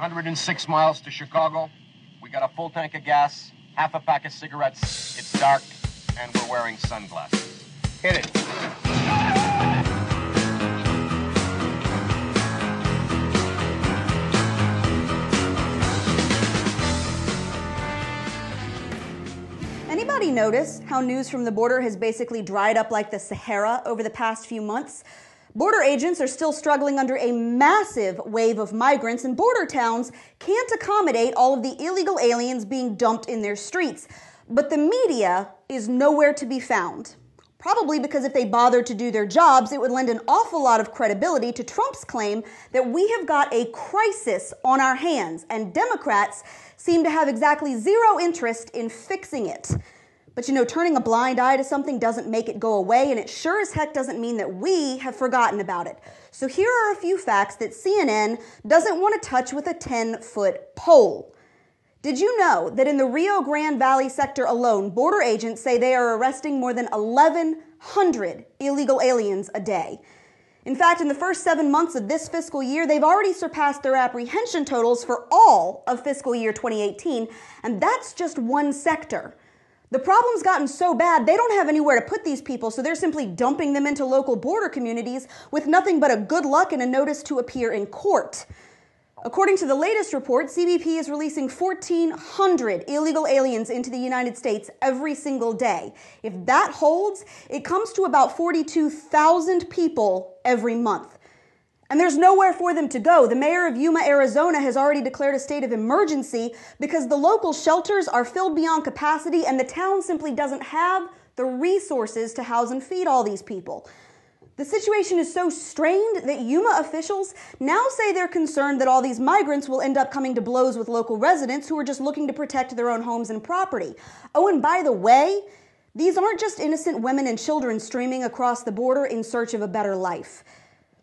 106 miles to Chicago. We got a full tank of gas, half a pack of cigarettes. It's dark, and we're wearing sunglasses. Hit it. Anybody notice how news from the border has basically dried up like the Sahara over the past few months? Border agents are still struggling under a massive wave of migrants, and border towns can't accommodate all of the illegal aliens being dumped in their streets. But the media is nowhere to be found. Probably because if they bothered to do their jobs, it would lend an awful lot of credibility to Trump's claim that we have got a crisis on our hands, and Democrats seem to have exactly zero interest in fixing it. But you know, turning a blind eye to something doesn't make it go away, and it sure as heck doesn't mean that we have forgotten about it. So here are a few facts that CNN doesn't want to touch with a 10 foot pole. Did you know that in the Rio Grande Valley sector alone, border agents say they are arresting more than 1,100 illegal aliens a day? In fact, in the first seven months of this fiscal year, they've already surpassed their apprehension totals for all of fiscal year 2018, and that's just one sector. The problem's gotten so bad, they don't have anywhere to put these people, so they're simply dumping them into local border communities with nothing but a good luck and a notice to appear in court. According to the latest report, CBP is releasing 1,400 illegal aliens into the United States every single day. If that holds, it comes to about 42,000 people every month. And there's nowhere for them to go. The mayor of Yuma, Arizona has already declared a state of emergency because the local shelters are filled beyond capacity and the town simply doesn't have the resources to house and feed all these people. The situation is so strained that Yuma officials now say they're concerned that all these migrants will end up coming to blows with local residents who are just looking to protect their own homes and property. Oh, and by the way, these aren't just innocent women and children streaming across the border in search of a better life.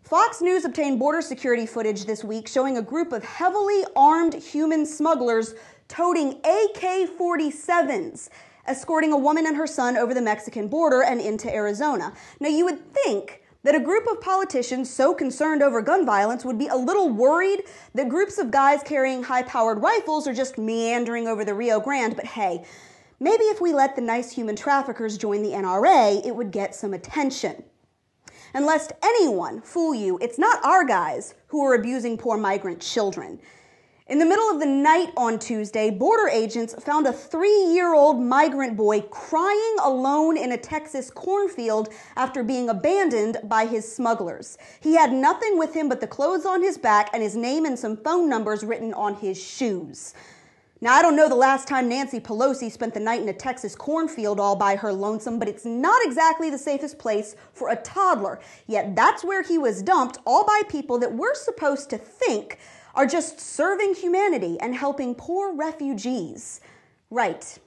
Fox News obtained border security footage this week showing a group of heavily armed human smugglers toting AK 47s escorting a woman and her son over the Mexican border and into Arizona. Now, you would think that a group of politicians so concerned over gun violence would be a little worried that groups of guys carrying high powered rifles are just meandering over the Rio Grande, but hey, maybe if we let the nice human traffickers join the NRA, it would get some attention. And lest anyone fool you, it's not our guys who are abusing poor migrant children. In the middle of the night on Tuesday, border agents found a three year old migrant boy crying alone in a Texas cornfield after being abandoned by his smugglers. He had nothing with him but the clothes on his back and his name and some phone numbers written on his shoes. Now, I don't know the last time Nancy Pelosi spent the night in a Texas cornfield all by her lonesome, but it's not exactly the safest place for a toddler. Yet that's where he was dumped, all by people that we're supposed to think are just serving humanity and helping poor refugees. Right.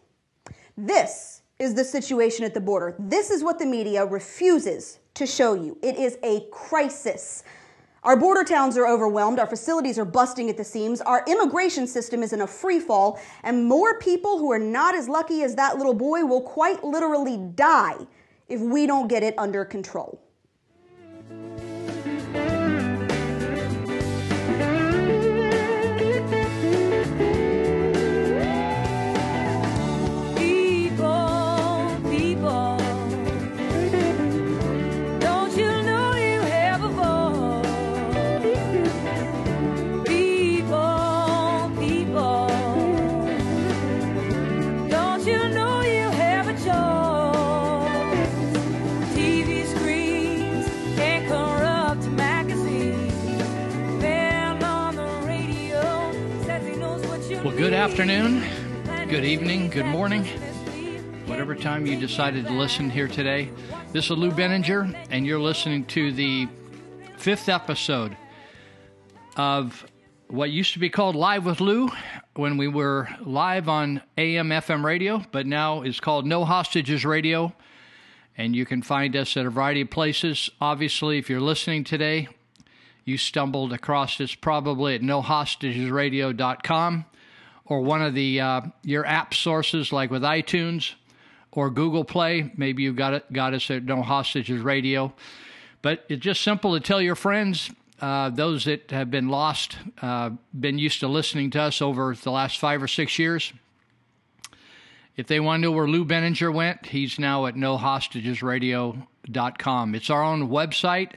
This is the situation at the border. This is what the media refuses to show you. It is a crisis. Our border towns are overwhelmed, our facilities are busting at the seams, our immigration system is in a free fall, and more people who are not as lucky as that little boy will quite literally die if we don't get it under control. Afternoon, good evening, good morning, whatever time you decided to listen here today. This is Lou Benninger, and you're listening to the fifth episode of what used to be called Live with Lou when we were live on AM FM radio, but now is called No Hostages Radio. And you can find us at a variety of places. Obviously, if you're listening today, you stumbled across us probably at nohostagesradio.com or one of the uh, your app sources like with iTunes or Google Play. Maybe you got it got us at No Hostages Radio. But it's just simple to tell your friends uh, those that have been lost, uh, been used to listening to us over the last five or six years, if they want to know where Lou Benninger went, he's now at nohostagesradio.com. It's our own website.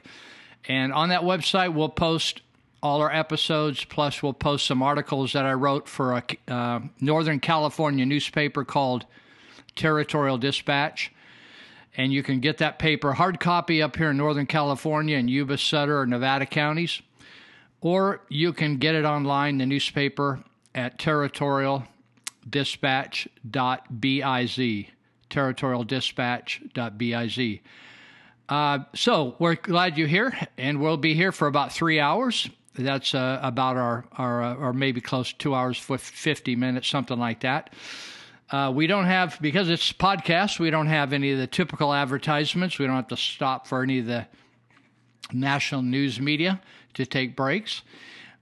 And on that website, we'll post all our episodes, plus, we'll post some articles that I wrote for a uh, Northern California newspaper called Territorial Dispatch. And you can get that paper hard copy up here in Northern California in Yuba, Sutter, or Nevada counties. Or you can get it online, the newspaper, at territorialdispatch.biz. Territorialdispatch.biz. Uh, so we're glad you're here, and we'll be here for about three hours. That's uh, about our, our uh, or maybe close to two hours, 50 minutes, something like that. Uh, we don't have, because it's podcast, we don't have any of the typical advertisements. We don't have to stop for any of the national news media to take breaks.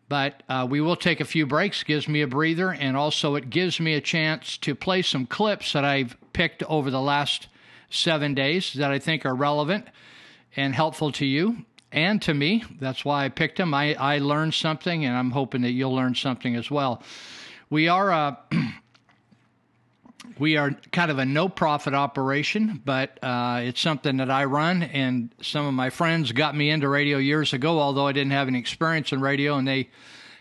But uh, we will take a few breaks, gives me a breather, and also it gives me a chance to play some clips that I've picked over the last seven days that I think are relevant and helpful to you and to me. That's why I picked him. I, I learned something, and I'm hoping that you'll learn something as well. We are a we are kind of a no profit operation, but uh, it's something that I run, and some of my friends got me into radio years ago, although I didn't have any experience in radio, and they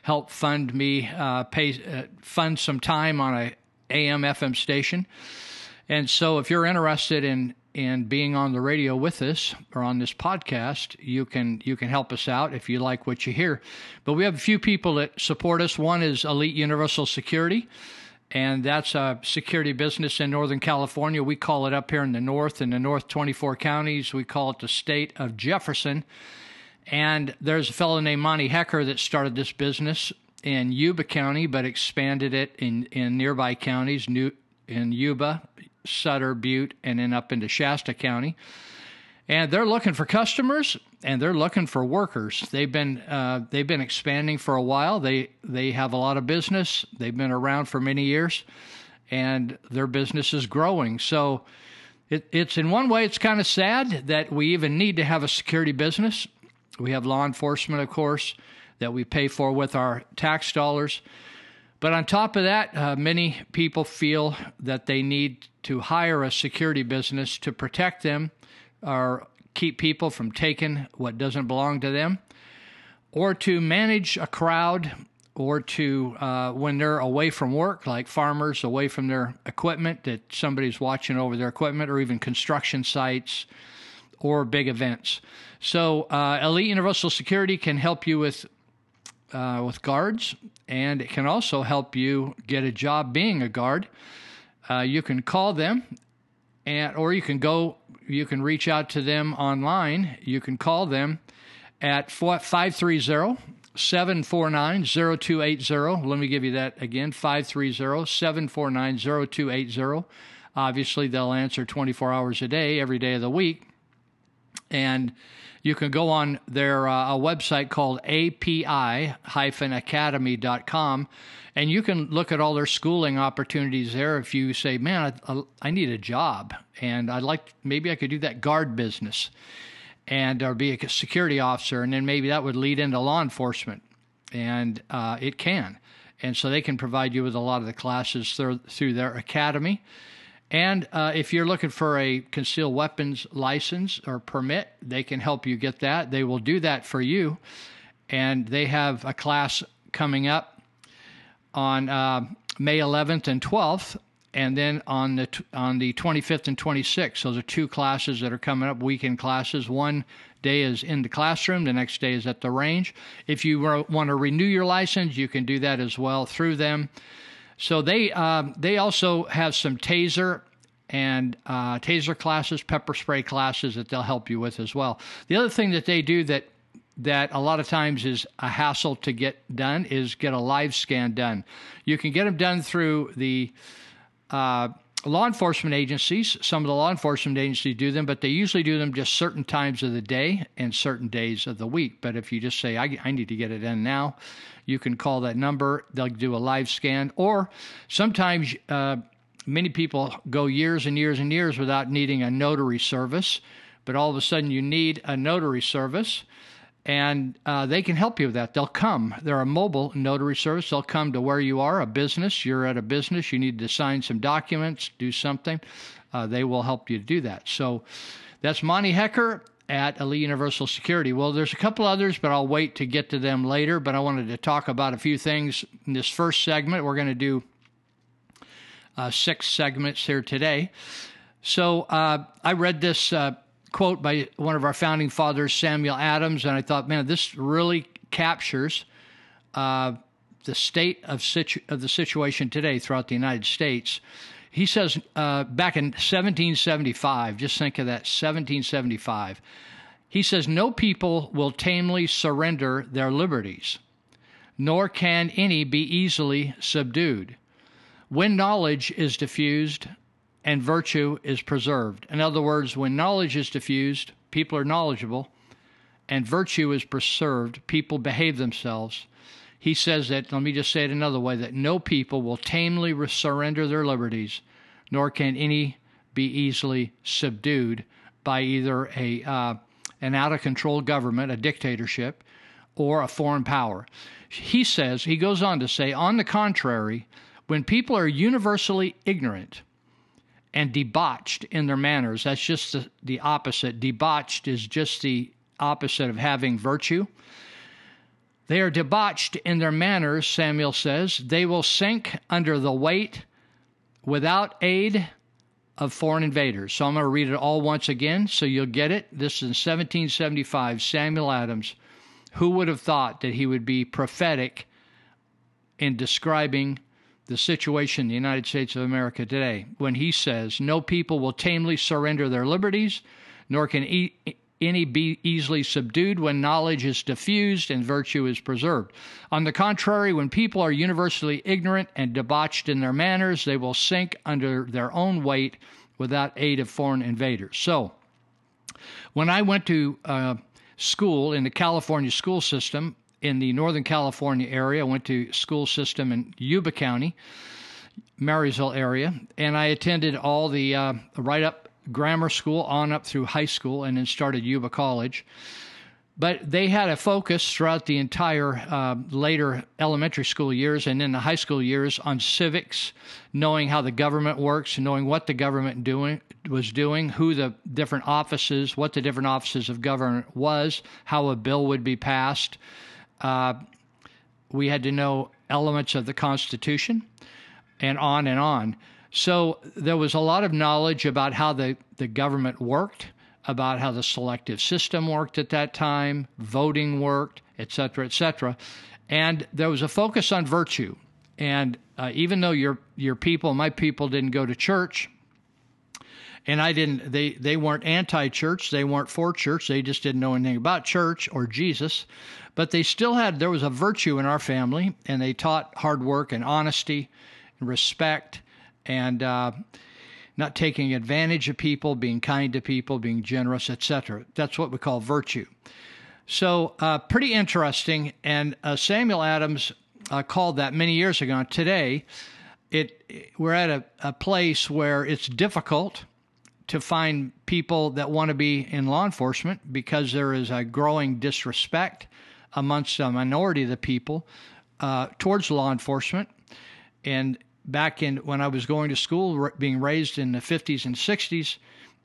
helped fund me uh, pay uh, fund some time on a AM FM station. And so, if you're interested in in being on the radio with us or on this podcast, you can you can help us out if you like what you hear. But we have a few people that support us. One is Elite Universal Security, and that's a security business in Northern California. We call it up here in the north, in the north 24 counties. We call it the state of Jefferson. And there's a fellow named Monty Hecker that started this business in Yuba County, but expanded it in, in nearby counties, New, in Yuba, Sutter, Butte, and then up into Shasta County. And they're looking for customers and they're looking for workers. They've been uh, they've been expanding for a while. They they have a lot of business. They've been around for many years, and their business is growing. So it, it's in one way it's kind of sad that we even need to have a security business. We have law enforcement, of course, that we pay for with our tax dollars. But on top of that, uh, many people feel that they need to hire a security business to protect them or keep people from taking what doesn't belong to them, or to manage a crowd, or to, uh, when they're away from work, like farmers away from their equipment, that somebody's watching over their equipment, or even construction sites or big events. So, uh, Elite Universal Security can help you with uh, with guards, and it can also help you get a job being a guard. Uh, you can call them, and or you can go. You can reach out to them online. You can call them at 530 749 0280. Let me give you that again 530 749 0280. Obviously, they'll answer 24 hours a day, every day of the week. And you can go on their uh, a website called api-academy.com and you can look at all their schooling opportunities there if you say man I, I, need a job and i'd like maybe i could do that guard business and or be a security officer and then maybe that would lead into law enforcement and uh, it can. And so they can provide you with a lot of the classes through, through their academy and uh, if you're looking for a concealed weapons license or permit, they can help you get that. They will do that for you. And they have a class coming up on uh, May 11th and 12th, and then on the on the 25th and 26th. Those are two classes that are coming up, weekend classes. One day is in the classroom, the next day is at the range. If you want to renew your license, you can do that as well through them. So they um, they also have some taser and uh, taser classes, pepper spray classes that they'll help you with as well. The other thing that they do that that a lot of times is a hassle to get done is get a live scan done. You can get them done through the uh, law enforcement agencies. Some of the law enforcement agencies do them, but they usually do them just certain times of the day and certain days of the week. But if you just say, I, I need to get it in now, you can call that number. They'll do a live scan. Or sometimes uh, many people go years and years and years without needing a notary service, but all of a sudden you need a notary service. and uh, they can help you with that. They'll come. They're a mobile notary service. They'll come to where you are, a business. You're at a business. You need to sign some documents, do something. Uh, they will help you do that. So that's Monty Hecker at Elite Universal Security. Well, there's a couple others, but I'll wait to get to them later. But I wanted to talk about a few things in this first segment. We're going to do uh, six segments here today. So uh, I read this uh, quote by one of our founding fathers, Samuel Adams, and I thought, man, this really captures uh, the state of, situ- of the situation today throughout the United States. He says uh, back in 1775, just think of that 1775. He says, No people will tamely surrender their liberties, nor can any be easily subdued. When knowledge is diffused and virtue is preserved. In other words, when knowledge is diffused, people are knowledgeable, and virtue is preserved, people behave themselves. He says that, let me just say it another way, that no people will tamely surrender their liberties, nor can any be easily subdued by either a uh, an out of control government, a dictatorship, or a foreign power. He says, he goes on to say, on the contrary, when people are universally ignorant, and debauched in their manners. That's just the, the opposite. Debauched is just the opposite of having virtue. They are debauched in their manners, Samuel says. They will sink under the weight without aid of foreign invaders. So I'm going to read it all once again so you'll get it. This is in 1775, Samuel Adams. Who would have thought that he would be prophetic in describing the situation in the United States of America today when he says, No people will tamely surrender their liberties, nor can e- any be easily subdued when knowledge is diffused and virtue is preserved. On the contrary, when people are universally ignorant and debauched in their manners, they will sink under their own weight without aid of foreign invaders. So, when I went to uh, school in the California school system, in the Northern California area. I went to school system in Yuba County, Marysville area, and I attended all the uh, right up grammar school on up through high school, and then started Yuba College. But they had a focus throughout the entire uh, later elementary school years and then the high school years on civics, knowing how the government works, knowing what the government doing was doing, who the different offices, what the different offices of government was, how a bill would be passed, uh, we had to know elements of the Constitution and on and on. So there was a lot of knowledge about how the, the government worked, about how the selective system worked at that time, voting worked, et cetera, et cetera. And there was a focus on virtue. And uh, even though your your people, my people, didn't go to church, and I didn't, they they weren't anti-church, they weren't for church, they just didn't know anything about church or Jesus but they still had there was a virtue in our family, and they taught hard work and honesty, and respect, and uh, not taking advantage of people, being kind to people, being generous, etc. That's what we call virtue. So uh, pretty interesting, and uh, Samuel Adams uh, called that many years ago. Today, it we're at a, a place where it's difficult to find people that want to be in law enforcement because there is a growing disrespect amongst a minority of the people uh, towards law enforcement. And back in when I was going to school, being raised in the 50s and 60s,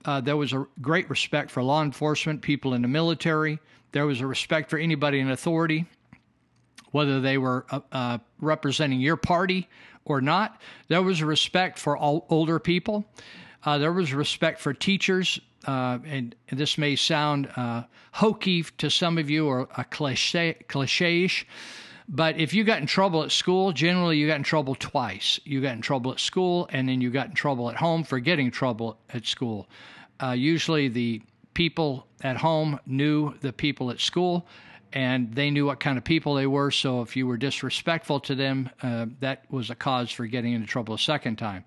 uh, there was a great respect for law enforcement, people in the military. There was a respect for anybody in authority, whether they were uh, uh representing your party or not. There was a respect for all older people. Uh, there was respect for teachers uh, and, this may sound uh, hokey to some of you or a cliche, cliche-ish, but if you got in trouble at school, generally you got in trouble twice. You got in trouble at school, and then you got in trouble at home for getting trouble at school. Uh, usually the people at home knew the people at school, and they knew what kind of people they were. So if you were disrespectful to them, uh, that was a cause for getting into trouble a second time.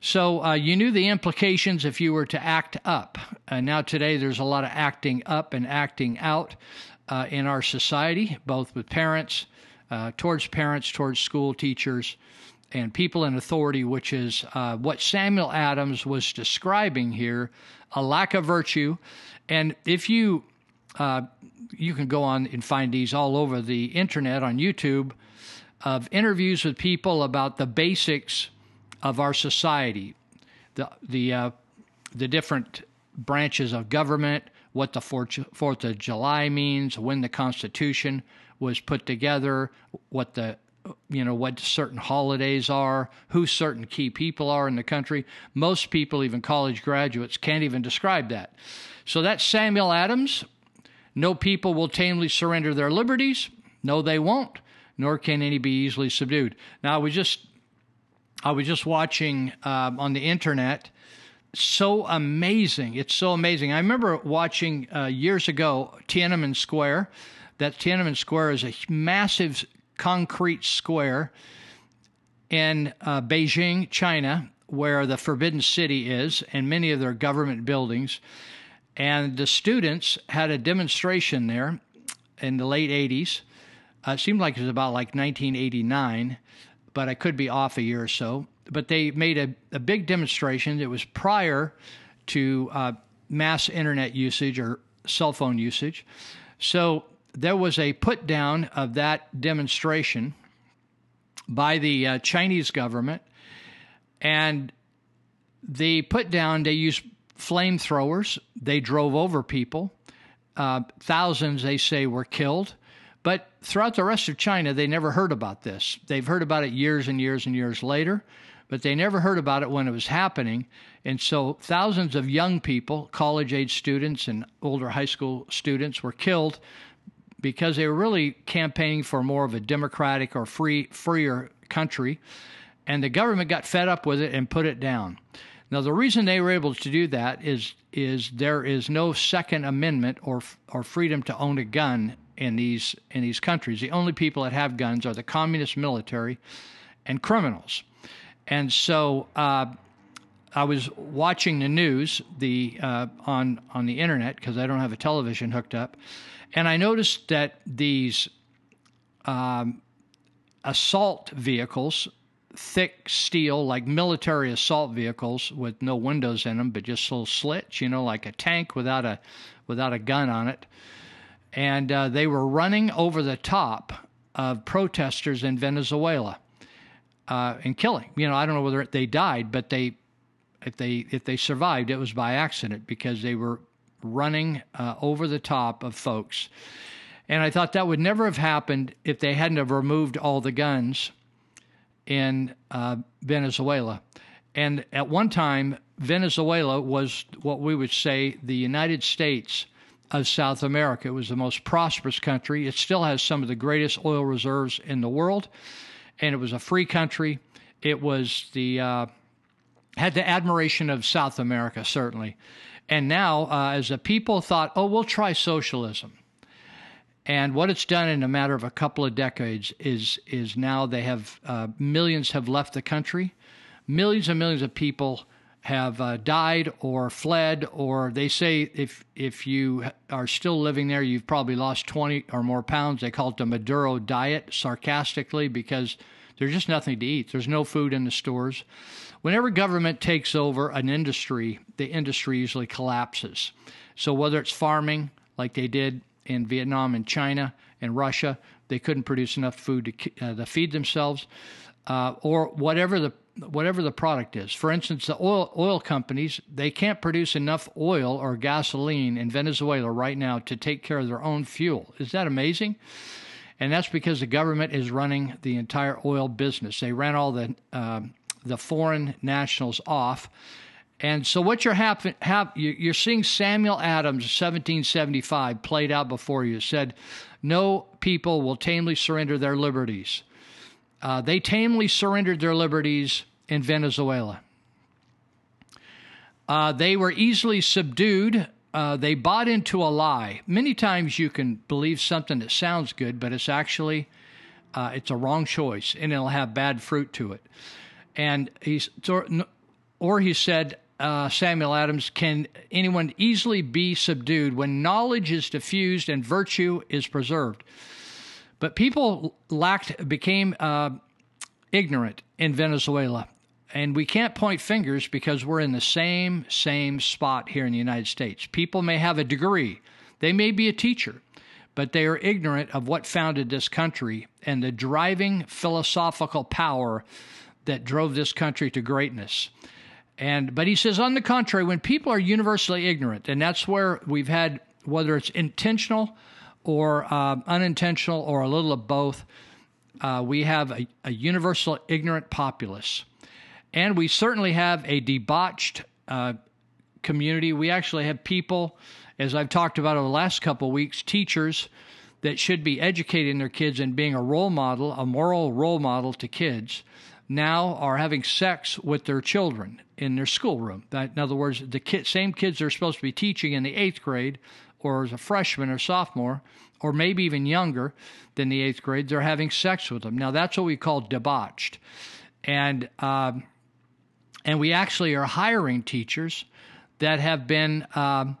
So uh, you knew the implications if you were to act up. Uh, now, today, there's a lot of acting up and acting out uh, in our society, both with parents, uh, towards parents, towards school teachers, and people in authority, which is uh, what Samuel Adams was describing here a lack of virtue. And if you uh, you can go on and find these all over the internet on YouTube of interviews with people about the basics of our society, the the uh, the different branches of government, what the Fourth of July means, when the Constitution was put together, what the you know what certain holidays are, who certain key people are in the country. Most people, even college graduates, can't even describe that. So that's Samuel Adams. No people will tamely surrender their liberties. No, they won't. Nor can any be easily subdued. Now, I was just, I was just watching um, on the internet. So amazing! It's so amazing. I remember watching uh, years ago Tiananmen Square. That Tiananmen Square is a massive concrete square in uh, Beijing, China, where the Forbidden City is, and many of their government buildings. And the students had a demonstration there in the late 80s. Uh, it seemed like it was about like 1989, but I could be off a year or so. But they made a, a big demonstration. It was prior to uh, mass internet usage or cell phone usage. So there was a put down of that demonstration by the uh, Chinese government, and the put down they used flamethrowers. They drove over people. Uh, thousands, they say, were killed. But throughout the rest of China, they never heard about this. They've heard about it years and years and years later, but they never heard about it when it was happening. And so thousands of young people, college age students and older high school students, were killed because they were really campaigning for more of a democratic or free, freer country. And the government got fed up with it and put it down. Now, the reason they were able to do that is is there is no Second Amendment or or freedom to own a gun in these in these countries. The only people that have guns are the communist military and criminals. And so uh, I was watching the news the uh, on on the internet because I don't have a television hooked up, and I noticed that these um, assault vehicles thick steel, like military assault vehicles with no windows in them, but just little slits, you know, like a tank without a without a gun on it. And uh, they were running over the top of protesters in Venezuela uh, and killing. You know, I don't know whether they died, but they if they if they survived, it was by accident because they were running uh, over the top of folks. And I thought that would never have happened if they hadn't have removed all the guns in uh, Venezuela. And at one time, Venezuela was what we would say the United States of South America. It was the most prosperous country. It still has some of the greatest oil reserves in the world, and it was a free country. It was the uh, had the admiration of South America certainly, and now uh, as the people thought, oh, we'll try socialism. And what it's done in a matter of a couple of decades is is now they have uh, millions have left the country, millions and millions of people have uh, died or fled, or they say if if you are still living there, you've probably lost twenty or more pounds. They call it the Maduro diet, sarcastically, because there's just nothing to eat. There's no food in the stores. Whenever government takes over an industry, the industry usually collapses. So whether it's farming, like they did in Vietnam and China and Russia. They couldn't produce enough food to, uh, to feed themselves, uh, or whatever the whatever the product is. For instance, the oil oil companies they can't produce enough oil or gasoline in Venezuela right now to take care of their own fuel. Is that amazing? And that's because the government is running the entire oil business. They ran all the um, the foreign nationals off and so what you're happen, have, you're seeing Samuel Adams, 1775, played out before you. Said, "No people will tamely surrender their liberties." Uh, they tamely surrendered their liberties in Venezuela. Uh, they were easily subdued. Uh, they bought into a lie. Many times you can believe something that sounds good, but it's actually uh, it's a wrong choice, and it'll have bad fruit to it. And he's or he said, uh, Samuel Adams, can anyone easily be subdued when knowledge is diffused and virtue is preserved? But people lacked, became uh, ignorant in Venezuela. And we can't point fingers because we're in the same, same spot here in the United States. People may have a degree, They may be a teacher, but they are ignorant of what founded this country and the driving philosophical power that drove this country to greatness. And but he says, on the contrary, when people are universally ignorant, and that's where we've had whether it's intentional or uh, unintentional or a little of both, uh, we have a, a, universal ignorant populace, and we certainly have a debauched uh, community. We actually have people, as I've talked about over the last couple of weeks, teachers that should be educating their kids and being a role model, a moral role model to kids, now are having sex with their children in their schoolroom. In other words, the kid, same kids they're supposed to be teaching in the eighth grade or as a freshman or sophomore, or maybe even younger than the eighth grade, they're having sex with them. Now, that's what we call debauched. And, um, and we actually are hiring teachers that have been um,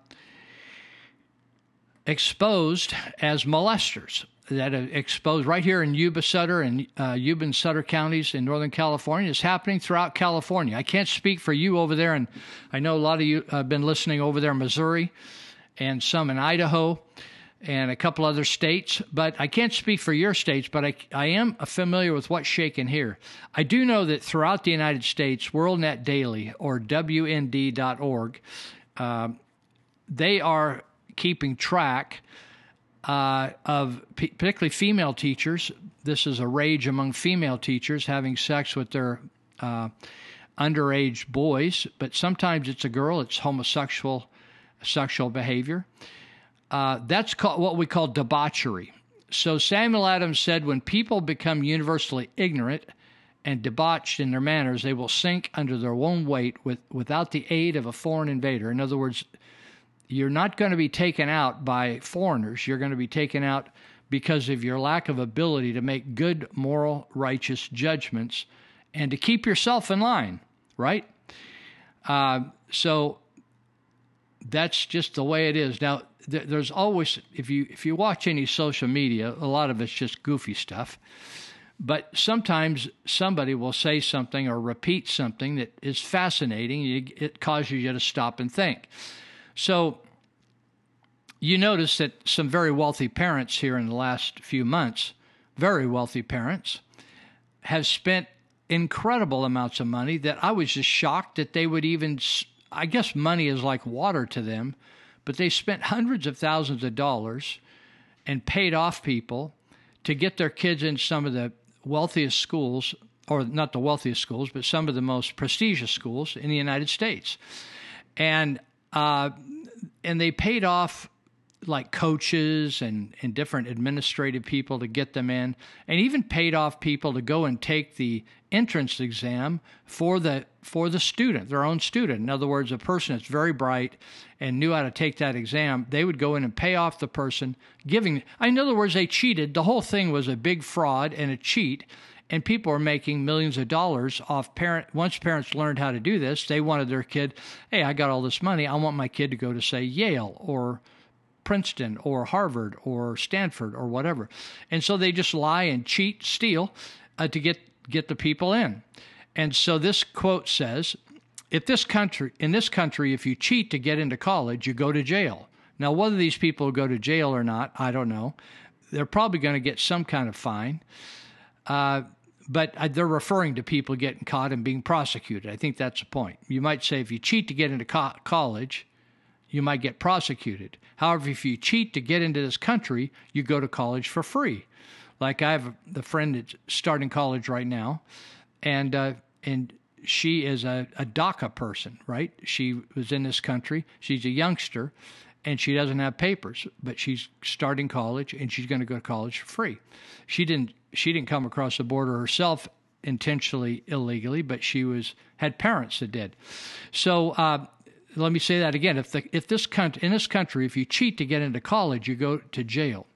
exposed as molesters that exposed right here in Yuba Sutter and uh, Yuba and Sutter counties in Northern California. It's happening throughout California. I can't speak for you over there, and I know a lot of you have been listening over there in Missouri and some in Idaho and a couple other states, but I can't speak for your states, but I, I am familiar with what's shaking here. I do know that throughout the United States, WorldNet Daily or WND.org, uh, they are keeping track uh, of p- particularly female teachers. This is a rage among female teachers having sex with their uh, underage boys, but sometimes it's a girl, it's homosexual sexual behavior. Uh, that's called, what we call debauchery. So Samuel Adams said when people become universally ignorant and debauched in their manners, they will sink under their own weight with, without the aid of a foreign invader. In other words, you're not going to be taken out by foreigners. You're going to be taken out because of your lack of ability to make good, moral, righteous judgments and to keep yourself in line, right? Uh, so that's just the way it is. Now, th- there's always if you if you watch any social media, a lot of it's just goofy stuff. But sometimes somebody will say something or repeat something that is fascinating. It causes you to stop and think. So you notice that some very wealthy parents here in the last few months, very wealthy parents, have spent incredible amounts of money that I was just shocked that they would even I guess money is like water to them, but they spent hundreds of thousands of dollars and paid off people to get their kids in some of the wealthiest schools, or not the wealthiest schools, but some of the most prestigious schools in the United States. And uh, and they paid off like coaches and, and different administrative people to get them in, and even paid off people to go and take the entrance exam for the for the student, their own student. In other words, a person that's very bright and knew how to take that exam, they would go in and pay off the person giving. In other words, they cheated. The whole thing was a big fraud and a cheat. And people are making millions of dollars off parent. Once parents learned how to do this, they wanted their kid. Hey, I got all this money. I want my kid to go to say Yale or Princeton or Harvard or Stanford or whatever. And so they just lie and cheat, steal uh, to get get the people in. And so this quote says, if this country in this country if you cheat to get into college, you go to jail. Now whether these people go to jail or not, I don't know. They're probably going to get some kind of fine. Uh, but they're referring to people getting caught and being prosecuted. I think that's the point. You might say if you cheat to get into co- college, you might get prosecuted. However, if you cheat to get into this country, you go to college for free. Like I have a friend that's starting college right now, and uh, and she is a, a DACA person, right? She was in this country. She's a youngster, and she doesn't have papers, but she's starting college, and she's going to go to college for free. She didn't she didn't come across the border herself intentionally illegally, but she was had parents that did. So uh, let me say that again. If the if this country in this country, if you cheat to get into college, you go to jail.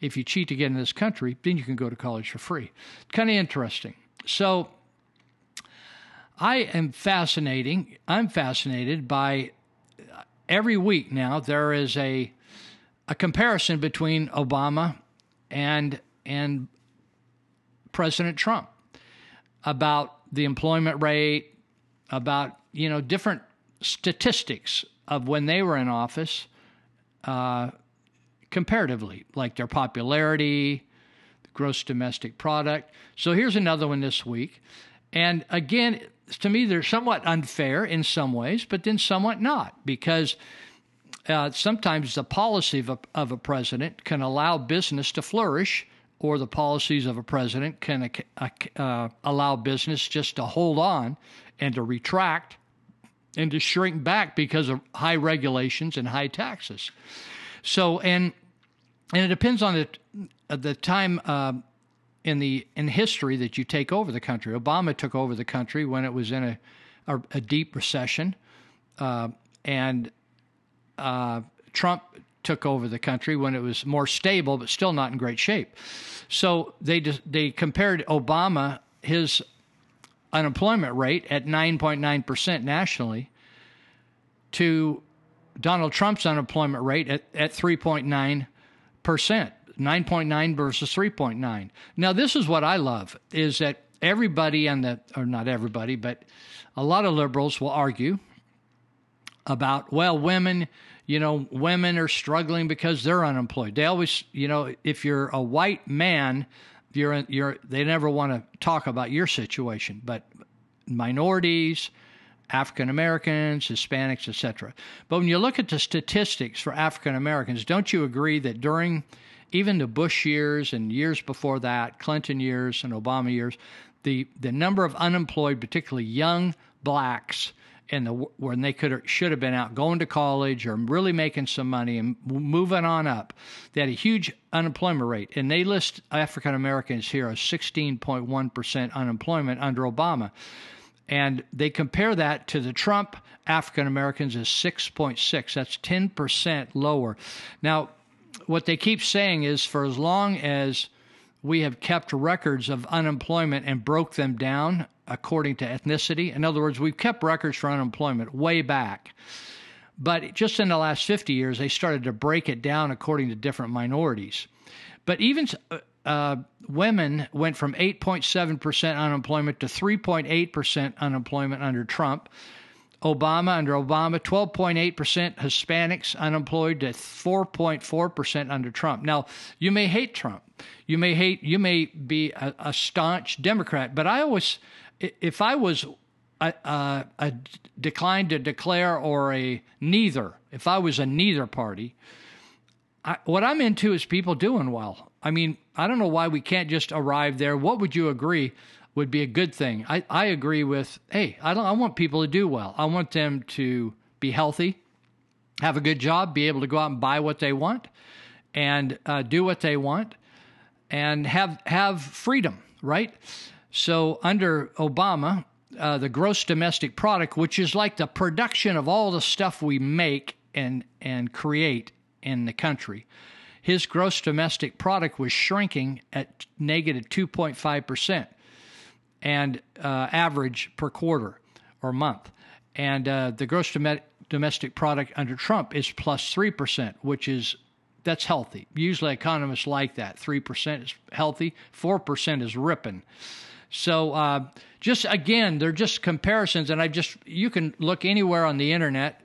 If you cheat to get in this country, then you can go to college for free. Kind of interesting. So I am fascinating. I'm fascinated by uh, every week now there is a a comparison between Obama and and President Trump about the employment rate, about you know different statistics of when they were in office, uh, comparatively, like their popularity, the gross domestic product. So here's another one this week. And again, to me, they're somewhat unfair in some ways, but then somewhat not, because uh, sometimes the policy of a, of a president can allow business to flourish, or the policies of a president can uh, uh, allow business just to hold on and to retract and to shrink back because of high regulations and high taxes. So, and and it depends on the the time uh, in the in history that you take over the country. Obama took over the country when it was in a a, a deep recession, uh, and uh, Trump took over the country when it was more stable, but still not in great shape. So they they compared Obama his unemployment rate at 9.9 percent nationally to Donald Trump's unemployment rate at, at 3.9 percent. 9.9 versus 3.9. Now, this is what I love is that everybody and the, or not everybody, but a lot of liberals will argue about, well, women, you know, women are struggling because they're unemployed. They always, you know, if you're a white man, you're, you're, they never want to talk about your situation, but minorities, African Americans, Hispanics, etc. But when you look at the statistics for African Americans, don't you agree that during even the Bush years and years before that, Clinton years and Obama years, the the number of unemployed, particularly young blacks, in the when they could should have been out going to college or really making some money and moving on up, they had a huge unemployment rate, and they list African Americans here as 16.1 percent unemployment under Obama. And they compare that to the Trump African Americans as 6.6. That's 10% lower. Now, what they keep saying is for as long as we have kept records of unemployment and broke them down according to ethnicity, in other words, we've kept records for unemployment way back. But just in the last 50 years, they started to break it down according to different minorities. But even uh, uh women went from 8.7% unemployment to 3.8% unemployment under Trump. Obama, under Obama, 12.8% Hispanics unemployed to 4.4% under Trump. Now, you may hate Trump. You may hate, you may be a, a staunch Democrat, but I always, if I was a, a, a declined to declare or a neither, if I was a neither party, I, what I'm into is people doing well. I mean, I don't know why we can't just arrive there. What would you agree? would be a good thing. I, I agree with, hey, I, don't, I want people to do well. I want them to be healthy, have a good job, be able to go out and buy what they want, and uh, do what they want, and have have freedom, right? So under Obama, uh, the gross domestic product, which is like the production of all the stuff we make and and create in the country, his gross domestic product was shrinking at negative 2.5 percent and uh, average per quarter or month. And uh, the gross dom- domestic product under Trump is plus 3%, which is that's healthy. Usually economists like that. 3% is healthy, 4% is ripping. So uh, just again, they're just comparisons, and I just you can look anywhere on the internet,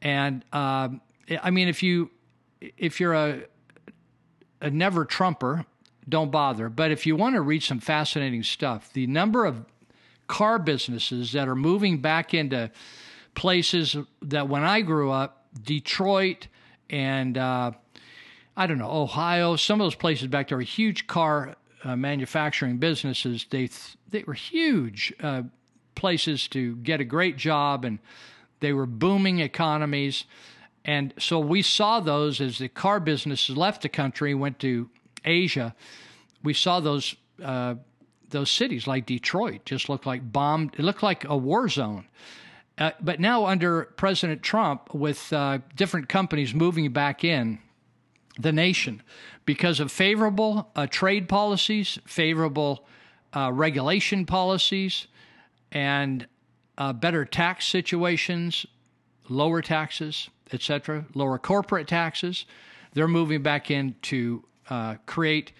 and uh, I mean if you if you're a a never Trumper, don't bother. But if you want to read some fascinating stuff, the number of car businesses that are moving back into places that when I grew up, Detroit and uh, I don't know Ohio, some of those places back there are huge car uh, manufacturing businesses. They they were huge uh, places to get a great job, and they were booming economies. And so we saw those as the car businesses left the country, went to Asia, we saw those uh, those cities like Detroit just looked like bombed. It looked like a war zone. Uh, but now under President Trump, with uh, different companies moving back in the nation because of favorable uh, trade policies, favorable uh, regulation policies, and uh, better tax situations, lower taxes, etc., lower corporate taxes, they're moving back in to uh, create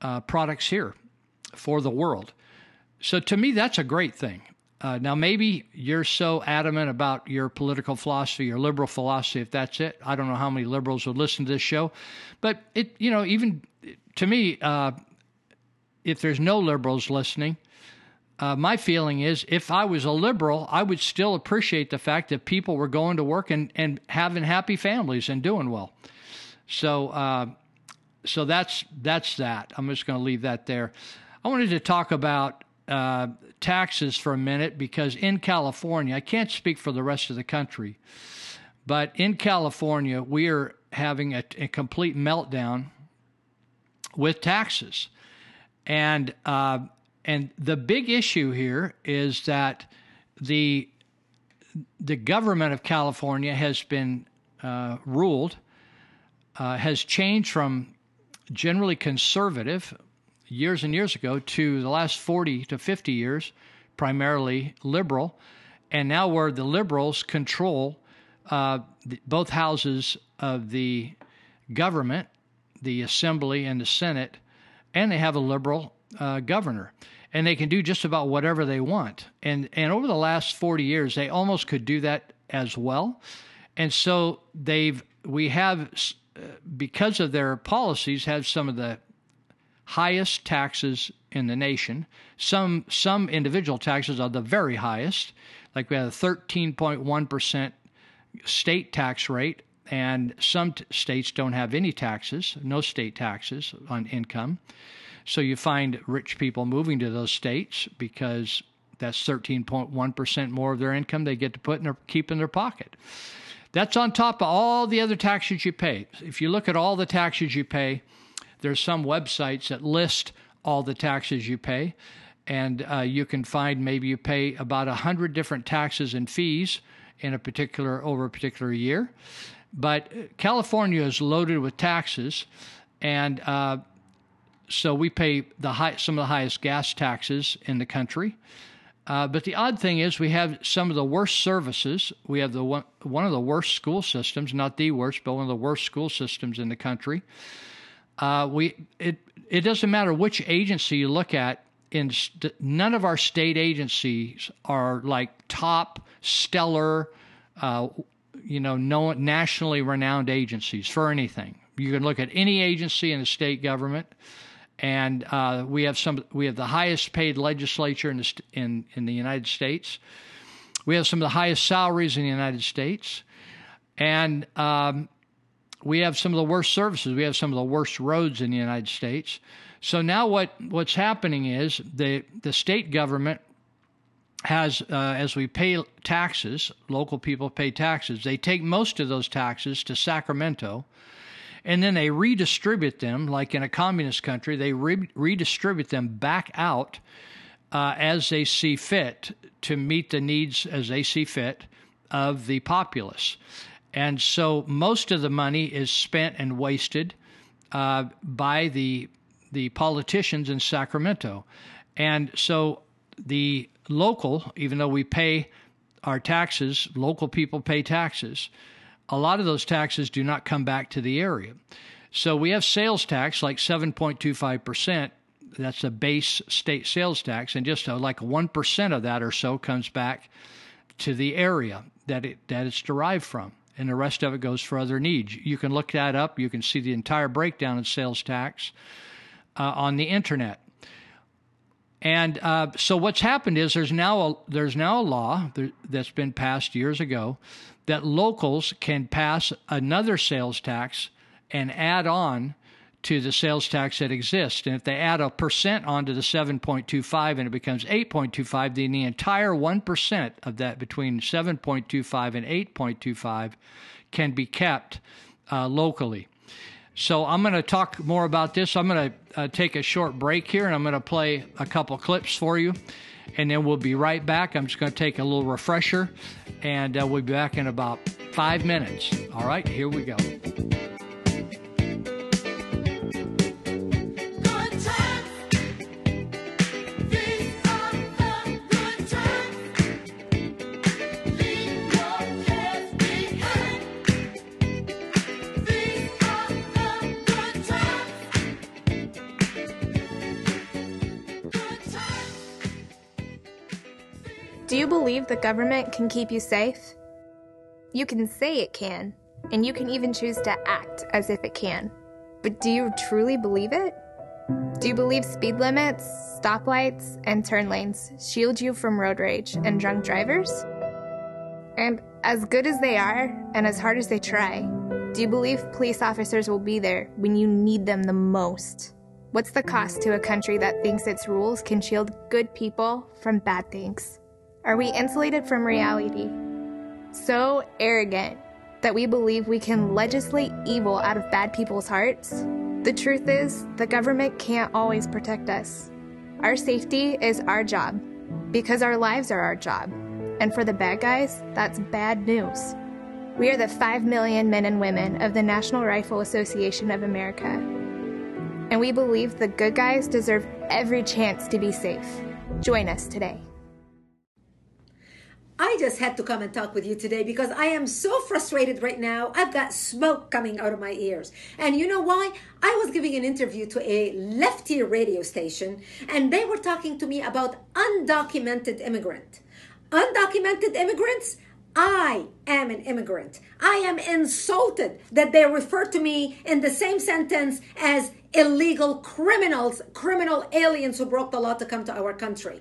uh, products here for the world. So to me, that's a great thing. Uh, now, maybe you're so adamant about your political philosophy, your liberal philosophy, if that's it. I don't know how many liberals would listen to this show, but it, you know, even to me, uh, if there's no liberals listening, uh, my feeling is if I was a liberal, I would still appreciate the fact that people were going to work and, and having happy families and doing well. So, uh, so that's that's that. I'm just going to leave that there. I wanted to talk about uh, taxes for a minute because in California, I can't speak for the rest of the country, but in California, we are having a, a complete meltdown with taxes, and uh, and the big issue here is that the the government of California has been uh, ruled uh, has changed from generally conservative years and years ago to the last 40 to 50 years, primarily liberal. And now, where the liberals control uh, the, both houses of the government, the assembly and the senate, and they have a liberal uh, governor. And they can do just about whatever they want. And, and over the last 40 years, they almost could do that as well. And so they've, we have, uh, because of their policies, have some of the highest taxes in the nation. Some some individual taxes are the very highest, like we have a 13.1% state tax rate, and some t- states don't have any taxes, no state taxes on income. So you find rich people moving to those states because that's 13.1% more of their income they get to put in their keep in their pocket. That's on top of all the other taxes you pay. If you look at all the taxes you pay, there's some websites that list all the taxes you pay, and uh, you can find maybe you pay about a hundred different taxes and fees in a particular over a particular year. But California is loaded with taxes, and uh, so we pay the high, some of the highest gas taxes in the country. Uh, but the odd thing is, we have some of the worst services. We have the one, one of the worst school systems, not the worst, but one of the worst school systems in the country. Uh, we it it doesn't matter which agency you look at. In st- none of our state agencies are like top stellar, uh, you know, no, nationally renowned agencies for anything. You can look at any agency in the state government, and uh, we have some. We have the highest paid legislature in the in in the United States. We have some of the highest salaries in the United States, and um, we have some of the worst services. We have some of the worst roads in the United States. So now what what's happening is the the state government has uh, as we pay taxes, local people pay taxes. They take most of those taxes to Sacramento, and then they redistribute them like in a communist country. They re- redistribute them back out uh, as they see fit to meet the needs as they see fit of the populace. And so most of the money is spent and wasted uh, by the the politicians in Sacramento. And so the local, even though we pay our taxes, local people pay taxes, a lot of those taxes do not come back to the area. So we have sales tax like 7.25%. That's a base state sales tax, and just uh, like 1% of that or so comes back to the area that it that it's derived from and the rest of it goes for other needs. You can look that up. You can see the entire breakdown of sales tax uh, on the internet. And uh, so what's happened is there's now a, there's now a law that's been passed years ago that locals can pass another sales tax and add on to the sales tax that exists. And if they add a percent onto the 7.25 and it becomes 8.25, then the entire 1% of that between 7.25 and 8.25 can be kept uh, locally. So I'm going to talk more about this. I'm going to uh, take a short break here and I'm going to play a couple clips for you. And then we'll be right back. I'm just going to take a little refresher and uh, we'll be back in about five minutes. All right, here we go. Do you believe the government can keep you safe? You can say it can, and you can even choose to act as if it can. But do you truly believe it? Do you believe speed limits, stoplights, and turn lanes shield you from road rage and drunk drivers? And as good as they are, and as hard as they try, do you believe police officers will be there when you need them the most? What's the cost to a country that thinks its rules can shield good people from bad things? Are we insulated from reality? So arrogant that we believe we can legislate evil out of bad people's hearts? The truth is, the government can't always protect us. Our safety is our job because our lives are our job. And for the bad guys, that's bad news. We are the 5 million men and women of the National Rifle Association of America. And we believe the good guys deserve every chance to be safe. Join us today. I just had to come and talk with you today because I am so frustrated right now. I've got smoke coming out of my ears. And you know why? I was giving an interview to a lefty radio station and they were talking to me about undocumented immigrant. Undocumented immigrants? I am an immigrant. I am insulted that they refer to me in the same sentence as illegal criminals, criminal aliens who broke the law to come to our country.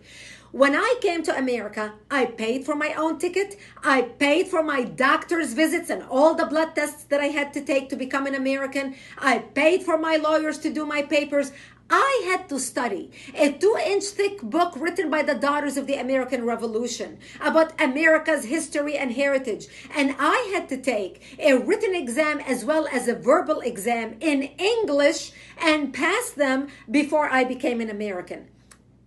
When I came to America, I paid for my own ticket. I paid for my doctor's visits and all the blood tests that I had to take to become an American. I paid for my lawyers to do my papers. I had to study a two inch thick book written by the Daughters of the American Revolution about America's history and heritage. And I had to take a written exam as well as a verbal exam in English and pass them before I became an American.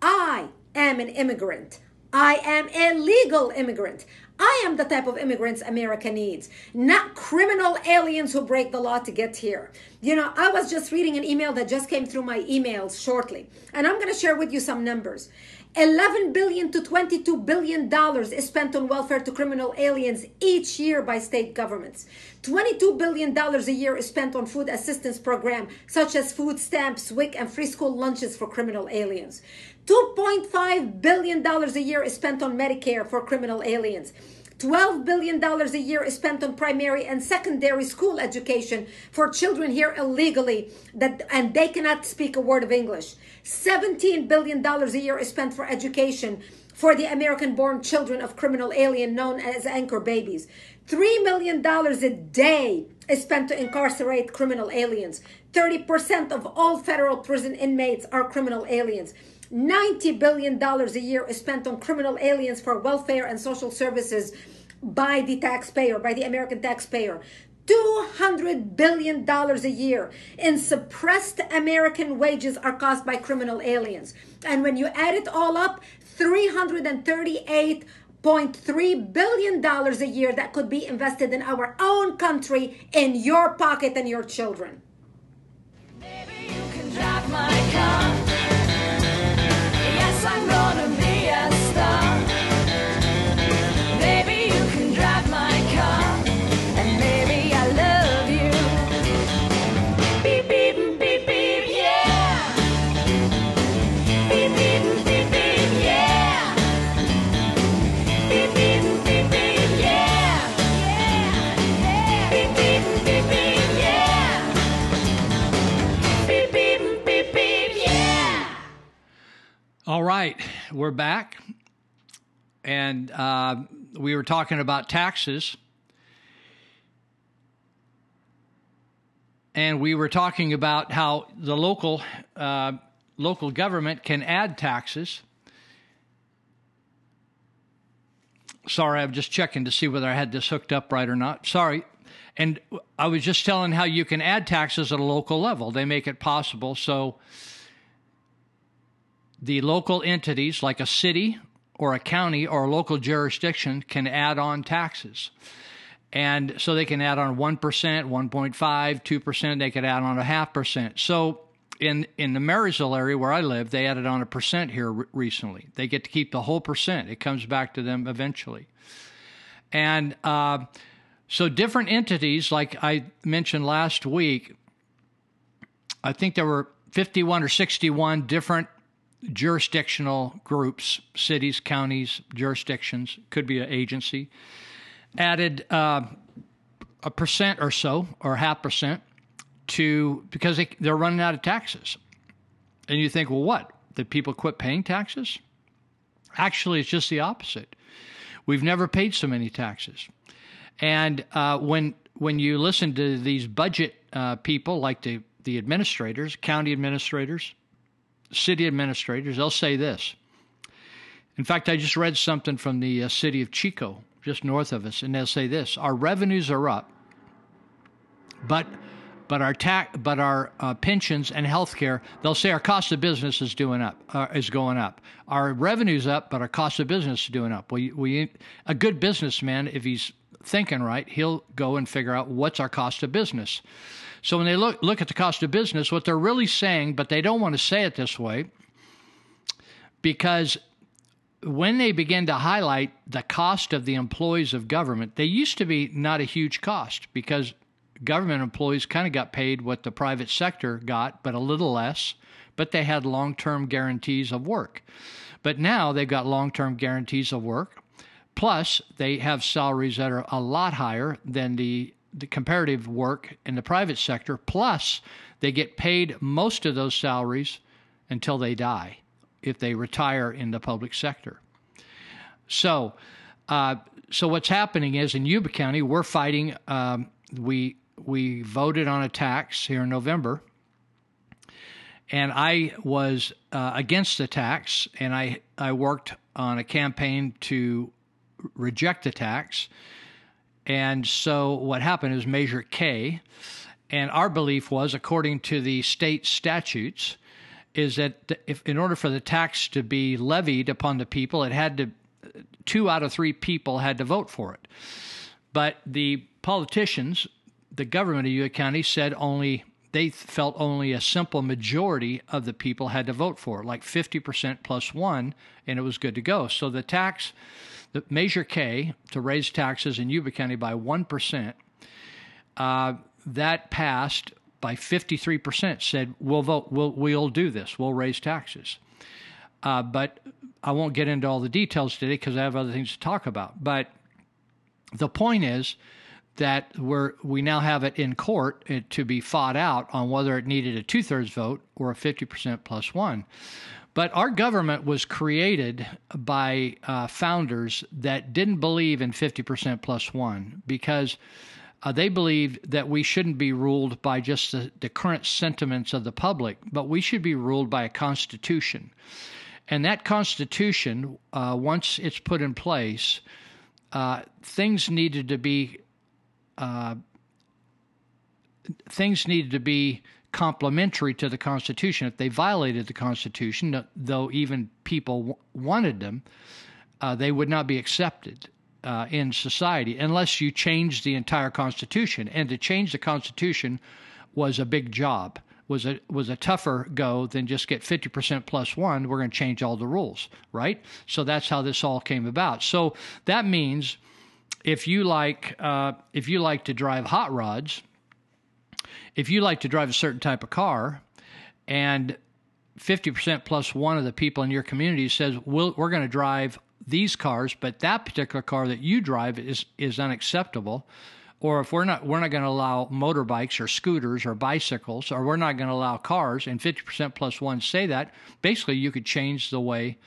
I am an immigrant. I am a legal immigrant. I am the type of immigrants America needs, not criminal aliens who break the law to get here. You know, I was just reading an email that just came through my emails shortly, and I'm going to share with you some numbers. 11 billion to 22 billion dollars is spent on welfare to criminal aliens each year by state governments. 22 billion dollars a year is spent on food assistance program such as food stamps, WIC and free school lunches for criminal aliens. 2.5 billion dollars a year is spent on Medicare for criminal aliens. $12 billion a year is spent on primary and secondary school education for children here illegally that and they cannot speak a word of English. $17 billion a year is spent for education for the American born children of criminal alien known as anchor babies. $3 million a day is spent to incarcerate criminal aliens. 30% of all federal prison inmates are criminal aliens. $90 billion a year is spent on criminal aliens for welfare and social services by the taxpayer, by the American taxpayer. $200 billion a year in suppressed American wages are caused by criminal aliens. And when you add it all up, $338.3 billion a year that could be invested in our own country, in your pocket and your children. All right, we're back. And uh, we were talking about taxes. And we were talking about how the local uh, local government can add taxes. Sorry, I'm just checking to see whether I had this hooked up right or not. Sorry. And I was just telling how you can add taxes at a local level. They make it possible. So the local entities, like a city or a county or a local jurisdiction, can add on taxes. And so they can add on 1%, 1.5, 2%, they could add on a half percent. So in, in the Marysville area where I live, they added on a percent here re- recently. They get to keep the whole percent, it comes back to them eventually. And uh, so different entities, like I mentioned last week, I think there were 51 or 61 different jurisdictional groups, cities, counties, jurisdictions, could be an agency, added uh, a percent or so, or half percent, to because they, they're running out of taxes. And you think, well, what? Did people quit paying taxes? Actually, it's just the opposite. We've never paid so many taxes. And uh, when when you listen to these budget uh, people, like the the administrators, county administrators, city administrators, they'll say this. In fact, I just read something from the uh, city of Chico, just north of us, and they'll say this: Our revenues are up, but but our tax, but our uh, pensions and health care, they'll say our cost of business is doing up, uh, is going up. Our revenue's up, but our cost of business is doing up. We, we, a good businessman, if he's thinking right, he'll go and figure out what's our cost of business. So when they look look at the cost of business, what they're really saying, but they don't want to say it this way, because when they begin to highlight the cost of the employees of government, they used to be not a huge cost because government employees kind of got paid what the private sector got, but a little less, but they had long term guarantees of work. But now they've got long term guarantees of work. Plus, they have salaries that are a lot higher than the, the comparative work in the private sector. Plus, they get paid most of those salaries until they die if they retire in the public sector. So, uh, so what's happening is in Yuba County, we're fighting. Um, we we voted on a tax here in November, and I was uh, against the tax, and I I worked on a campaign to reject the tax. And so what happened is Measure K, and our belief was, according to the state statutes, is that if in order for the tax to be levied upon the people, it had to two out of three people had to vote for it. But the politicians the government of Yuba County said only they felt only a simple majority of the people had to vote for it, like 50% plus one, and it was good to go. So the tax, the Measure K to raise taxes in Yuba County by 1%, uh, that passed by 53% said, we'll vote, we'll, we'll do this, we'll raise taxes. Uh, but I won't get into all the details today because I have other things to talk about. But the point is, that we're, we now have it in court uh, to be fought out on whether it needed a two thirds vote or a 50% plus one. But our government was created by uh, founders that didn't believe in 50% plus one because uh, they believed that we shouldn't be ruled by just the, the current sentiments of the public, but we should be ruled by a constitution. And that constitution, uh, once it's put in place, uh, things needed to be uh, things needed to be complementary to the Constitution. If they violated the Constitution, though even people w- wanted them, uh, they would not be accepted uh, in society unless you changed the entire Constitution. And to change the Constitution was a big job. Was a was a tougher go than just get 50% plus one. We're going to change all the rules, right? So that's how this all came about. So that means if you like uh, if you like to drive hot rods, if you like to drive a certain type of car, and 50% plus one of the people in your community says we we are going to drive these cars, but that particular car that you drive is is unacceptable. Or if we're not we're not going to allow motorbikes or scooters or bicycles, or we're not going to allow cars, and 50% plus one say that, basically you could change the way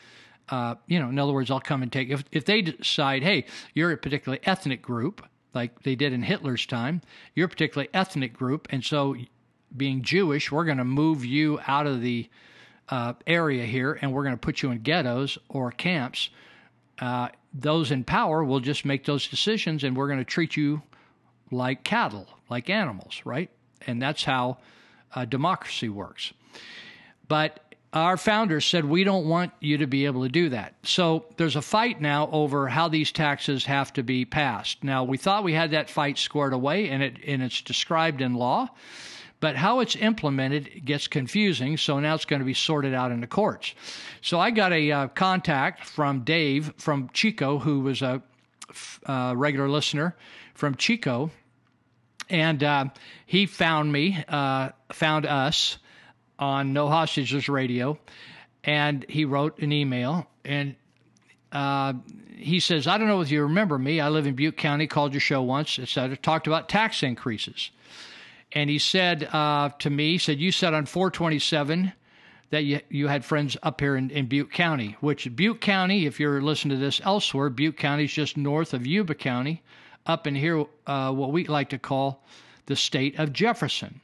uh, you know, in other words, I'll come and take if if they decide, hey, you're a particular ethnic group, like they did in Hitler's time, you're a particularly ethnic group, and so being Jewish, we're going to move you out of the uh, area here, and we're going to put you in ghettos or camps. Uh, those in power will just make those decisions, and we're going to treat you like cattle, like animals, right? And that's how uh, democracy works. But our founders said we don't want you to be able to do that. So there's a fight now over how these taxes have to be passed. Now we thought we had that fight squared away, and it and it's described in law, but how it's implemented gets confusing. So now it's going to be sorted out in the courts. So I got a uh, contact from Dave from Chico, who was a uh, regular listener from Chico, and uh, he found me, uh, found us on No Hostages Radio. and he wrote an email and uh, he says, I don't know if you remember me. I live in Butte County, called your show once, etc. Talked about tax increases. And he said uh, to me, he said, You said on 427 that you, you had friends up here in, in Butte County, which Butte County, if you're listening to this elsewhere, Butte County is just north of Yuba County, up in here, uh, what we like to call the state of Jefferson.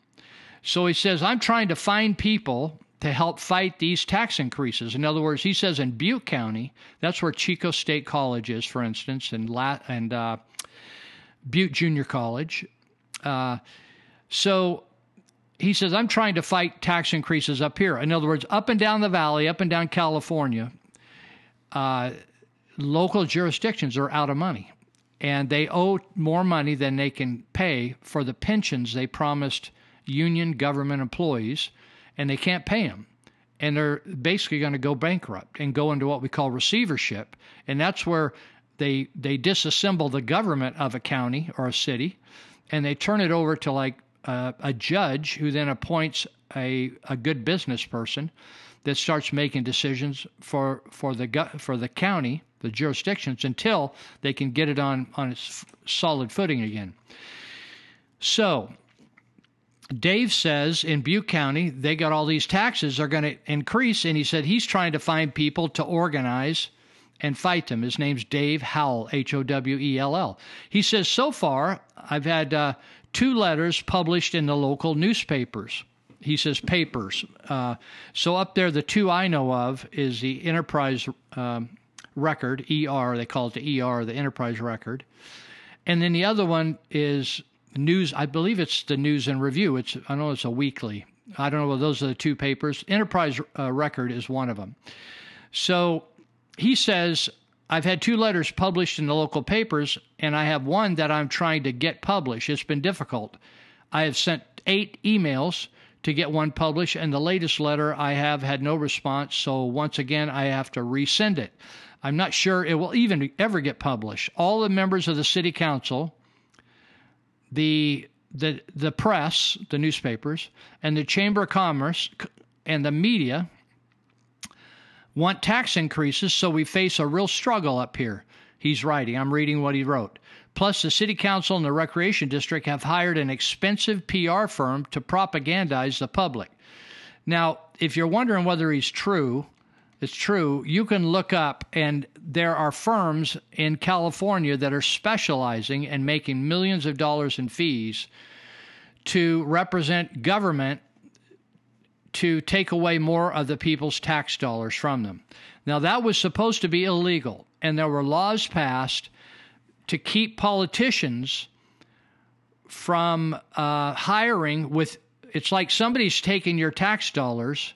So he says, I'm trying to find people to help fight these tax increases. In other words, he says in Butte County, that's where Chico State College is, for instance, and La- and uh, Butte Junior College. Uh, so he says, I'm trying to fight tax increases up here. In other words, up and down the valley, up and down California, uh, local jurisdictions are out of money. And they owe more money than they can pay for the pensions they promised union government employees and they can't pay them. And they're basically going to go bankrupt and go into what we call receivership. And that's where they they disassemble the government of a county or a city and they turn it over to like a judge who then appoints a, a good business person that starts making decisions for for the for the county, the jurisdictions until they can get it on on its solid footing again. So Dave says in Butte County, they got all these taxes are going to increase. And he said he's trying to find people to organize and fight them. His name's Dave Howell, H O W E L L. He says, so far, I've had uh, two letters published in the local newspapers. He says papers. Uh, so up there, the two I know of is the Enterprise um, Record, ER, they call it the ER, the Enterprise Record. And then the other one is news. I believe it's the News and Review. It's I know it's a weekly. I don't know those are the two papers. Enterprise uh, Record is one of them. So he says I've had two letters published in the local papers, and I have one that I'm trying to get published. It's been difficult. I have sent eight emails to get one published, and the latest letter I have had no response. So once again, I have to resend it. I'm not sure it will even ever get published. All the members of the city council the the the press, the newspapers, and the Chamber of Commerce and the media want tax increases, so we face a real struggle up here. He's writing. I'm reading what he wrote. Plus, the city council and the recreation district have hired an expensive PR firm to propagandize the public. Now, if you're wondering whether he's true, it's true. You can look up, and there are firms in California that are specializing and making millions of dollars in fees to represent government to take away more of the people's tax dollars from them. Now, that was supposed to be illegal, and there were laws passed to keep politicians from uh, hiring with it's like somebody's taking your tax dollars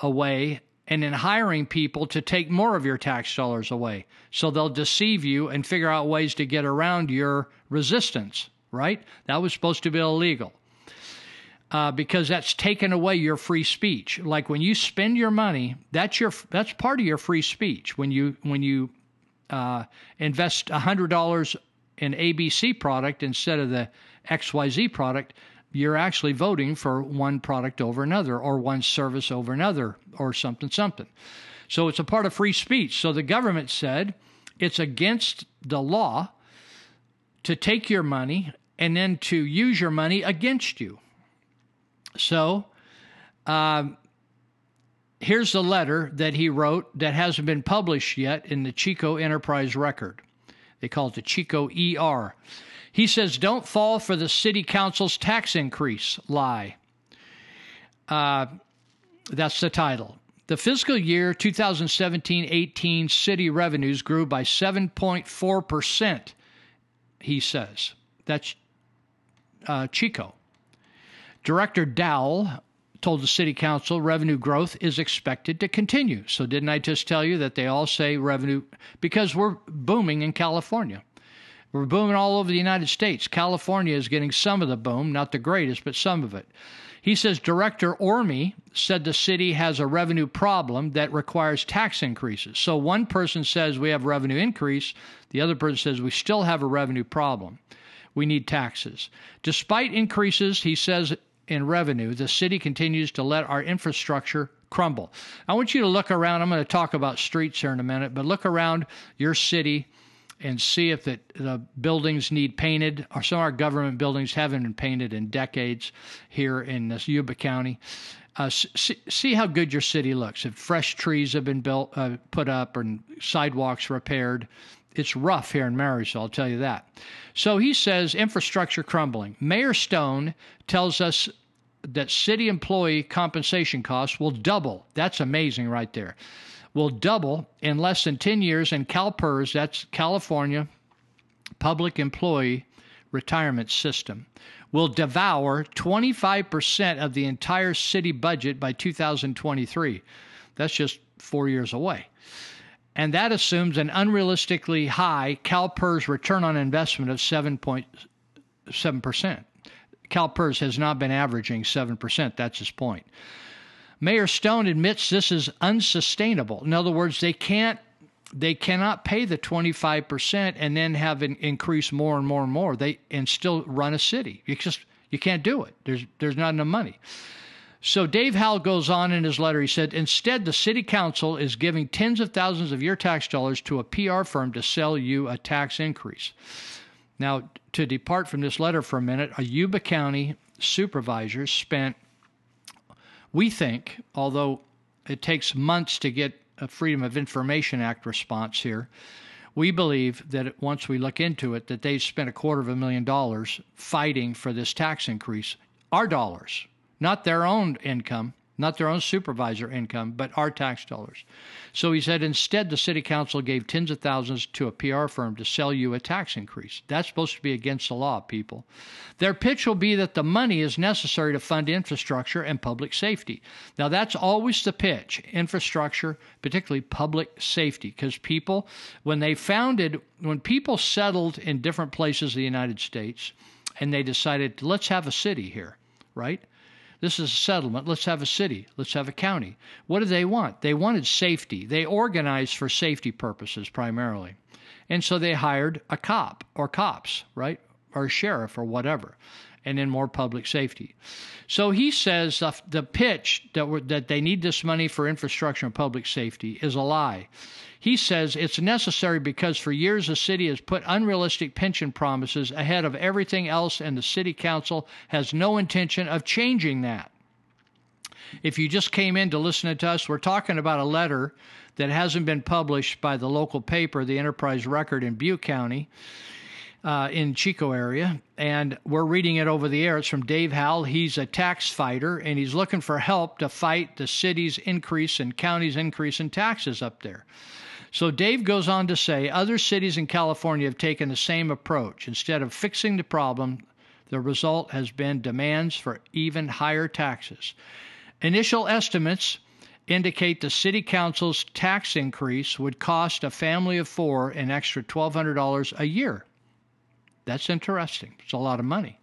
away and in hiring people to take more of your tax dollars away. So they'll deceive you and figure out ways to get around your resistance, right? That was supposed to be illegal. Uh, because that's taken away your free speech. Like when you spend your money, that's your that's part of your free speech. When you when you uh, invest hundred dollars in ABC product instead of the XYZ product, you're actually voting for one product over another or one service over another or something, something. So it's a part of free speech. So the government said it's against the law to take your money and then to use your money against you. So um, here's the letter that he wrote that hasn't been published yet in the Chico Enterprise Record. They call it the Chico ER. He says, Don't fall for the city council's tax increase lie. Uh, that's the title. The fiscal year 2017 18 city revenues grew by 7.4%, he says. That's uh, Chico. Director Dowell told the city council revenue growth is expected to continue. So, didn't I just tell you that they all say revenue? Because we're booming in California. We're booming all over the United States. California is getting some of the boom, not the greatest, but some of it. He says Director Orme said the city has a revenue problem that requires tax increases. So one person says we have revenue increase, the other person says we still have a revenue problem. We need taxes. Despite increases, he says in revenue, the city continues to let our infrastructure crumble. I want you to look around. I'm going to talk about streets here in a minute, but look around your city and see if the, the buildings need painted, or some of our government buildings haven't been painted in decades here in this Yuba County. Uh, see, see, how good your city looks. If fresh trees have been built, uh, put up, and sidewalks repaired, it's rough here in Marysville, I'll tell you that. So he says infrastructure crumbling. Mayor Stone tells us that city employee compensation costs will double. That's amazing right there will double in less than 10 years, and CalPERS, that's California Public Employee Retirement System, will devour 25% of the entire city budget by 2023. That's just four years away. And that assumes an unrealistically high CalPERS return on investment of 7.7%. CalPERS has not been averaging 7%. That's his point. Mayor Stone admits this is unsustainable. In other words, they can't they cannot pay the 25% and then have an increase more and more and more. They and still run a city. You just you can't do it. There's there's not enough money. So dave howell goes on in his letter. He said instead the city council is giving tens of thousands of your tax dollars to a pr firm to sell you a tax increase. Now to depart from this letter for a minute a yuba county supervisor spent we think, although it takes months to get a Freedom of Information Act response here, we believe that once we look into it, that they've spent a quarter of a million dollars fighting for this tax increase, our dollars, not their own income, not their own supervisor income, but our tax dollars. So he said instead, the city council gave tens of thousands to a PR firm to sell you a tax increase. That's supposed to be against the law, people. Their pitch will be that the money is necessary to fund infrastructure and public safety. Now, that's always the pitch infrastructure, particularly public safety, because people, when they founded, when people settled in different places of the United States, and they decided, let's have a city here, right? This is a settlement. Let's have a city. Let's have a county. What did they want? They wanted safety. They organized for safety purposes primarily. And so they hired a cop or cops, right? Or a sheriff or whatever, and in more public safety. So he says the pitch that, that they need this money for infrastructure and public safety is a lie. He says it's necessary because for years the city has put unrealistic pension promises ahead of everything else, and the city council has no intention of changing that. If you just came in to listen to us, we're talking about a letter that hasn't been published by the local paper, the Enterprise Record in Butte County. Uh, in Chico area, and we're reading it over the air. It's from Dave Howell. He's a tax fighter, and he's looking for help to fight the city's increase and county's increase in taxes up there. So Dave goes on to say other cities in California have taken the same approach. Instead of fixing the problem, the result has been demands for even higher taxes. Initial estimates indicate the city council's tax increase would cost a family of four an extra $1,200 a year. That's interesting. It's a lot of money.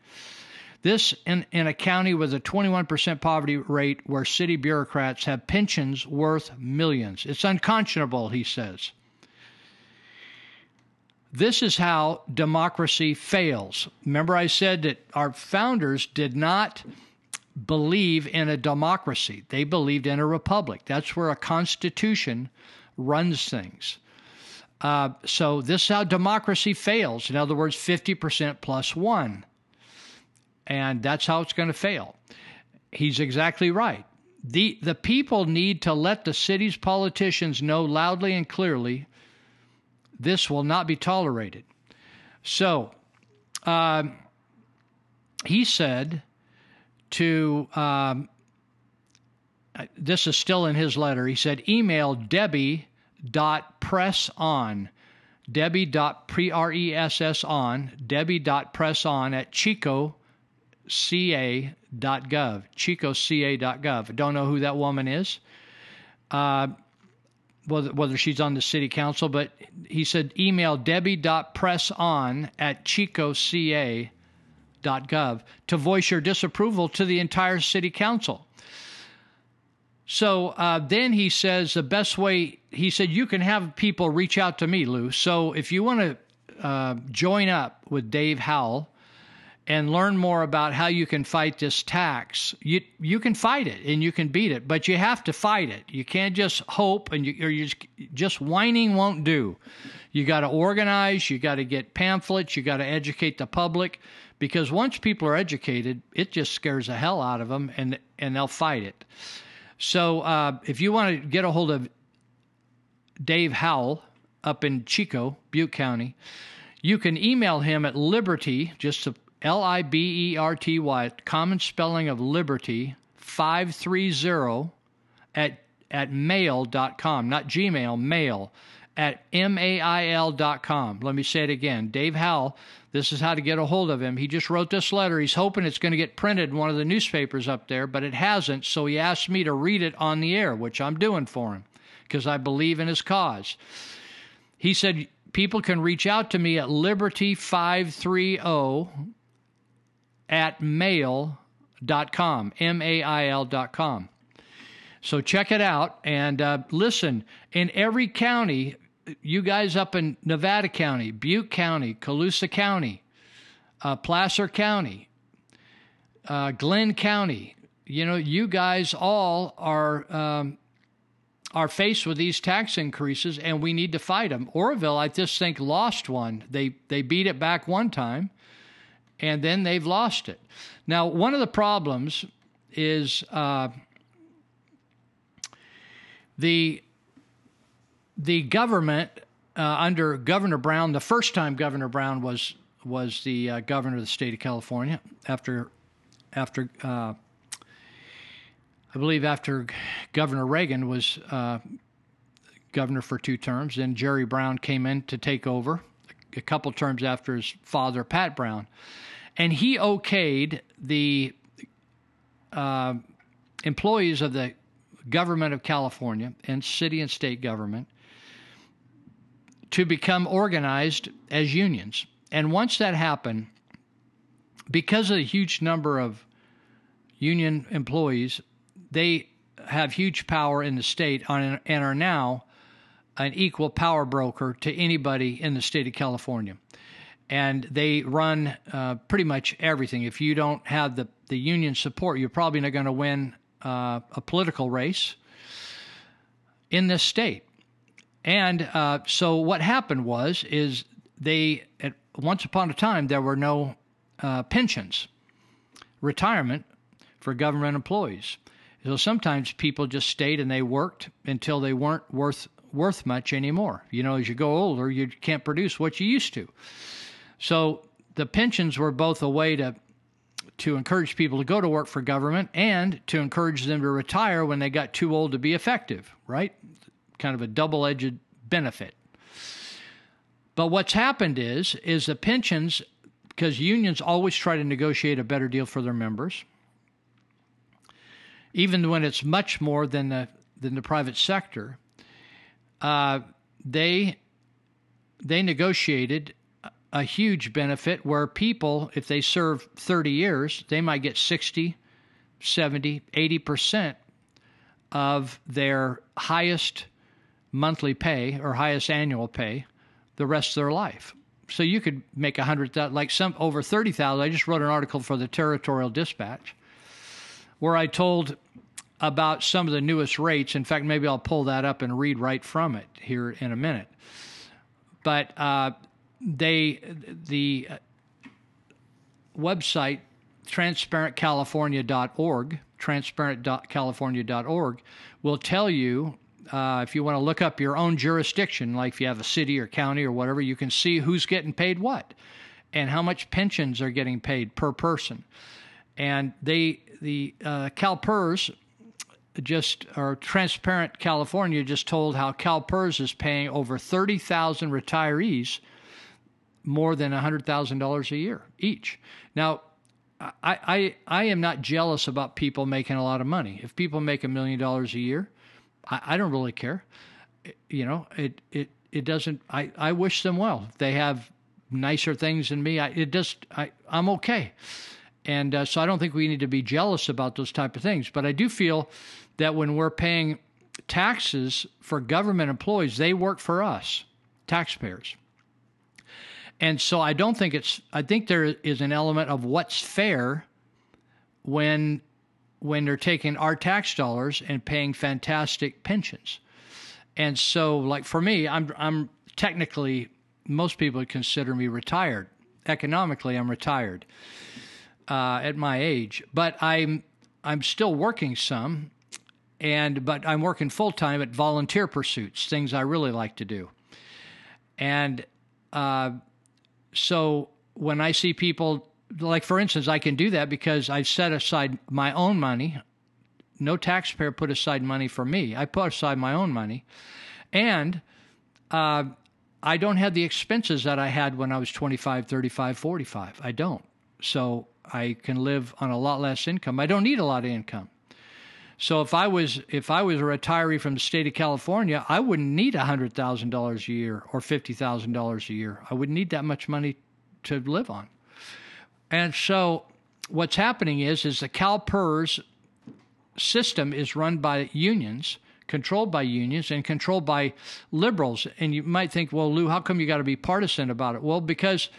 This in, in a county with a 21% poverty rate where city bureaucrats have pensions worth millions. It's unconscionable, he says. This is how democracy fails. Remember, I said that our founders did not believe in a democracy, they believed in a republic. That's where a constitution runs things. Uh, so, this is how democracy fails. In other words, 50% plus one and that's how it's going to fail. He's exactly right. The, the people need to let the city's politicians know loudly and clearly this will not be tolerated. So, uh, he said to, um, this is still in his letter, he said, email Debbie dot press on debbie dot p-r-e-s-s on debbie dot press on at chico chicoca.gov. chicoca.gov. Don't know who that woman is, uh, whether, whether she's on the city council, but he said email debbie.presson at chicoca.gov to voice your disapproval to the entire city council. So uh, then he says the best way, he said, you can have people reach out to me, Lou. So if you want to uh, join up with Dave Howell, and learn more about how you can fight this tax, you you can fight it and you can beat it, but you have to fight it. You can't just hope and you or you just, just whining won't do. You got to organize, you got to get pamphlets, you got to educate the public because once people are educated, it just scares the hell out of them and and they'll fight it. So uh, if you want to get a hold of Dave Howell up in Chico, Butte County, you can email him at liberty, just L I B E R T Y, common spelling of liberty, 530 at, at mail.com, not Gmail, mail at mail.com. Let me say it again. Dave Howell, this is how to get a hold of him. He just wrote this letter. He's hoping it's going to get printed in one of the newspapers up there, but it hasn't. So he asked me to read it on the air, which I'm doing for him because I believe in his cause. He said, People can reach out to me at liberty530 at mail.com, M A I L.com. So check it out and uh, listen. In every county, you guys up in Nevada County, Butte County, Colusa County, uh, Placer County, uh, Glenn County, you know, you guys all are um, are faced with these tax increases, and we need to fight them. Oroville, I just think, lost one. They they beat it back one time, and then they've lost it. Now, one of the problems is uh, the the government uh, under Governor Brown. The first time Governor Brown was was the uh, governor of the state of California after after uh, I believe after Governor Reagan was uh, governor for two terms, then Jerry Brown came in to take over a couple terms after his father, Pat Brown. And he okayed the uh, employees of the government of California and city and state government to become organized as unions. And once that happened, because of the huge number of union employees they have huge power in the state on, and are now an equal power broker to anybody in the state of California. And they run uh, pretty much everything. If you don't have the, the union support, you're probably not going to win uh, a political race in this state. And uh, so what happened was is they at once upon a time there were no uh, pensions, retirement for government employees. So sometimes people just stayed and they worked until they weren't worth worth much anymore. You know, as you go older, you can't produce what you used to. So the pensions were both a way to to encourage people to go to work for government and to encourage them to retire when they got too old to be effective, right? Kind of a double-edged benefit. But what's happened is is the pensions because unions always try to negotiate a better deal for their members even when it's much more than the than the private sector, uh, they they negotiated a huge benefit where people, if they serve 30 years, they might get 60, 70, 80% of their highest monthly pay or highest annual pay the rest of their life. So you could make a hundred like some over 30,000. I just wrote an article for the Territorial Dispatch where I told about some of the newest rates. In fact, maybe I'll pull that up and read right from it here in a minute. But uh, they the website transparentcalifornia.org, transparentcalifornia.org, will tell you uh, if you want to look up your own jurisdiction, like if you have a city or county or whatever, you can see who's getting paid what and how much pensions are getting paid per person. And they the uh, CalPERS just or Transparent California just told how CalPERS is paying over 30,000 retirees more than $100,000 a year each. Now, I, I, I am not jealous about people making a lot of money. If people make a million dollars a year, I, I don't really care. You know, it, it, it doesn't, I, I wish them well. They have nicer things than me. I, it just, I, I'm okay. And uh, so I don't think we need to be jealous about those type of things. But I do feel that when we're paying taxes for government employees, they work for us, taxpayers. And so I don't think it's I think there is an element of what's fair when when they're taking our tax dollars and paying fantastic pensions. And so like for me, I'm I'm technically most people would consider me retired. Economically, I'm retired uh, at my age, but I'm I'm still working some, and but I'm working full time at volunteer pursuits, things I really like to do, and uh, so when I see people like, for instance, I can do that because I've set aside my own money. No taxpayer put aside money for me. I put aside my own money, and uh, I don't have the expenses that I had when I was 25, 35, 45. I don't. So I can live on a lot less income. I don't need a lot of income. So if I was if I was a retiree from the state of California, I wouldn't need hundred thousand dollars a year or fifty thousand dollars a year. I wouldn't need that much money to live on. And so what's happening is is the CalPERS system is run by unions controlled by unions and controlled by liberals. And you might think, well, Lou, how come you got to be partisan about it? Well, because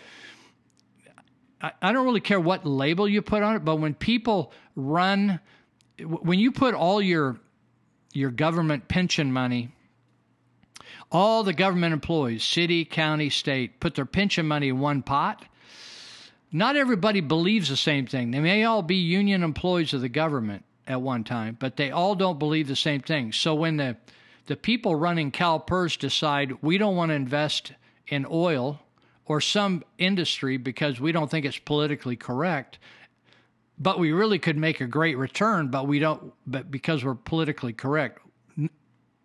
I, I don't really care what label you put on it, but when people run, when you put all your your government pension money, all the government employees, city, county, state, put their pension money in one pot. Not everybody believes the same thing. They may all be union employees of the government, at one time, but they all don't believe the same thing. So when the the people running CalPERS decide we don't want to invest in oil or some industry because we don't think it's politically correct, but we really could make a great return, but we don't, but because we're politically correct.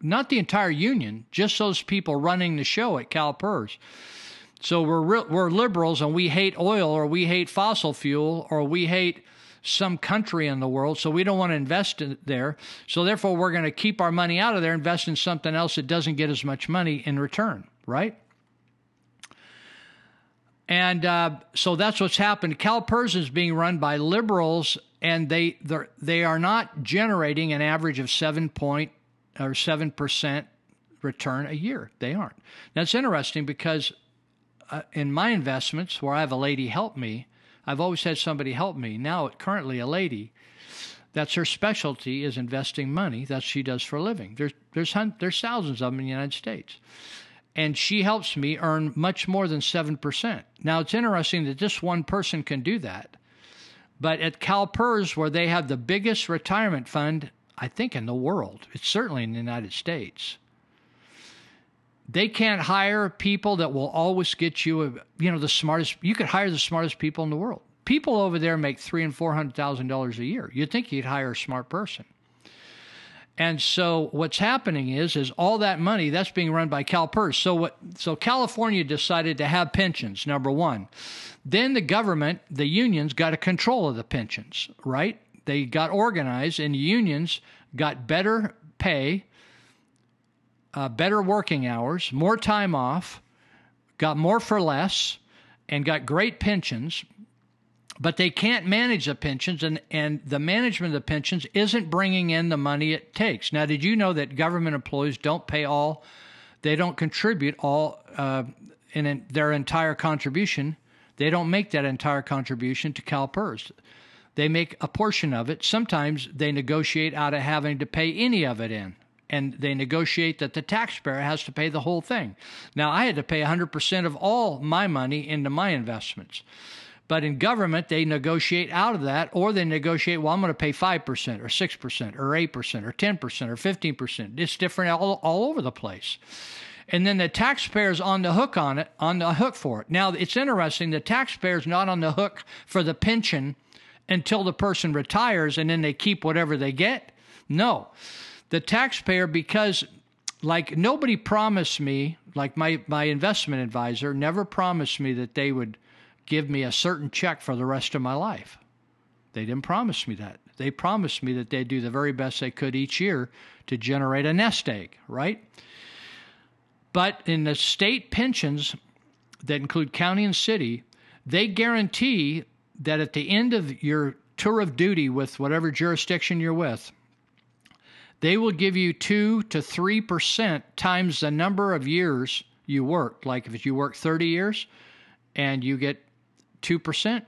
Not the entire union, just those people running the show at CalPERS. So we're re- we're liberals and we hate oil or we hate fossil fuel or we hate some country in the world, so we don't want to invest in there. So therefore, we're going to keep our money out of there, invest in something else that doesn't get as much money in return, right? And uh, so that's what's happened. CalPERS is being run by liberals, and they they are not generating an average of seven point or seven percent return a year. They aren't. That's interesting because uh, in my investments, where I have a lady help me, I've always had somebody help me. Now, currently, a lady, that's her specialty is investing money. that she does for a living. There's there's there's thousands of them in the United States, and she helps me earn much more than seven percent. Now, it's interesting that this one person can do that, but at CalPERS, where they have the biggest retirement fund, I think in the world, it's certainly in the United States they can't hire people that will always get you a, you know the smartest you could hire the smartest people in the world people over there make three and four hundred thousand dollars a year you'd think you'd hire a smart person and so what's happening is is all that money that's being run by CalPERS. So what so California decided to have pensions, number 1. Then the government, the unions got a control of the pensions, right? They got organized and unions got better pay uh, better working hours, more time off, got more for less, and got great pensions. But they can't manage the pensions, and, and the management of the pensions isn't bringing in the money it takes. Now, did you know that government employees don't pay all, they don't contribute all uh, in their entire contribution? They don't make that entire contribution to CalPERS. They make a portion of it. Sometimes they negotiate out of having to pay any of it in and they negotiate that the taxpayer has to pay the whole thing. Now, I had to pay 100% of all my money into my investments. But in government, they negotiate out of that, or they negotiate, well, I'm going to pay 5% or 6% or 8% or 10% or 15%. It's different all, all over the place. And then the taxpayer's on the hook on it, on the hook for it. Now, it's interesting, the taxpayer's not on the hook for the pension until the person retires and then they keep whatever they get. No the taxpayer because like nobody promised me like my my investment advisor never promised me that they would give me a certain check for the rest of my life. They didn't promise me that. They promised me that they'd do the very best they could each year to generate a nest egg right? But in the state pensions that include county and city they guarantee that at the end of your tour of duty with whatever jurisdiction you're with they will give you 2 to 3% times the number of years you worked. Like if you work 30 years, and you get 2%,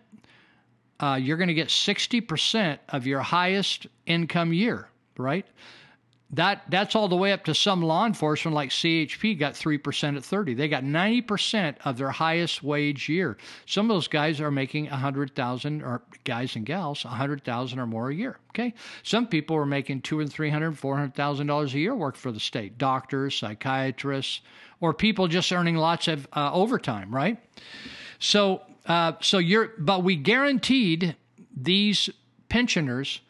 uh, you're going to get 60% of your highest income year, right? That that's all the way up to some law enforcement like CHP got 3% at 30. They got 90% of their highest wage year. Some of those guys are making 100,000 or guys and gals 100,000 or more a year, okay? Some people are making 2 and 300, 400,000 dollars a year work for the state. Doctors, psychiatrists, or people just earning lots of uh, overtime, right? So uh, so you're but we guaranteed these pensioners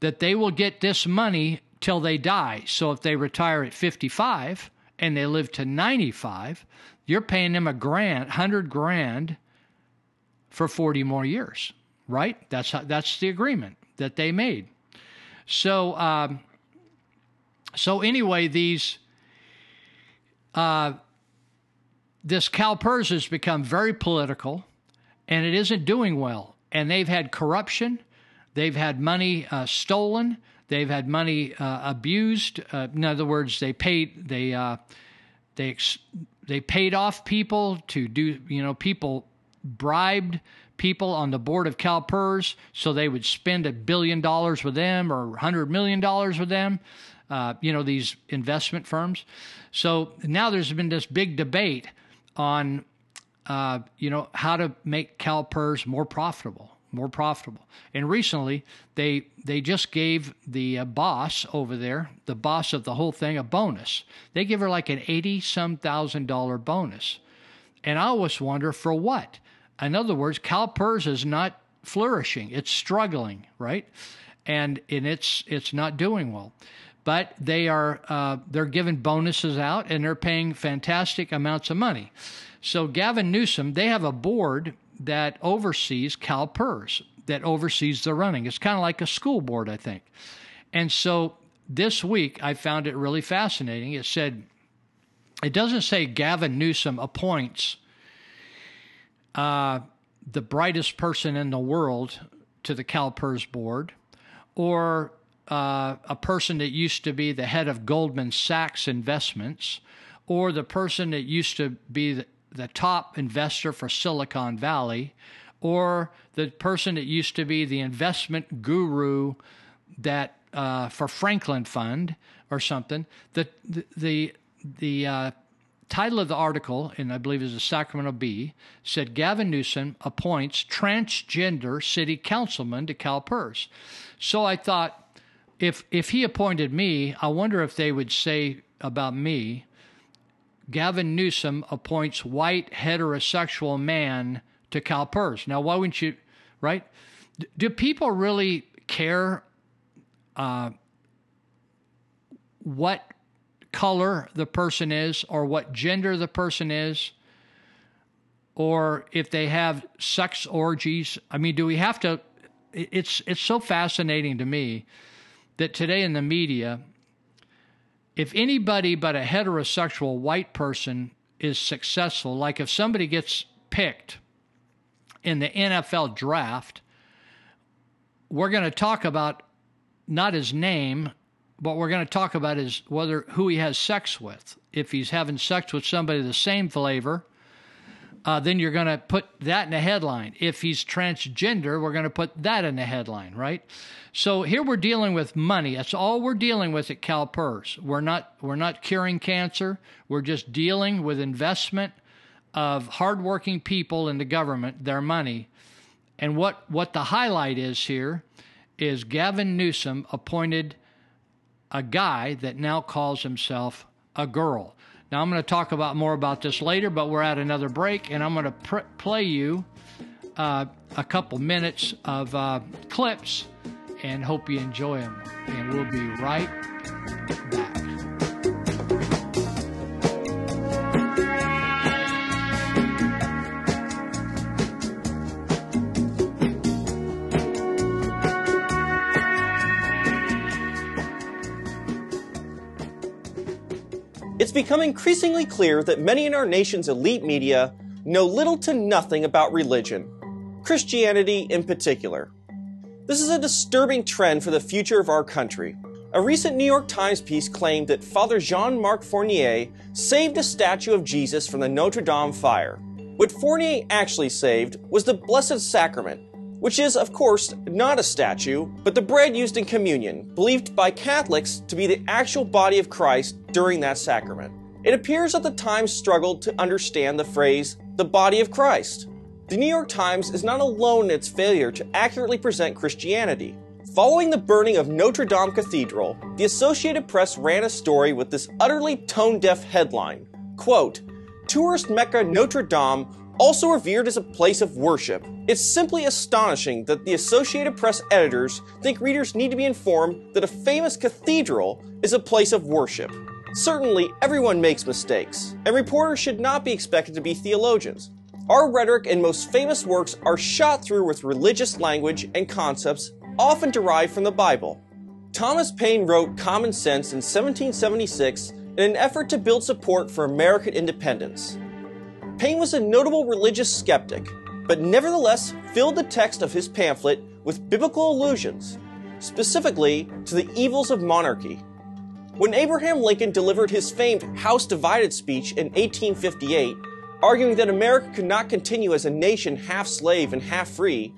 that they will get this money till they die. So if they retire at 55 and they live to 95, you're paying them a grand, 100 grand for 40 more years, right? That's how, that's the agreement that they made. So um, so anyway, these uh, this CalPERS has become very political, and it isn't doing well. And they've had corruption, they've had money uh, stolen, They've had money uh, abused. Uh, in other words, they paid they uh, they they paid off people to do you know people bribed people on the board of CalPERS so they would spend a billion dollars with them or hundred million dollars with them. Uh, you know these investment firms. So now there's been this big debate on uh, you know how to make CalPERS more profitable more profitable. And recently, they they just gave the uh, boss over there, the boss of the whole thing, a bonus. They give her like an eighty some thousand dollar bonus, and I always wonder for what. In other words, CalPERS is not flourishing; it's struggling, right? And and it's it's not doing well. But they are uh, they're giving bonuses out and they're paying fantastic amounts of money. So Gavin Newsom, they have a board that oversees CalPERS, that oversees the running. It's kind of like a school board, I think. And so this week, I found it really fascinating. It said, it doesn't say Gavin Newsom appoints uh, the brightest person in the world to the CalPERS board or uh, a person that used to be the head of Goldman Sachs Investments or the person that used to be the, the top investor for Silicon Valley or the person that used to be the investment guru that uh, for Franklin Fund or something. The the the, the uh, title of the article, and I believe is the Sacramento Bee, said Gavin Newsom appoints transgender city councilman to CalPERS. So I thought, if if he appointed me, I wonder if they would say about me Gavin Newsom appoints white heterosexual man to CalPERS. Now, why wouldn't you, right? Do people really care uh, what color the person is or what gender the person is? Or if they have sex orgies? I mean, do we have to? It's it's so fascinating to me that today in the media if anybody but a heterosexual white person is successful, like if somebody gets picked in the NFL draft, we're going to talk about not his name, but we're going to talk about his whether who he has sex with. If he's having sex with somebody the same flavor, uh, then you're going to put that in a headline. If he's transgender, we're going to put that in the headline, right? So here we're dealing with money. That's all we're dealing with at CalPERS. We're not we're not curing cancer. We're just dealing with investment of hardworking people in the government, their money. And what what the highlight is here is Gavin Newsom appointed a guy that now calls himself a girl. Now, I'm going to talk about more about this later, but we're at another break, and I'm going to pr- play you uh, a couple minutes of uh, clips and hope you enjoy them. And we'll be right back. It's become increasingly clear that many in our nation's elite media know little to nothing about religion, Christianity in particular. This is a disturbing trend for the future of our country. A recent New York Times piece claimed that Father Jean Marc Fournier saved a statue of Jesus from the Notre Dame fire, What Fournier actually saved was the Blessed Sacrament, which is, of course, not a statue, but the bread used in communion, believed by Catholics to be the actual body of Christ during that sacrament. It appears that the Times struggled to understand the phrase, the body of Christ. The New York Times is not alone in its failure to accurately present Christianity. Following the burning of Notre Dame Cathedral, the Associated Press ran a story with this utterly tone deaf headline quote, Tourist Mecca Notre Dame, also revered as a place of worship. It's simply astonishing that the Associated Press editors think readers need to be informed that a famous cathedral is a place of worship. Certainly, everyone makes mistakes, and reporters should not be expected to be theologians. Our rhetoric and most famous works are shot through with religious language and concepts often derived from the Bible. Thomas Paine wrote Common Sense in 1776 in an effort to build support for American independence. Paine was a notable religious skeptic, but nevertheless filled the text of his pamphlet with biblical allusions, specifically to the evils of monarchy. When Abraham Lincoln delivered his famed House Divided speech in 1858, arguing that America could not continue as a nation half slave and half free,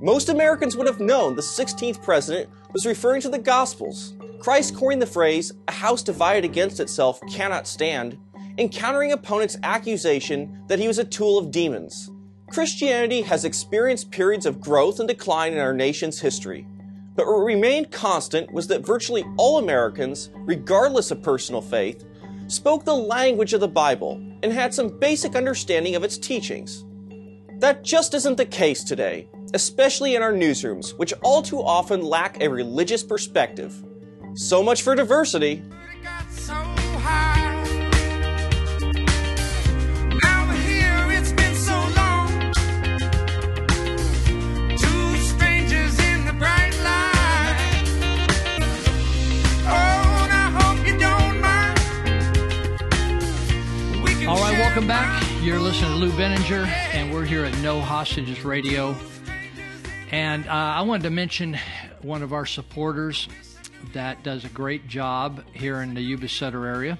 most Americans would have known the 16th president was referring to the Gospels. Christ coined the phrase, a house divided against itself cannot stand, encountering opponents' accusation that he was a tool of demons. Christianity has experienced periods of growth and decline in our nation's history. But what remained constant was that virtually all Americans, regardless of personal faith, spoke the language of the Bible and had some basic understanding of its teachings. That just isn't the case today, especially in our newsrooms, which all too often lack a religious perspective. So much for diversity. Welcome back. You're listening to Lou Binninger, and we're here at No Hostages Radio. And uh, I wanted to mention one of our supporters that does a great job here in the Yuba Sutter area.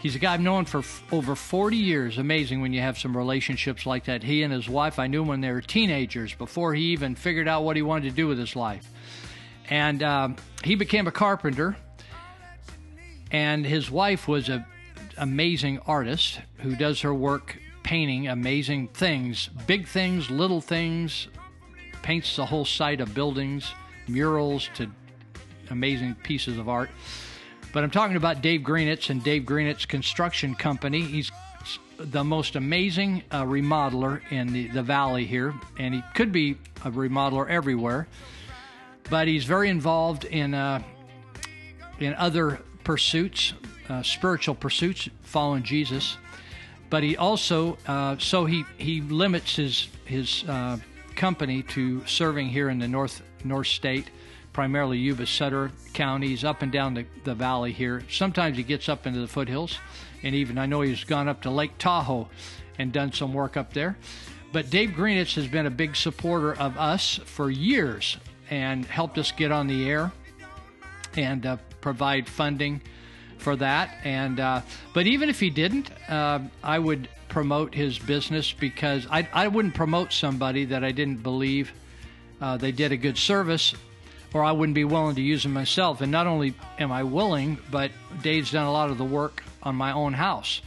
He's a guy I've known for f- over 40 years. Amazing when you have some relationships like that. He and his wife, I knew when they were teenagers before he even figured out what he wanted to do with his life. And um, he became a carpenter, and his wife was a amazing artist who does her work painting amazing things, big things, little things, paints the whole site of buildings, murals to amazing pieces of art. But I'm talking about Dave Greenitz and Dave Greenitz Construction Company. He's the most amazing uh, remodeler in the, the valley here, and he could be a remodeler everywhere. But he's very involved in uh, in other pursuits, uh, spiritual pursuits, following Jesus. But he also, uh, so he, he limits his his uh, company to serving here in the north north state, primarily Yuba Sutter counties, up and down the, the valley here. Sometimes he gets up into the foothills, and even I know he's gone up to Lake Tahoe and done some work up there. But Dave Greenitz has been a big supporter of us for years and helped us get on the air and uh, provide funding for that. And uh, but even if he didn't, uh, I would promote his business because I I wouldn't promote somebody that I didn't believe uh, they did a good service, or I wouldn't be willing to use them myself. And not only am I willing, but Dave's done a lot of the work on my own house,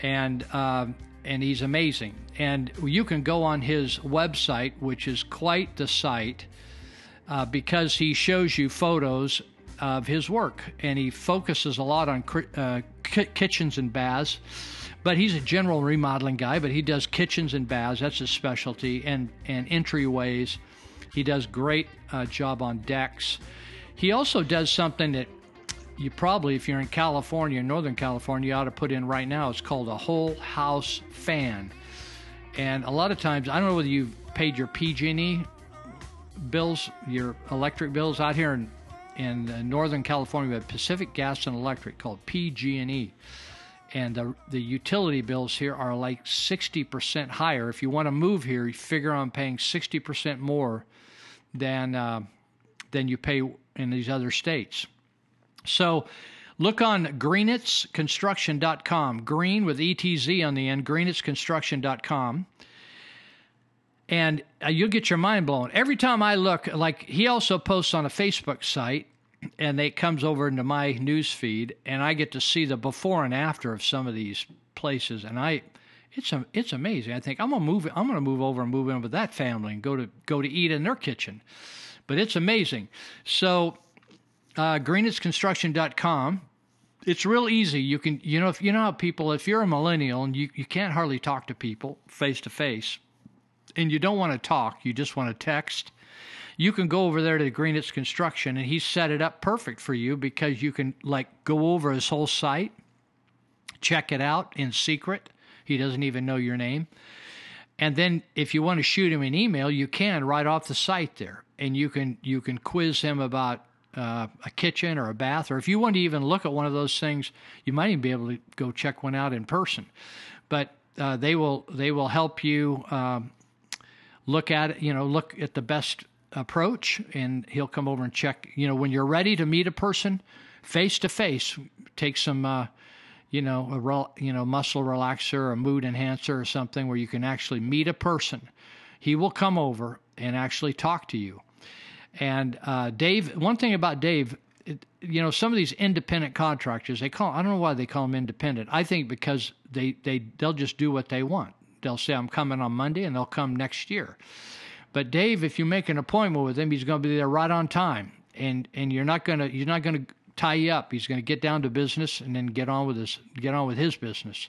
and uh, and he's amazing. And you can go on his website, which is quite the site, uh, because he shows you photos of his work, and he focuses a lot on uh, kitchens and baths. But he's a general remodeling guy, but he does kitchens and baths. That's his specialty, and and entryways. He does great uh, job on decks. He also does something that you probably, if you're in California, Northern California, you ought to put in right now. It's called a whole house fan. And a lot of times, I don't know whether you've paid your PG&E bills, your electric bills out here in in uh, Northern California, we have Pacific Gas and Electric called PG&E, and the the utility bills here are like 60% higher. If you want to move here, you figure on paying 60% more than uh, than you pay in these other states. So Look on greenitzconstruction.com, green with ETZ on the end, greenitzconstruction.com. And uh, you'll get your mind blown. Every time I look, like he also posts on a Facebook site, and it comes over into my news feed, and I get to see the before and after of some of these places, and I, it's a, it's amazing. I think I'm gonna move. I'm gonna move over and move in with that family and go to go to eat in their kitchen, but it's amazing. So, uh, greenitzconstruction.com it's real easy. You can, you know, if you know how people, if you're a millennial and you, you can't hardly talk to people face to face and you don't want to talk, you just want to text, you can go over there to Greenitz Construction and he set it up perfect for you because you can like go over his whole site, check it out in secret. He doesn't even know your name. And then if you want to shoot him an email, you can right off the site there. And you can you can quiz him about uh, a kitchen or a bath, or if you want to even look at one of those things, you might even be able to go check one out in person. But uh, they will they will help you um, look at it. You know, look at the best approach, and he'll come over and check. You know, when you're ready to meet a person face to face, take some. Uh, you know, a rel- you know muscle relaxer, a mood enhancer, or something where you can actually meet a person. He will come over and actually talk to you and uh, Dave, one thing about Dave, it, you know, some of these independent contractors, they call, I don't know why they call them independent. I think because they, they, they'll just do what they want. They'll say, I'm coming on Monday and they'll come next year. But Dave, if you make an appointment with him, he's going to be there right on time. And, and you're not going to, you're not going to tie you up. He's going to get down to business and then get on with his, get on with his business.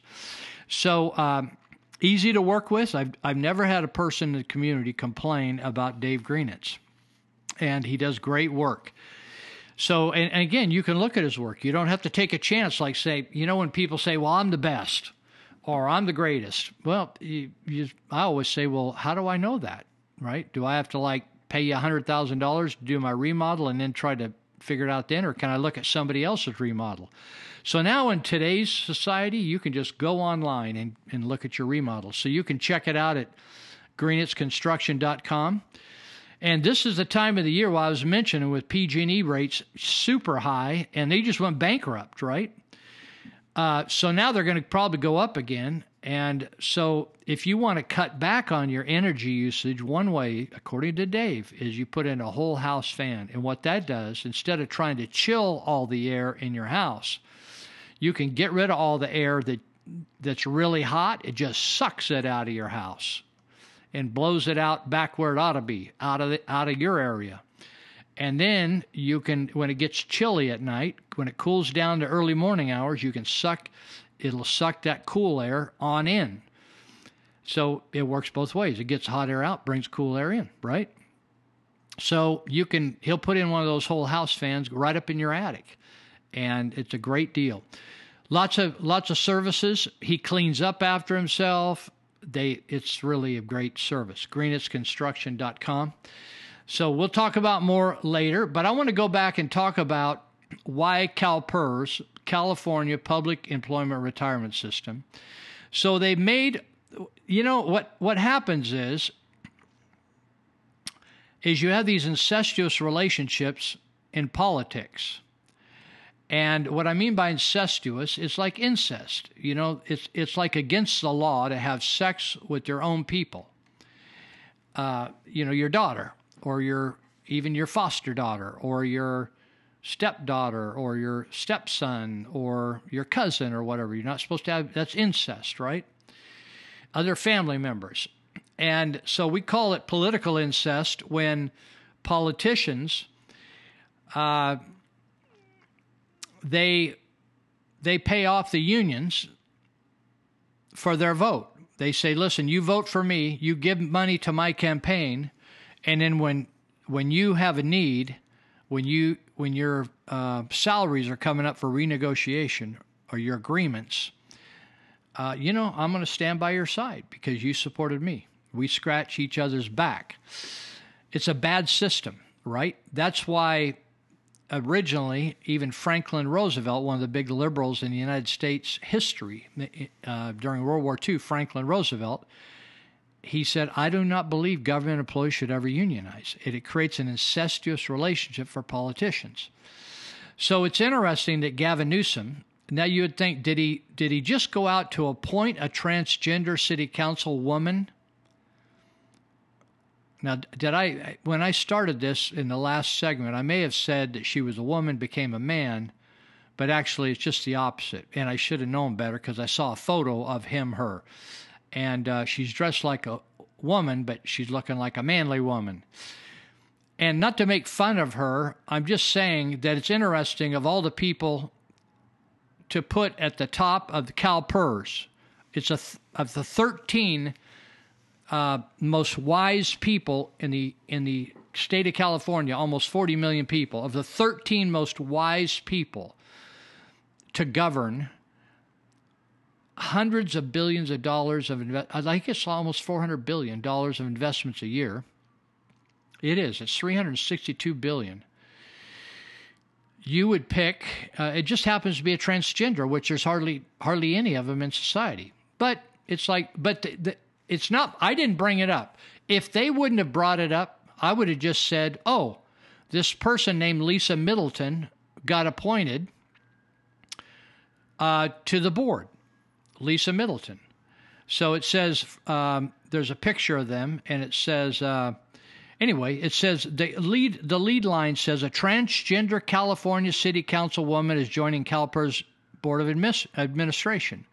So, um, easy to work with. I've, I've never had a person in the community complain about Dave Greenitz and he does great work. So, and, and, again, you can look at his work. You don't have to take a chance, like say, you know, when people say, "Well, I'm the best," or "I'm the greatest." Well, you, you, I always say, "Well, how do I know that?" Right? Do I have to like pay you a hundred thousand dollars to do my remodel and then try to figure it out then, or can I look at somebody else's remodel? So now in today's society, you can just go online and, and look at your remodel. So you can check it out at greenitzconstruction.com. And this is the time of the year, while I was mentioning with PG&E rates super high, and they just went bankrupt, right? Uh, so now they're going to probably go up again. And so if you want to cut back on your energy usage, one way, according to Dave, is you put in a whole house fan. And what that does, instead of trying to chill all the air in your house, you can get rid of all the air that that's really hot. It just sucks it out of your house and blows it out back where it ought to be, out of the, out of your area. And then you can, when it gets chilly at night, when it cools down to early morning hours, you can suck, it'll suck that cool air on in. So it works both ways. It gets hot air out, brings cool air in, right? So you can, he'll put in one of those whole house fans right up in your attic, and it's a great deal. Lots of lots of services. He cleans up after himself they it's really a great service. greenitzconstruction.com. So we'll talk about more later, but I want to go back and talk about why CalPERS, California Public Employment Retirement System. So they made you know what what happens is is you have these incestuous relationships in politics. And what I mean by incestuous, it's like incest. You know, it's it's like against the law to have sex with your own people. Uh, you know, your daughter, or your even your foster daughter, or your stepdaughter, or your stepson, or your cousin, or whatever. You're not supposed to have that's incest, right? Other family members. And so we call it political incest when politicians uh, they they pay off the unions for their vote. They say, "Listen, you vote for me, you give money to my campaign, and then when when you have a need, when you when your uh, salaries are coming up for renegotiation or your agreements, uh, you know, I'm going to stand by your side because you supported me. We scratch each other's back. It's a bad system, right? That's why originally, even Franklin Roosevelt, one of the big liberals in the United States history uh, during World War II, Franklin Roosevelt, he said, I do not believe government employees should ever unionize. It, it creates an incestuous relationship for politicians. So it's interesting that Gavin Newsom. Now you would think did he did he just go out to appoint a transgender city council woman? Now did I when I started this in the last segment I may have said that she was a woman became a man, but actually it's just the opposite and I should have known better because I saw a photo of him her, and uh, she's dressed like a woman but she's looking like a manly woman. And not to make fun of her, I'm just saying that it's interesting of all the people to put at the top of the CalPERS. It's a th- of the 13 uh, most wise people in the in the state of California, almost 40 million people. Of the 13 most wise people to govern hundreds of billions of dollars of invest. I it's almost 400 billion dollars of investments a year it is. It's 362 billion. You would pick. Uh, it just happens to be a transgender, which there's hardly hardly any of them in society. But it's like, but the, the, it's not. I didn't bring it up. If they wouldn't have brought it up, I would have just said, "Oh, this person named Lisa Middleton got appointed uh, to the board." Lisa Middleton. So it says um, there's a picture of them, and it says. Uh, Anyway, it says the lead the lead line says a transgender California City Councilwoman is joining CalPERS Board of Admis- Administration,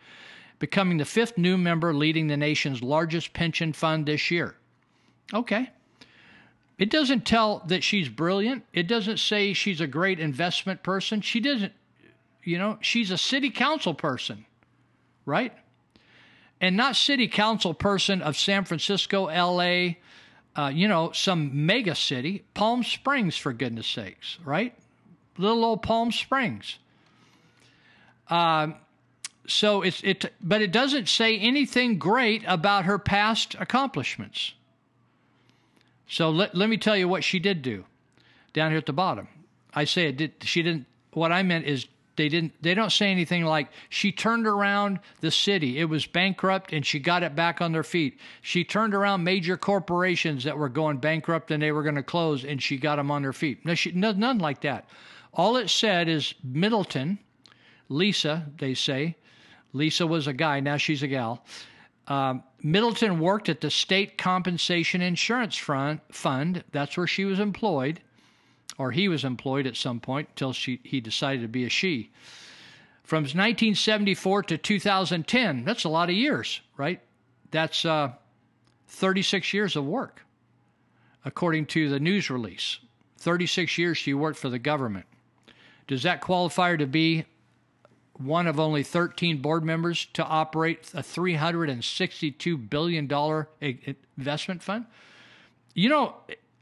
becoming the fifth new member leading the nation's largest pension fund this year. Okay. It doesn't tell that she's brilliant. It doesn't say she's a great investment person. She doesn't, you know, she's a city council person, right? And not city council person of San Francisco, LA, uh, you know, some mega city, Palm Springs, for goodness sakes, right? Little old Palm Springs. Uh, so it's it, but it doesn't say anything great about her past accomplishments. So let let me tell you what she did do, down here at the bottom. I say it did. She didn't. What I meant is they didn't they don't say anything like she turned around the city. It was bankrupt and she got it back on their feet. She turned around major corporations that were going bankrupt and they were going to close and she got them on their feet. No, she, no, none like that. All it said is Middleton, Lisa, they say. Lisa was a guy, now she's a gal. Um, Middleton worked at the State Compensation Insurance Fund. That's where she was employed or he was employed at some point until she, he decided to be a she. From 1974 to 2010, that's a lot of years, right? That's uh, 36 years of work, according to the news release. 36 years she worked for the government. Does that qualify her to be one of only 13 board members to operate a $362 billion investment fund? You know,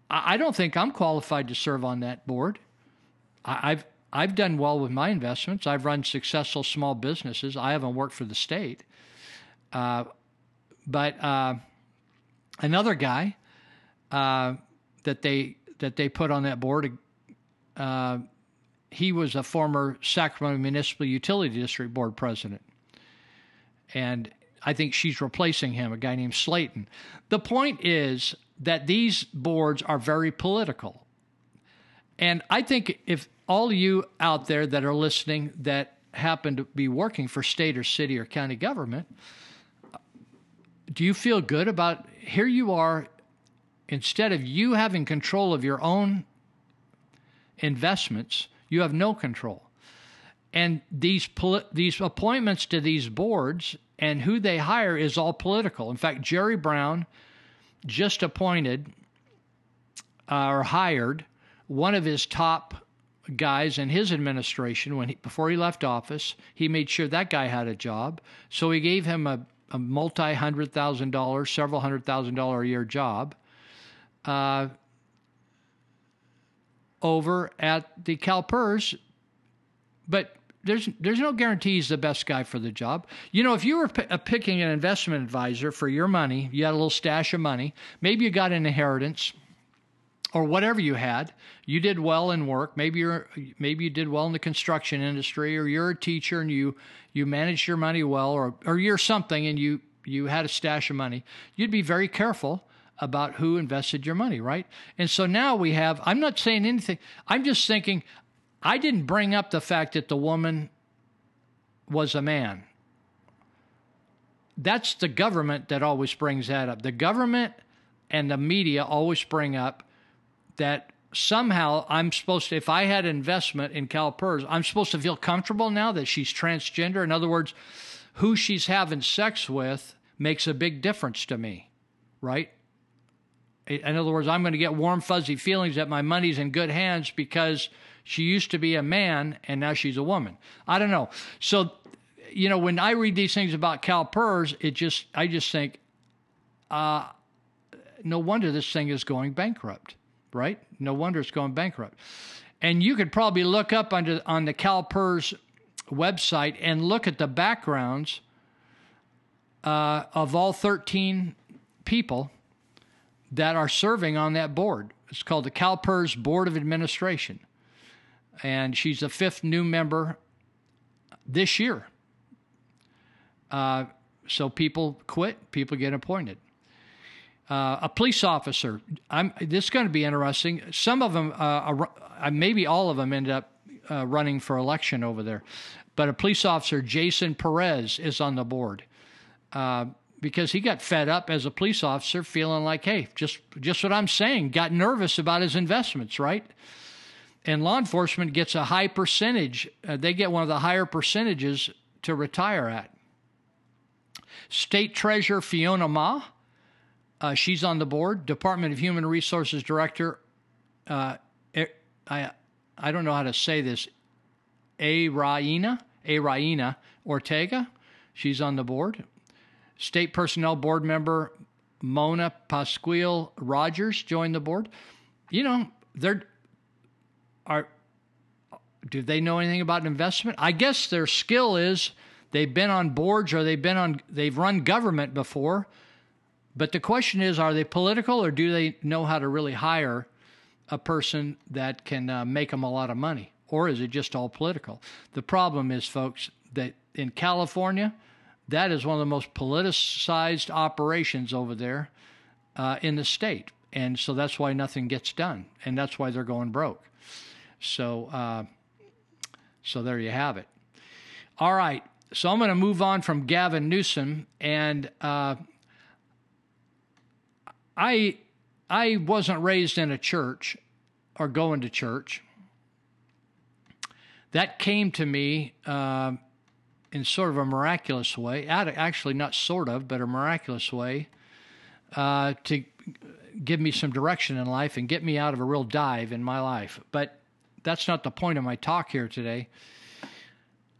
I don't think I'm qualified to serve on that board. I've I've done well with my investments. I've run successful small businesses. I haven't worked for the state. Uh, but uh, another guy uh, that they that they put on that board, uh, he was a former Sacramento Municipal Utility District Board president, and I think she's replacing him, a guy named Slaton. The point is, that these boards are very political. And I think if all you out there that are listening that happen to be working for state or city or county government, do you feel good about here you are instead of you having control of your own investments, you have no control. And these these appointments to these boards and who they hire is all political. In fact, Jerry Brown just appointed uh, or hired one of his top guys in his administration when he, before he left office. He made sure that guy had a job, so he gave him a, a multi hundred thousand dollars, several hundred thousand dollar a year job. Uh, over at the CalPERS, but there's there's no guarantee he's the best guy for the job. You know, if you were p- uh, picking an investment advisor for your money, you had a little stash of money, maybe you got an inheritance or whatever you had, you did well in work. Maybe you're maybe you did well in the construction industry, or you're a teacher and you you managed your money well, or or you're something and you you had a stash of money. You'd be very careful about who invested your money, right? And so now we have. I'm not saying anything. I'm just thinking I didn't bring up the fact that the woman was a man. That's the government that always brings that up. The government and the media always bring up that somehow I'm supposed to, if I had investment in CalPERS, I'm supposed to feel comfortable now that she's transgender. In other words, who she's having sex with makes a big difference to me, right? In other words, I'm going to get warm, fuzzy feelings that my money's in good hands because she used to be a man and now she's a woman. I don't know. So, you know, when I read these things about CalPERS, it just, I just think, uh, no wonder this thing is going bankrupt, right? No wonder it's going bankrupt. And you could probably look up under, on the CalPERS website and look at the backgrounds uh, of all 13 people that are serving on that board. It's called the CalPERS Board of Administration. And she's the fifth new member this year. Uh, so people quit, people get appointed. Uh, a police officer. I'm, this is going to be interesting. Some of them, uh, uh, maybe all of them, ended up uh, running for election over there. But a police officer, Jason Perez, is on the board. Uh, because he got fed up as a police officer, feeling like, hey, just just what I'm saying, got nervous about his investments, right? And law enforcement gets a high percentage; uh, they get one of the higher percentages to retire at. State Treasurer Fiona Ma, uh, she's on the board. Department of Human Resources Director, uh, I I don't know how to say this, A Raina A Raina Ortega, she's on the board. State Personnel Board member Mona Pasquil Rogers joined the board. You know, they're are do they know anything about investment? I guess their skill is they've been on boards or they've been on they've run government before. But the question is, are they political or do they know how to really hire a person that can uh, make them a lot of money? Or is it just all political? The problem is, folks, that in California, that is one of the most politicized operations over there uh, in the state. And so that's why nothing gets done. And that's why they're going broke. So, uh, so there you have it. All right. So I'm going to move on from Gavin Newsom. And uh, I, I wasn't raised in a church or going to church. That came to me uh, in sort of a miraculous way, actually not sort of, but a miraculous way, uh, to give me some direction in life and get me out of a real dive in my life. But that's not the point of my talk here today.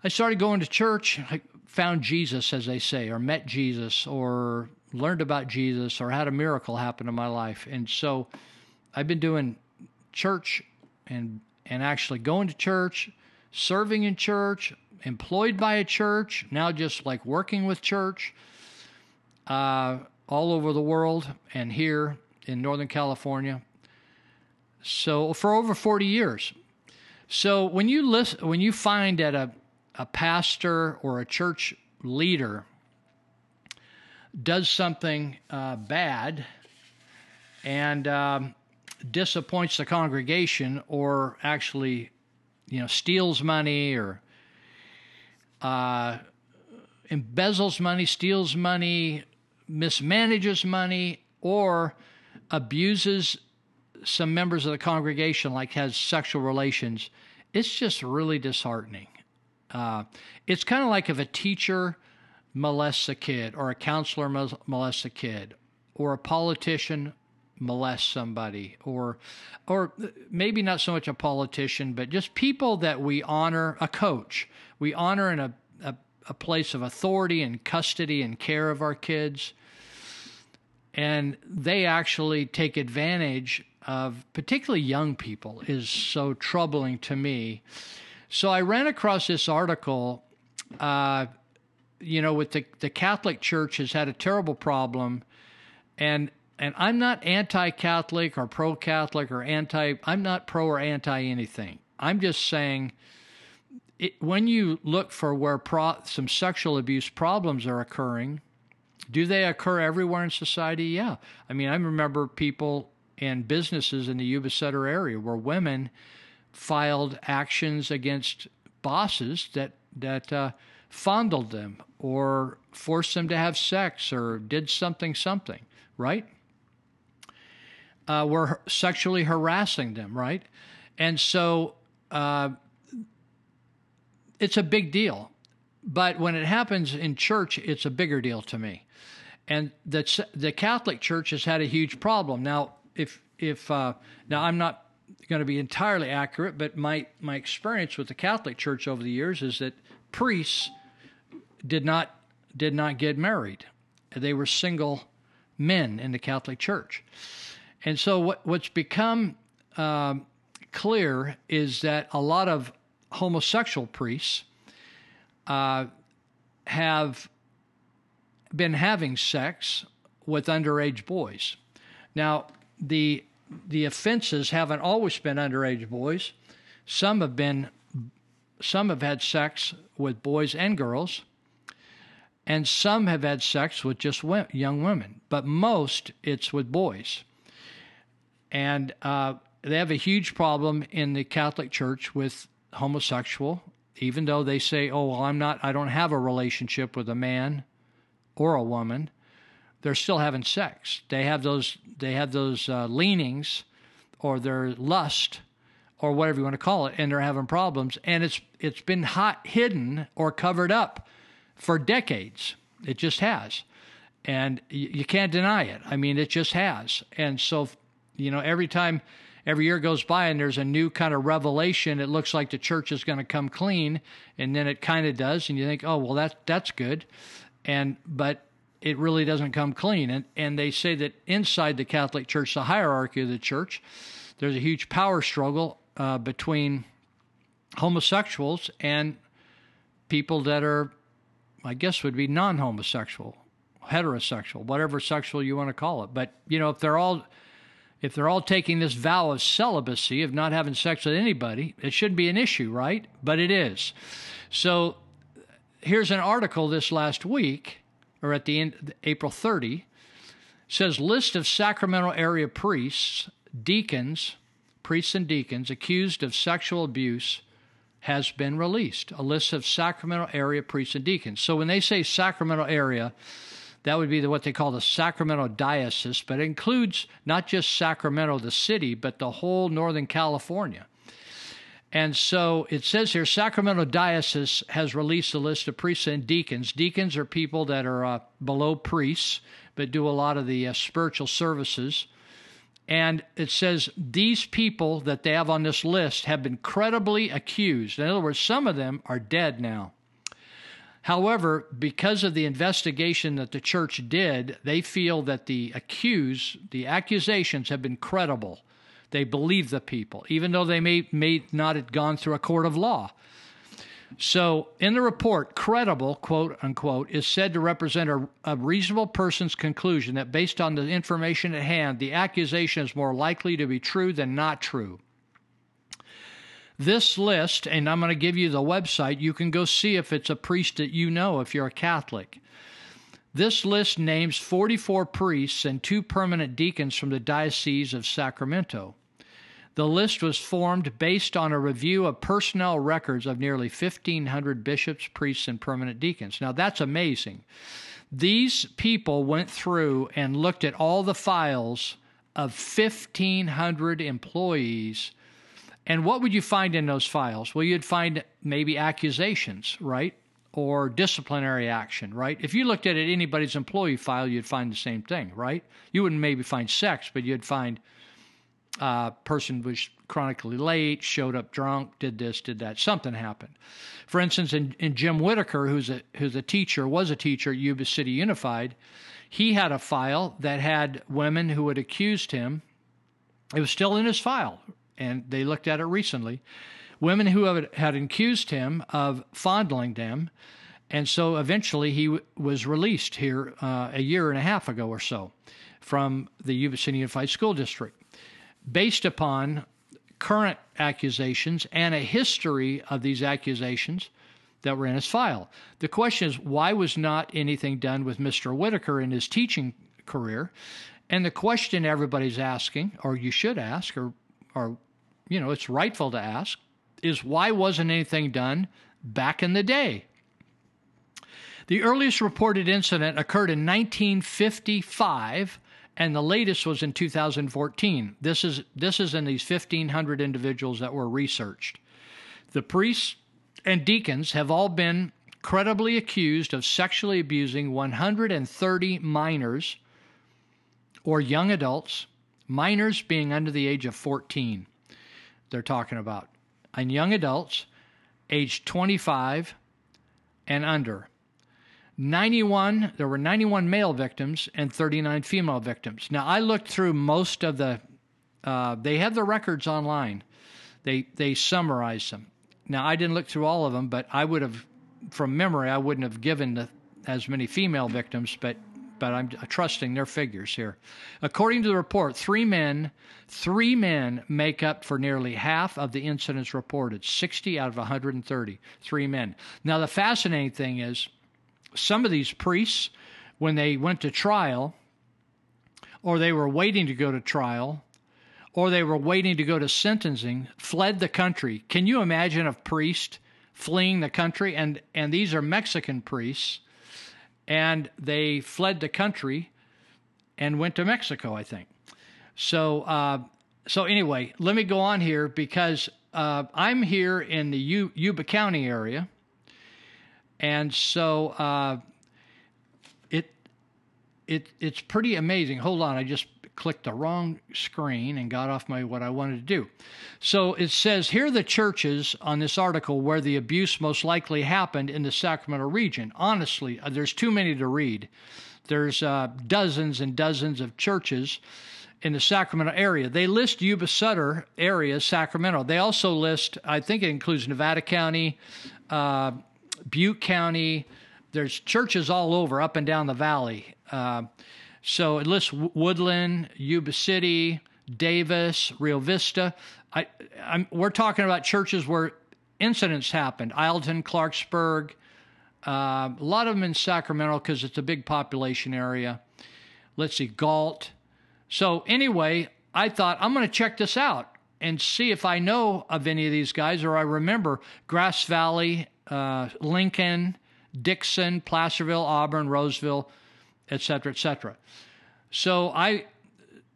I started going to church. I found Jesus, as they say, or met Jesus, or learned about Jesus, or had a miracle happen in my life. And so I've been doing church and and actually going to church, serving in church, employed by a church, now just like working with church uh, all over the world and here in Northern California. So for over 40 years. So when you listen, when you find that a, a pastor or a church leader does something uh, bad and um, disappoints the congregation or actually you know steals money or uh, embezzles money, steals money, mismanages money, or abuses some members of the congregation, like has sexual relations, it's just really disheartening. Uh, it's kind of like if a teacher molests a kid, or a counselor molests a kid, or a politician molests somebody, or, or maybe not so much a politician, but just people that we honor, a coach we honor in a, a, a place of authority and custody and care of our kids. And they actually take advantage of particularly young people is so troubling to me. So I ran across this article. Uh, you know, with the the Catholic Church has had a terrible problem, and and I'm not anti-Catholic or pro-Catholic or anti. I'm not pro or anti anything. I'm just saying it, when you look for where pro, some sexual abuse problems are occurring, do they occur everywhere in society? Yeah. I mean, I remember people and businesses in the Yuba Sutter area where women filed actions against bosses that that uh, fondled them or forced them to have sex or did something something, right? Uh, were sexually harassing them, right? And so uh, it's a big deal. But when it happens in church, it's a bigger deal to me. And the the Catholic Church has had a huge problem. Now, if if uh, now I'm not going to be entirely accurate, but my my experience with the Catholic Church over the years is that priests did not did not get married; they were single men in the Catholic Church. And so, what what's become uh, clear is that a lot of homosexual priests uh, have been having sex with underage boys. Now, the the offenses haven't always been underage boys. Some have been some have had sex with boys and girls, and some have had sex with just young women. But most, it's with boys. And uh, they have a huge problem in the Catholic Church with homosexual, even though they say, "Oh, well, I'm not. I don't have a relationship with a man or a woman." They're still having sex. They have those. They have those uh, leanings, or their lust, or whatever you want to call it, and they're having problems. And it's it's been hot, hidden or covered up for decades. It just has, and you, you can't deny it. I mean, it just has. And so, you know, every time every year goes by and there's a new kind of revelation. It looks like the church is going to come clean, and then it kind of does, and you think, oh well, that that's good, and but it really doesn't come clean. And and they say that inside the Catholic Church, the hierarchy of the church, there's a huge power struggle uh, between homosexuals and people that are, I guess, would be non-homosexual, heterosexual, whatever sexual you want to call it. But you know, if they're all if they're all taking this vow of celibacy, of not having sex with anybody, it shouldn't be an issue, right? But it is. So here's an article this last week, or at the end, April 30, says list of Sacramento area priests, deacons, priests and deacons accused of sexual abuse has been released. A list of Sacramento area priests and deacons. So when they say Sacramento area, that would be the, what they call the Sacramento Diocese, but it includes not just Sacramento, the city, but the whole Northern California. And so it says here Sacramento Diocese has released a list of priests and deacons. Deacons are people that are uh, below priests, but do a lot of the uh, spiritual services. And it says these people that they have on this list have been credibly accused. In other words, some of them are dead now. However, because of the investigation that the church did, they feel that the accused, the accusations have been credible. They believe the people, even though they may, may not have gone through a court of law. So, in the report, credible, quote unquote, is said to represent a, a, reasonable person's conclusion that based on the information at hand, the accusation is more likely to be true than not true. This list, and I'm going to give you the website, you can go see if it's a priest that you know if you're a Catholic. This list names 44 priests and two permanent deacons from the Diocese of Sacramento. The list was formed based on a review of personnel records of nearly 1,500 bishops, priests, and permanent deacons. Now, that's amazing. These people went through and looked at all the files of 1,500 employees and what would you find in those files? Well, you'd find maybe accusations, right? Or disciplinary action, right? If you looked at it, anybody's employee file, you'd find the same thing, right? You wouldn't maybe find sex, but you'd find a uh, person was chronically late, showed up drunk, did this, did that. Something happened. For instance, in, in Jim Whitaker, who's a who's a teacher, was a teacher at Yuba City Unified, he had a file that had women who had accused him. It was still in his file, and they looked at it recently. Women who had, accused him of fondling them, and so eventually he w- was released here uh, a year and a half ago or so from the Yuba City Unified School District, based upon current accusations and a history of these accusations that were in his file. The question is, why was not anything done with Mr. Whitaker in his teaching career? And the question everybody's asking, or you should ask, or or you know, it's rightful to ask, is why wasn't anything done back in the day? The earliest reported incident occurred in 1955 and the latest was in 2014. This is this is in these 1500 individuals that were researched. The priests and deacons have all been credibly accused of sexually abusing 130 minors or young adults, minors being under the age of 14. They're talking about and young adults aged 25 and under. 91 there were 91 male victims and 39 female victims. Now i looked through most of the uh, they have the records online. They they summarized them. Now i didn't look through all of them but i would have from memory i wouldn't have given the, as many female victims but but i'm uh, trusting their figures here according to the report three men three men make up for nearly half of the incidents reported 60 out of 130 three men now the fascinating thing is some of these priests, when they went to trial, or they were waiting to go to trial, or they were waiting to go to sentencing, fled the country. Can you imagine a priest fleeing the country? And and these are Mexican priests, and they fled the country and went to Mexico, I think. So uh, so anyway, let me go on here because uh, I'm here in the U- Yuba County area and so uh, it it it's pretty amazing. Hold on, I just clicked the wrong screen and got off my what I wanted to do. So it says here are the churches on this article where the abuse most likely happened in the Sacramento region. Honestly, uh, there's too many to read. There's uh, dozens and dozens of churches in the Sacramento area. They list Yuba Sutter area, Sacramento. They also list, I think it includes Nevada County, uh, Butte County. There's churches all over, up and down the valley. Uh, so it lists Woodland, Yuba City, Davis, Rio Vista. I, I'm, we're talking about churches where incidents happened. Isleton, Clarksburg, uh, a lot of them in Sacramento because it's a big population area. Let's see, Galt. So anyway, I thought I'm going to check this out and see if I know of any of these guys or I remember Grass Valley uh, Lincoln, Dixon, Placerville, Auburn, Roseville, et cetera, et cetera. So I,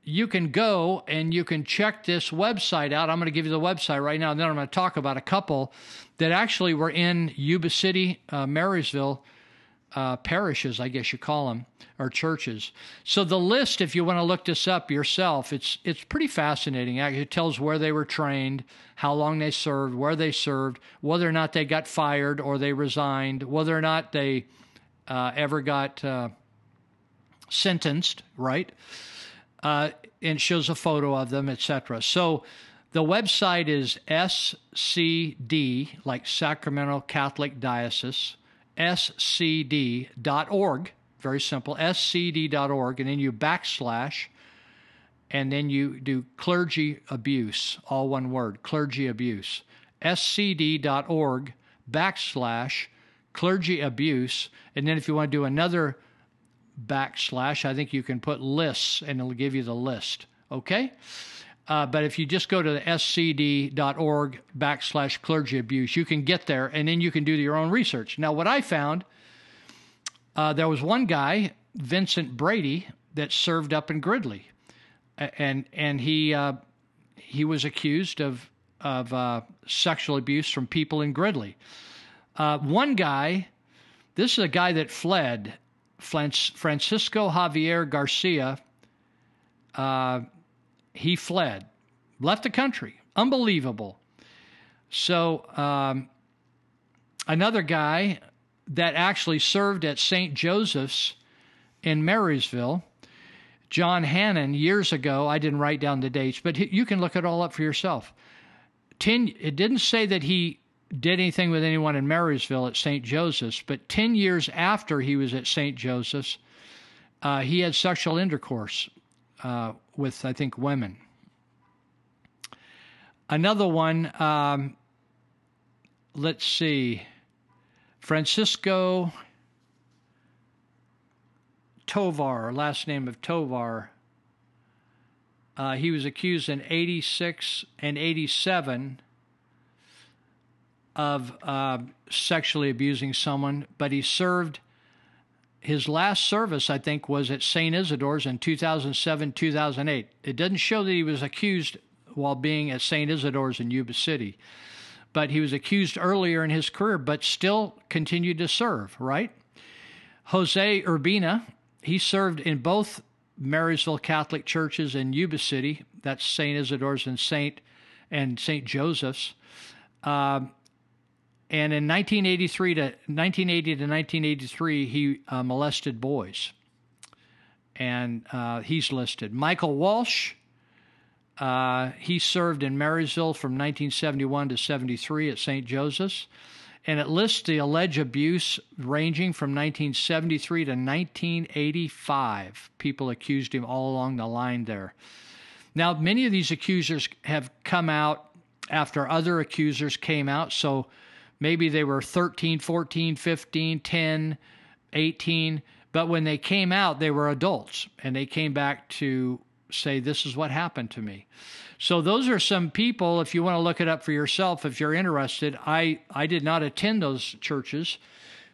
you can go and you can check this website out. I'm going to give you the website right now, and then I'm going to talk about a couple that actually were in Yuba City, uh, Marysville uh, parishes, I guess you call them, or churches. So the list, if you want to look this up yourself, it's it's pretty fascinating. It tells where they were trained, how long they served, where they served, whether or not they got fired or they resigned, whether or not they uh, ever got uh, sentenced, right? Uh, and shows a photo of them, etc. So the website is SCD, like Sacramento Catholic Diocese scd.org. Very simple, scd.org, and then you backslash, and then you do clergy abuse, all one word, clergy abuse. scd.org backslash clergy abuse, and then if you want to do another backslash, I think you can put lists, and it'll give you the list. Okay? Uh, but if you just go to the scd.org backslash clergy abuse, you can get there and then you can do your own research. Now, what I found, uh, there was one guy, Vincent Brady, that served up in Gridley, and and he uh, he was accused of of uh, sexual abuse from people in Gridley. Uh, one guy, this is a guy that fled, Francisco Javier Garcia. Uh, he fled, left the country. Unbelievable. So, um, another guy that actually served at St. Joseph's in Marysville, John Hannon, years ago, I didn't write down the dates, but you can look it all up for yourself. Ten, it didn't say that he did anything with anyone in Marysville at St. Joseph's, but 10 years after he was at St. Joseph's, uh, he had sexual intercourse uh, with, I think, women. Another one, um, let's see, Francisco Tovar, last name of Tovar. Uh, he was accused in 86 and 87 of uh, sexually abusing someone, but he served his last service, I think, was at St. Isidore's in 2007 2008. It doesn't show that he was accused while being at St. Isidore's in Yuba City, but he was accused earlier in his career, but still continued to serve, right? Jose Urbina, he served in both Marysville Catholic churches in Yuba City, that's St. Isidore's and St. and St. Joseph's. Uh, and in 1983 to 1980 to 1983, he uh, molested boys, and uh, he's listed. Michael Walsh, uh, he served in Marysville from 1971 to 73 at St. Joseph's, and it lists the alleged abuse ranging from 1973 to 1985. People accused him all along the line there. Now, many of these accusers have come out after other accusers came out, so Maybe they were 13, 14, 15, 10, 18, but when they came out, they were adults and they came back to say, This is what happened to me. So, those are some people, if you want to look it up for yourself, if you're interested. I, I did not attend those churches.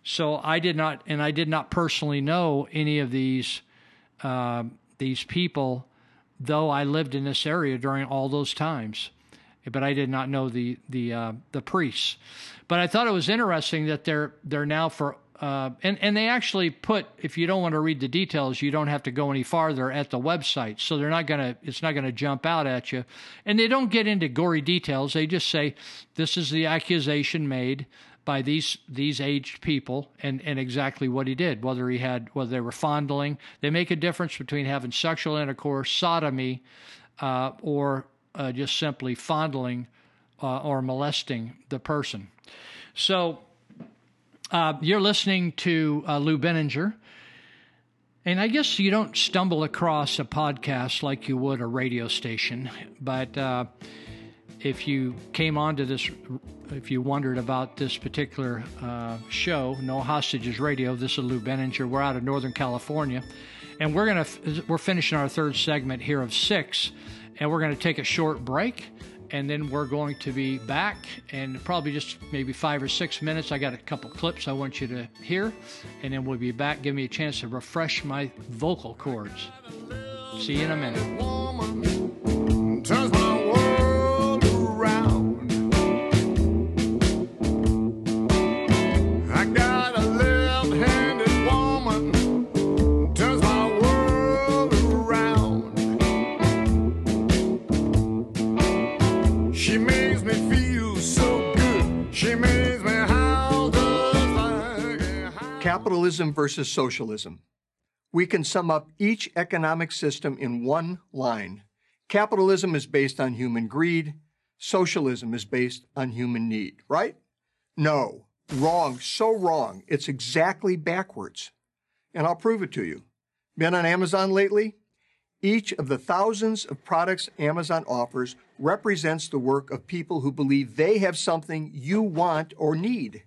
So, I did not, and I did not personally know any of these, uh, these people, though I lived in this area during all those times. But I did not know the, the, uh, the priests. But I thought it was interesting that they're they're now for uh, and and they actually put if you don't want to read the details, you don't have to go any farther at the website. So they're not gonna it's not gonna jump out at you, and they don't get into gory details. They just say this is the accusation made by these these aged people and and exactly what he did whether he had whether they were fondling they make a difference between having sexual intercourse sodomy uh, or uh, just simply fondling uh, or molesting the person so uh, you're listening to uh, Lou Binninger. And I guess you don't stumble across a podcast like you would a radio station, but uh, if you came onto this, if you wondered about this particular uh, show, No Hostages Radio, this is Lou Binninger. We're out of Northern California, and we're gonna we're finishing our third segment here of six, and we're gonna take a short break and then we're going to be back in probably just maybe five or six minutes. I got a couple clips I want you to hear, and then we'll be back. Give me a chance to refresh my vocal cords. See you in a minute. Capitalism versus socialism. We can sum up each economic system in one line. Capitalism is based on human greed. Socialism is based on human need, right? No. Wrong. So wrong. It's exactly backwards. And I'll prove it to you. Been on Amazon lately? Each of the thousands of products Amazon offers represents the work of people who believe they have something you want or need.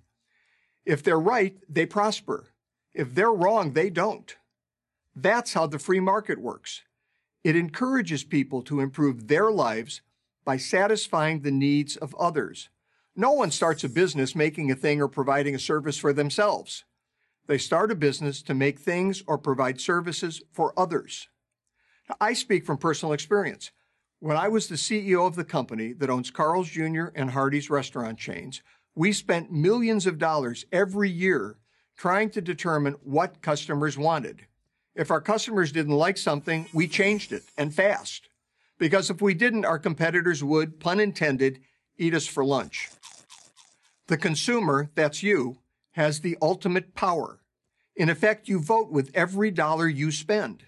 If they're right, they prosper. If they're wrong, they don't. That's how the free market works. It encourages people to improve their lives by satisfying the needs of others. No one starts a business making a thing or providing a service for themselves. They start a business to make things or provide services for others. Now, I speak from personal experience. When I was the CEO of the company that owns Carl's Jr. and Hardee's restaurant chains, we spent millions of dollars every year trying to determine what customers wanted. If our customers didn't like something, we changed it and fast. Because if we didn't, our competitors would, pun intended, eat us for lunch. The consumer, that's you, has the ultimate power. In effect, you vote with every dollar you spend.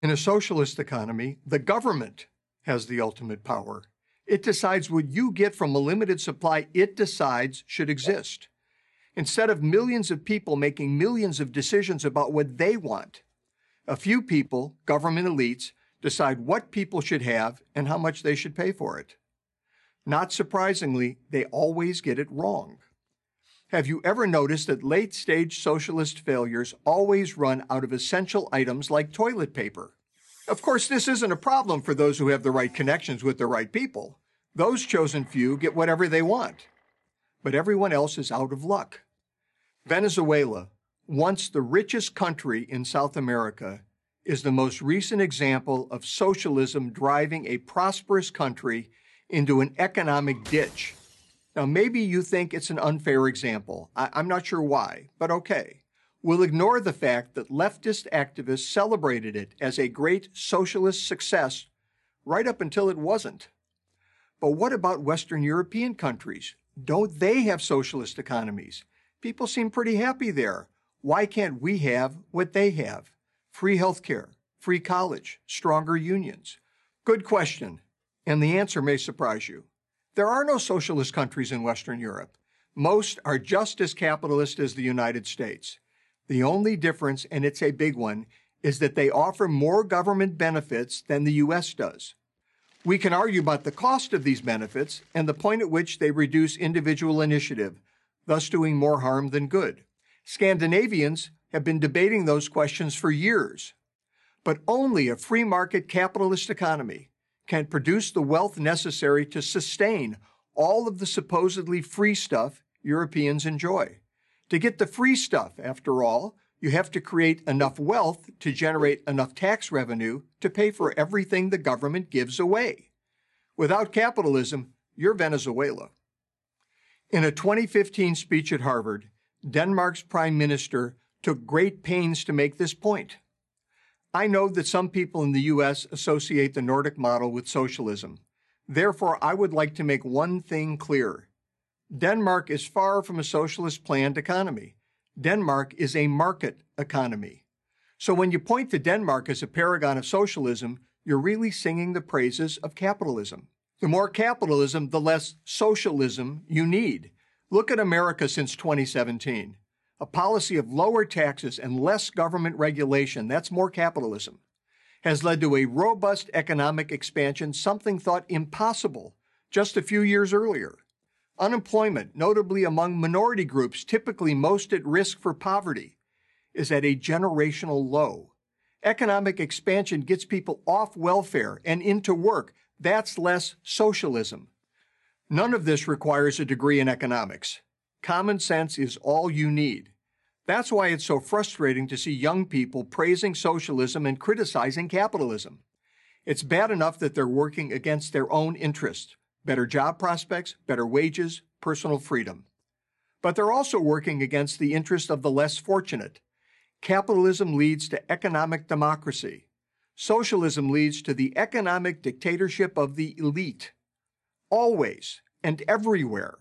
In a socialist economy, the government has the ultimate power. It decides what you get from a limited supply it decides should exist. Instead of millions of people making millions of decisions about what they want, a few people, government elites, decide what people should have and how much they should pay for it. Not surprisingly, they always get it wrong. Have you ever noticed that late stage socialist failures always run out of essential items like toilet paper? Of course, this isn't a problem for those who have the right connections with the right people. Those chosen few get whatever they want. But everyone else is out of luck. Venezuela, once the richest country in South America, is the most recent example of socialism driving a prosperous country into an economic ditch. Now, maybe you think it's an unfair example. I- am not sure why, but okay. We'll ignore the fact that leftist activists celebrated it as a great socialist success right up until it wasn't. But what about Western European countries? Don't they have socialist economies? People seem pretty happy there. Why can't we have what they have? free health care, free college, stronger unions? Good question, and the answer may surprise you. There are no socialist countries in Western Europe. Most are just as capitalist as the United States. The only difference, and it's a big one, is that they offer more government benefits than the U.S. does. We can argue about the cost of these benefits and the point at which they reduce individual initiative, thus doing more harm than good. Scandinavians have been debating those questions for years. But only a free market capitalist economy can produce the wealth necessary to sustain all of the supposedly free stuff Europeans enjoy. To get the free stuff, after all, you have to create enough wealth to generate enough tax revenue to pay for everything the government gives away. Without capitalism, you're Venezuela. In a 2015 speech at Harvard, Denmark's prime minister took great pains to make this point. I know that some people in the U.S. associate the Nordic model with socialism. Therefore, I would like to make one thing clear. Denmark is far from a socialist planned economy. Denmark is a market economy. So when you point to Denmark as a paragon of socialism, you're really singing the praises of capitalism. The more capitalism, the less socialism you need. Look at America since 2017 a policy of lower taxes and less government regulation, that's more capitalism, has led to a robust economic expansion, something thought impossible just a few years earlier. Unemployment, notably among minority groups typically most at risk for poverty, is at a generational low. Economic expansion gets people off welfare and into work. That's less socialism. None of this requires a degree in economics. Common sense is all you need. That's why it's so frustrating to see young people praising socialism and criticizing capitalism. It's bad enough that they're working against their own interests better job prospects, better wages, personal freedom. But they're also working against the interest of the less fortunate. Capitalism leads to economic democracy. Socialism leads to the economic dictatorship of the elite. Always and everywhere.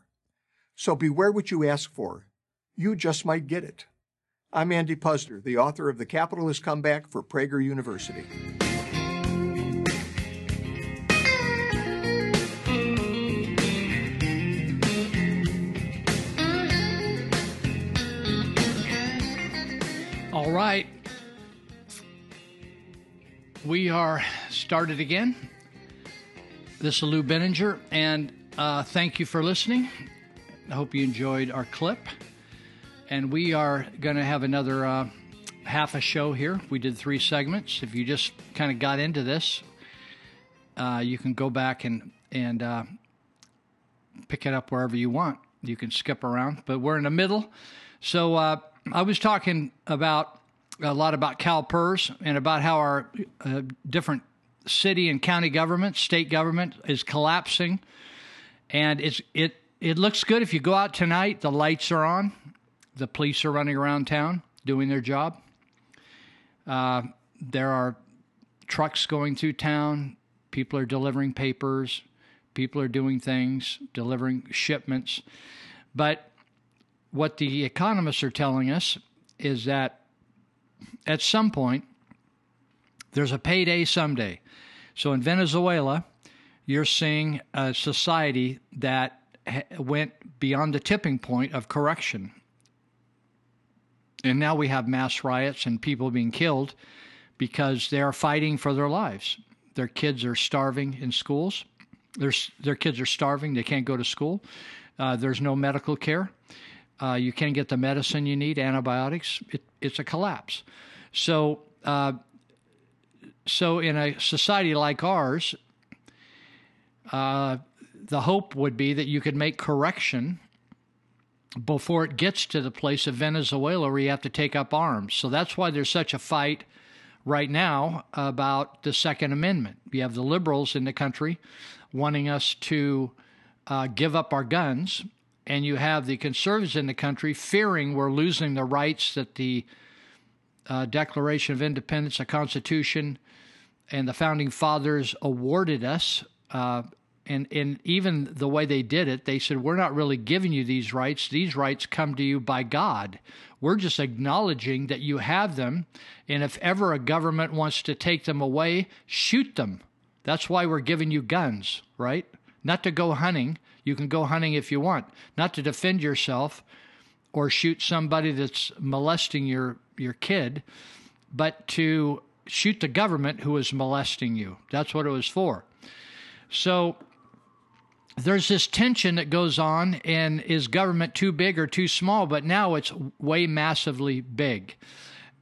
So beware what you ask for. You just might get it. I'm Andy Puzder, the author of The Capitalist Comeback for Prager University. Right. We are started again. This is Lou Binninger, and uh, thank you for listening. I hope you enjoyed our clip. And we are going to have another uh, half a show here. We did three segments. If you just kind of got into this, uh, you can go back and and uh, pick it up wherever you want. You can skip around, but we're in the middle. So uh, I was talking about a lot about CalPERS and about how our uh, different city and county government, state government is collapsing, and it's it it looks good if you go out tonight. The lights are on. The police are running around town doing their job. Uh, there are trucks going through town. People are delivering papers. People are doing things, delivering shipments. But what the economists are telling us is that at some point, there's a payday someday. So in Venezuela, you're seeing a society that went beyond the tipping point of correction. And now we have mass riots and people being killed because they are fighting for their lives. Their kids are starving in schools. Their, their kids are starving. They can't go to school. Uh, there's no medical care. Uh, you can't get the medicine you need, antibiotics. It, it's a collapse. So uh, so, in a society like ours, uh, the hope would be that you could make correction before it gets to the place of Venezuela where you have to take up arms. So that's why there's such a fight right now about the Second Amendment. You have the liberals in the country wanting us to uh, give up our guns, and you have the conservatives in the country fearing we're losing the rights that the uh, Declaration of Independence, the Constitution, and the founding fathers awarded us. Uh, and, and even the way they did it, they said, We're not really giving you these rights. These rights come to you by God. We're just acknowledging that you have them. And if ever a government wants to take them away, shoot them. That's why we're giving you guns, right? Not to go hunting. You can go hunting if you want, not to defend yourself or shoot somebody that's molesting your, your kid, but to shoot the government who is molesting you. That's what it was for. So there's this tension that goes on, and is government too big or too small? But now it's way massively big.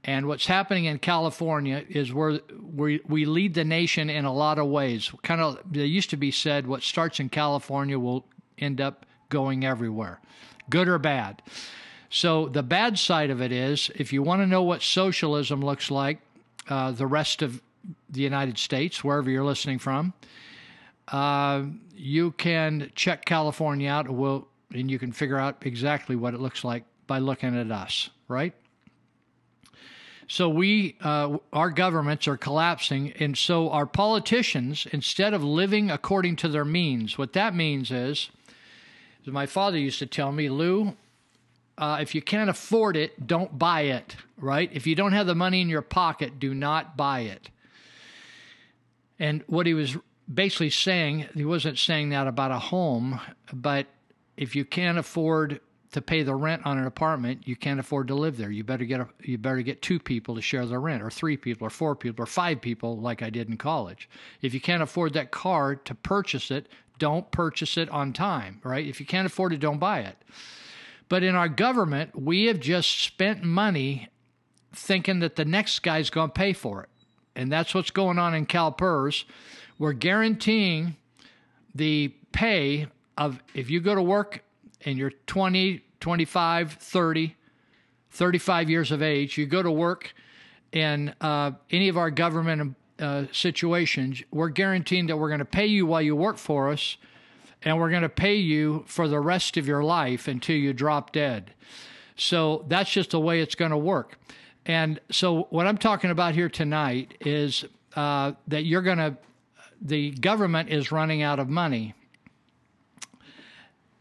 And what's happening in California is where we, we lead the nation in a lot of ways. Kind of, there used to be said, what starts in California will end up going everywhere, good or bad. So, the bad side of it is if you want to know what socialism looks like, uh, the rest of the United States, wherever you're listening from, uh, you can check California out, we'll, and you can figure out exactly what it looks like by looking at us, right? So we, uh, our governments are collapsing, and so our politicians, instead of living according to their means, what that means is, my father used to tell me, Lou, uh, if you can't afford it, don't buy it, right? If you don't have the money in your pocket, do not buy it. And what he was basically saying, he wasn't saying that about a home, but if you can't afford to pay the rent on an apartment, you can't afford to live there. You better get a, you better get two people to share the rent, or three people, or four people, or five people, like I did in college. If you can't afford that car to purchase it, don't purchase it on time, right? If you can't afford it, don't buy it. But in our government, we have just spent money thinking that the next guy's going to pay for it. And that's what's going on in CalPERS. We're guaranteeing the pay of if you go to work and you're 20, 25, 30, 35 years of age, you go to work in uh, any of our government uh, situations, we're guaranteeing that we're going to pay you while you work for us and we're going to pay you for the rest of your life until you drop dead. So that's just the way it's going to work. And so, what I'm talking about here tonight is uh, that you're going to, the government is running out of money.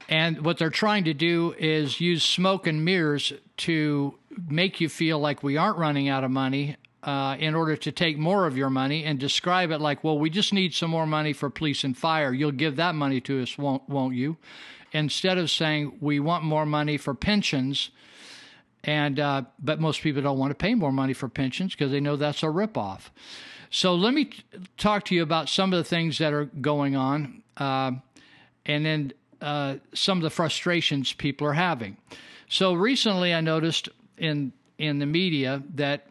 And what they're trying to do is use smoke and mirrors to make you feel like we aren't running out of money uh, in order to take more of your money and describe it like, well, we just need some more money for police and fire. You'll give that money to us, won't, won't you? Instead of saying we want more money for pensions, and uh, but most people don't want to pay more money for pensions because they know that's a ripoff. So let me t- talk to you about some of the things that are going on, uh, and then uh, some of the frustrations people are having. So recently, I noticed in in the media that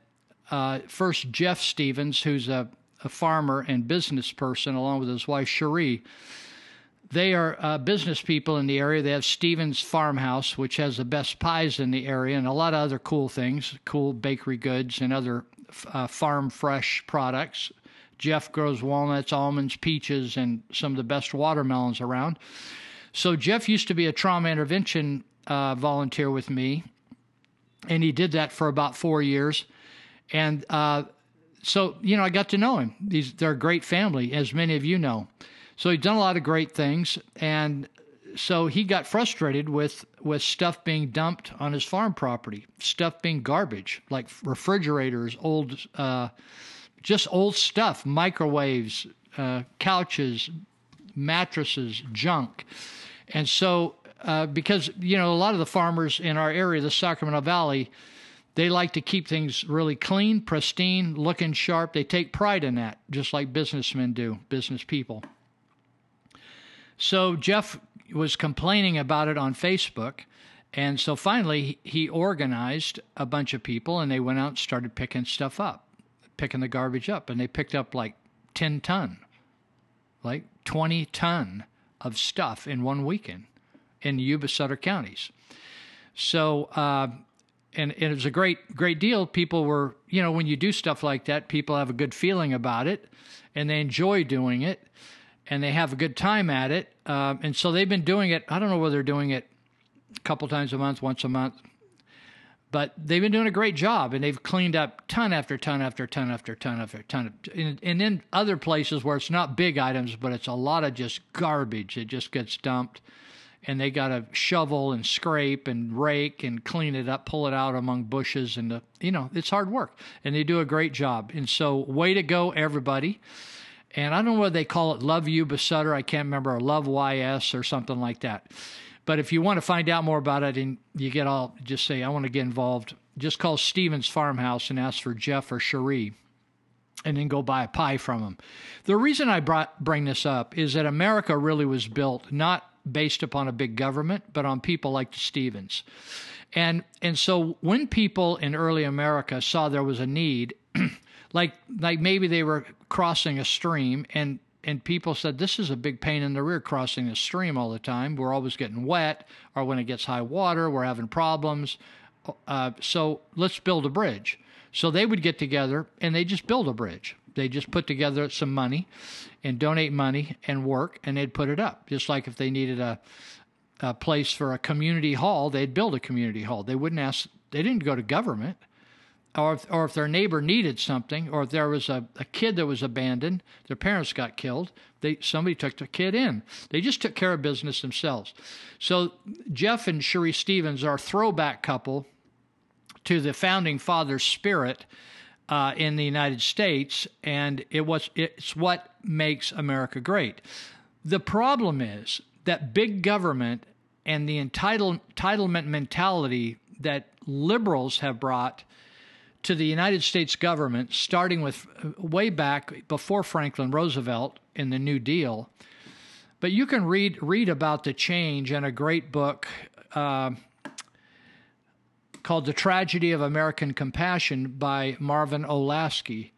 uh, first Jeff Stevens, who's a, a, farmer and business person, along with his wife Cherie. They are uh, business people in the area. They have Stevens Farmhouse, which has the best pies in the area, and a lot of other cool things, cool bakery goods and other uh, farm fresh products. Jeff grows walnuts, almonds, peaches, and some of the best watermelons around. So Jeff used to be a trauma intervention uh, volunteer with me, and he did that for about four years. And uh, so, you know, I got to know him. He's, they're a great family, as many of you know. So he's done a lot of great things, and so he got frustrated with with stuff being dumped on his farm property, stuff being garbage, like refrigerators, old, uh, just old stuff, microwaves, uh, couches, mattresses, junk. And so, uh, because, you know, a lot of the farmers in our area, the Sacramento Valley, they like to keep things really clean, pristine, looking sharp. They take pride in that, just like businessmen do, business people. So Jeff was complaining about it on Facebook. And so finally, he organized a bunch of people and they went out and started picking stuff up. picking the garbage up, and they picked up like 10 ton, like 20 ton of stuff in one weekend in Yuba Sutter counties. So, uh, and, and, it was a great, great deal. People were, you know, when you do stuff like that, people have a good feeling about it and they enjoy doing it and they have a good time at it. Uh, and so they've been doing it. I don't know whether they're doing it a couple times a month, once a month, but they've been doing a great job and they've cleaned up ton after ton after ton after ton after ton. And, and in other places where it's not big items, but it's a lot of just garbage, it just gets dumped and they got to shovel and scrape and rake and clean it up, pull it out among bushes, and the, you know it's hard work, and they do a great job. And so, way to go, everybody! And I don't know what they call it, Love Yuba Sutter. I can't remember, or Love YS or something like that. But if you want to find out more about it, and you get all, just say I want to get involved. Just call Stevens Farmhouse and ask for Jeff or Cherie and then go buy a pie from them. The reason I brought, bring this up is that America really was built not based upon a big government, but on people like the Stevens. And and so when people in early America saw there was a need, like like maybe they were crossing a stream and and people said this is a big pain in the rear crossing the stream all the time. We're always getting wet, or when it gets high water, we're having problems. Uh, so let's build a bridge. So they would get together and they just build a bridge. They just put together some money and donate money and work, and they'd put it up. Just like if they needed a, a place for a community hall, they'd build a community hall. They wouldn't ask, they didn't go to government. Or if, or if their neighbor needed something, or if there was a, a kid that was abandoned, their parents got killed, they somebody took the kid in. They just took care of business themselves. So Jeff and Cherie Stevens are a throwback couple to the founding fathers' spirit uh, in the United States, and it was it's what makes America great. The problem is that big government and the entitle, entitlement mentality that liberals have brought to the United States government, starting with uh, way back before Franklin Roosevelt in the New Deal. But you can read read about the change in a great book. Uh, called The Tragedy of American Compassion by Marvin Olasky.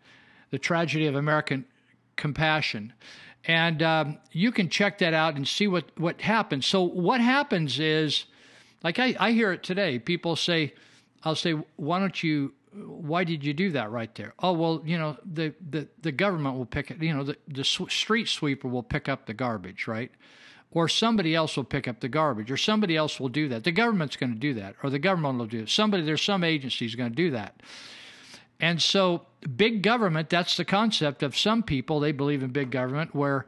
The Tragedy of American Compassion. And um, you can check that out and see what, what happens. So, what happens is, like I, I hear it today, people say, I'll say, why don't you why did you do that right there? Oh well, you know the the, the government will pick it. You know the the street sweeper will pick up the garbage, right? or somebody else will pick up the garbage, or somebody else will do that. The government's going to do that, or the government will do it. Somebody, there's some agency is going to do that. And so, big government, that's the concept of some people, they believe in big government, where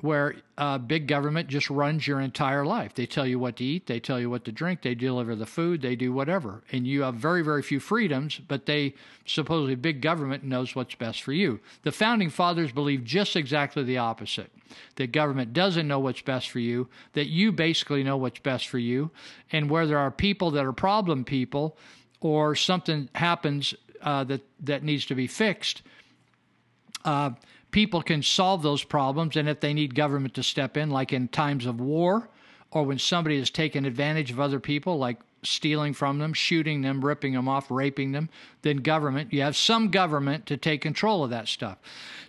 where uh, big government just runs your entire life. They tell you what to eat, they tell you what to drink, they deliver the food, they do whatever. And you have very, very few freedoms, but they supposedly big government knows what's best for you. The founding fathers believed just exactly the opposite that government doesn't know what's best for you, that you basically know what's best for you. And where there are people that are problem people or something happens uh, that, that needs to be fixed, uh, people can solve those problems. And if they need government to step in, like in times of war, or when somebody has taken advantage of other people, like stealing from them, shooting them, ripping them off, raping them, then government, you have some government to take control of that stuff.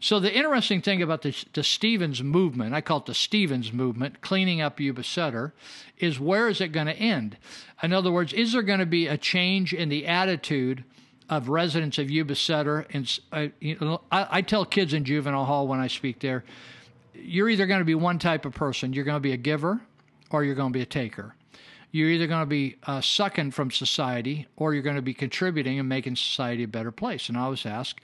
So the interesting thing about the, the Stevens movement, I call it the Stevens movement, cleaning up Yuba Sutter, is where is it going to end? In other words, is there going to be a change in the attitude of residents of Yuba Sutter? And uh, you know, I, I tell kids in juvenile hall when I speak there, you're either going to be one type of person. You're going to be a giver or you're going to be a taker you're either going to be uh, sucking from society or you're going to be contributing and making society a better place. And I always ask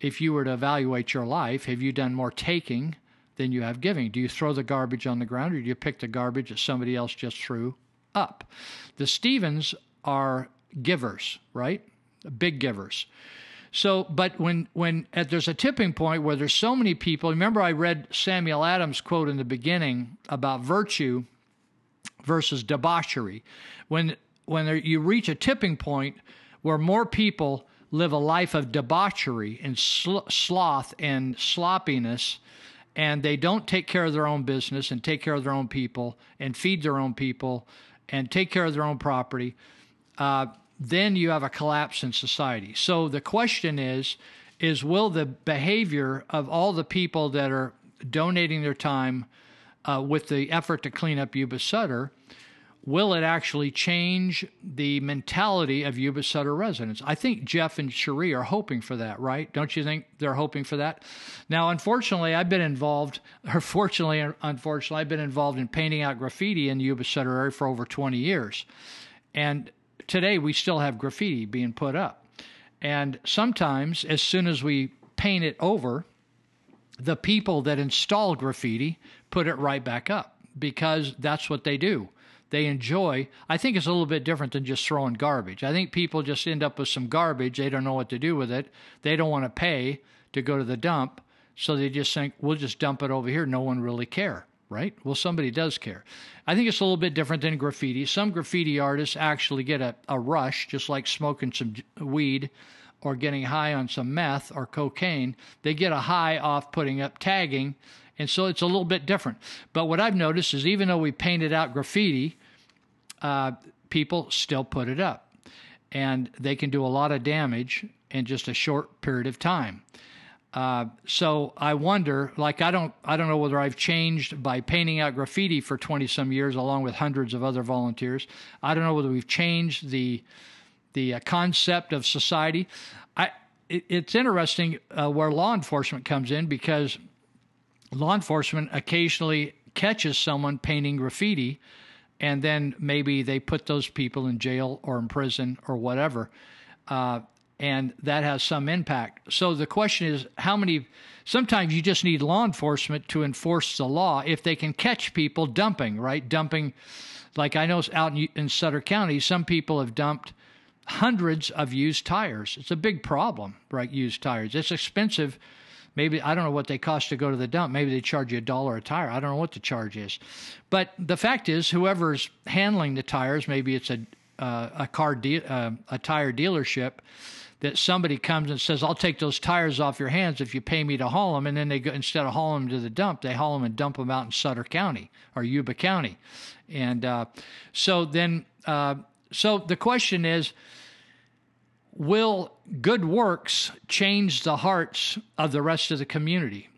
if you were to evaluate your life, have you done more taking than you have giving? Do you throw the garbage on the ground or do you pick the garbage that somebody else just threw up? The Stevens are givers, right? Big givers. So, but when when at, there's a tipping point where there's so many people. Remember, I read Samuel Adams' quote in the beginning about virtue versus debauchery. When when there, you reach a tipping point where more people live a life of debauchery and sl- sloth and sloppiness, and they don't take care of their own business and take care of their own people and feed their own people and take care of their own property, uh, then you have a collapse in society. So the question is is will the behavior of all the people that are donating their time uh, with the effort to clean up Yuba Sutter, will it actually change the mentality of Yuba Sutter residents? I think Jeff and Cherie are hoping for that, right? Don't you think they're hoping for that? Now, unfortunately, I've been involved, or fortunately, unfortunately, I've been involved in painting out graffiti in the Yuba Sutter area for over 20 years. And today we still have graffiti being put up. And sometimes, as soon as we paint it over, the people that install graffiti put it right back up because that's what they do they enjoy. I think it's a little bit different than just throwing garbage. I think people just end up with some garbage. They don't know what to do with it. They don't want to pay to go to the dump. So they just think, we'll just dump it over here. No one really care, right? Well, somebody does care. I think it's a little bit different than graffiti. Some graffiti artists actually get a, a rush, just like smoking some weed or getting high on some meth or cocaine. They get a high off putting up tagging and so it's a little bit different. But what I've noticed is even though we painted out graffiti, uh, people still put it up. And they can do a lot of damage in just a short period of time. Uh, so I wonder, like I don't, I don't know whether I've changed by painting out graffiti for twenty some years, along with hundreds of other volunteers. I don't know whether we've changed the the uh, concept of society. I, it, it's interesting uh, where law enforcement comes in because law enforcement occasionally catches someone painting graffiti and then maybe they put those people in jail or in prison or whatever. And that has some impact. So the question is how many sometimes you just need law enforcement to enforce the law if they can catch people dumping, right? Dumping like I know out in, in Sutter County, some people have dumped hundreds of used tires. It's a big problem, right? Used tires. It's expensive Maybe I don't know what they cost to go to the dump. Maybe they charge you a dollar a tire. I don't know what the charge is. But the fact is, whoever's handling the tires, maybe it's a uh, a car de- uh, a tire dealership that somebody comes and says, "I'll take those tires off your hands if you pay me to haul them," and then they go instead of hauling them to the dump, they haul them and dump them out in Sutter County or Yuba County, and uh, so then uh, so the question is, will good works change the hearts of the rest of the community?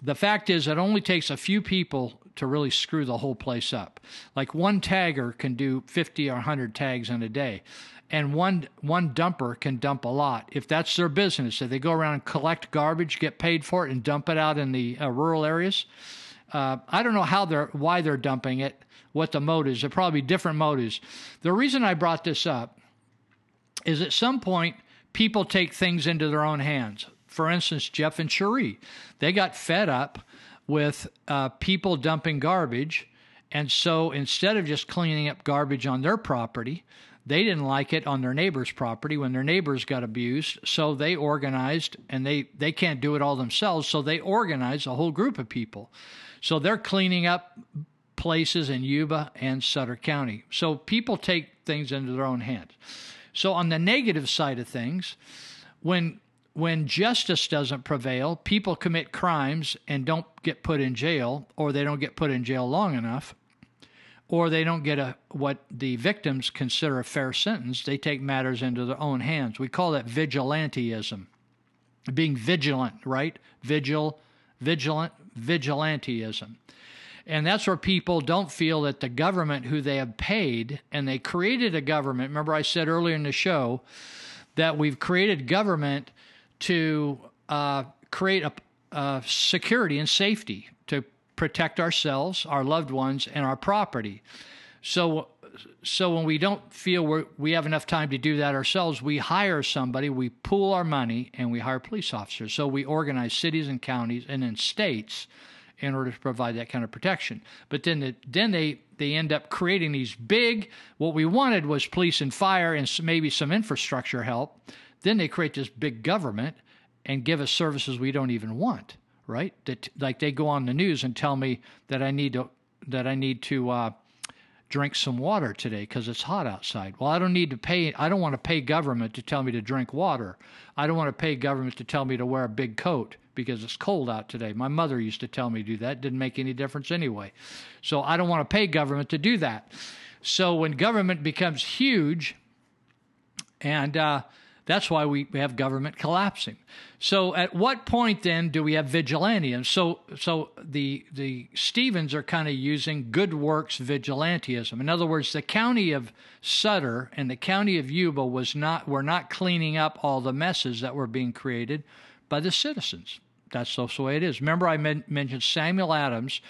The fact is, it only takes a few people to really screw the whole place up. Like one tagger can do 50 or 100 tags in a day. And one one dumper can dump a lot if that's their business. If they go around and collect garbage, get paid for it, and dump it out in the uh, rural areas, uh, I don't know how they're why they're dumping it, what the motives. There probably different motives. The reason I brought this up is at some point people take things into their own hands. For instance, Jeff and Cherie, they got fed up with uh, people dumping garbage. And so instead of just cleaning up garbage on their property, they didn't like it on their neighbor's property when their neighbors got abused. So they organized, and they, they can't do it all themselves. So they organized a whole group of people. So they're cleaning up places in Yuba and Sutter County. So people take things into their own hands. So on the negative side of things, when when justice doesn't prevail, people commit crimes and don't get put in jail, or they don't get put in jail long enough, or they don't get a what the victims consider a fair sentence. They take matters into their own hands. We call that vigilanteism, being vigilant, right? Vigil, vigilant, vigilanteism. And that's where people don't feel that the government who they have paid, and they created a government. Remember, I said earlier in the show that we've created government to uh, create a, security and safety protect ourselves, our loved ones, and our property. So, so when we don't feel we we have enough time to do that ourselves, we hire somebody, we pool our money, and we hire police officers. So we organize cities and counties and then states in order to provide that kind of protection. But then the, then they they end up creating these big. What we wanted was police and fire and maybe some infrastructure help. Then they create this big government and give us services we don't even want. Right? That like they go on the news and tell me that I need to that I need to. Uh, drink some water today because it's hot outside. Well, I don't need to pay, I don't want to pay government to tell me to drink water. I don't want to pay government to tell me to wear a big coat because it's cold out today. My mother used to tell me to do that. Didn't make any difference anyway. So I don't want to pay government to do that. So when government becomes huge and uh, That's why we have government collapsing. So at what point then do we have vigilantism? So so the the Stevens are kind of using good works vigilantism. In other words, the county of Sutter and the county of Yuba was not were not cleaning up all the messes that were being created by the citizens. That's the way it is. Remember, I men- mentioned Samuel Adams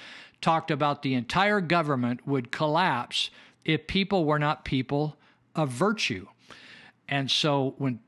talked about the entire government would collapse if people were not people of virtue. And so when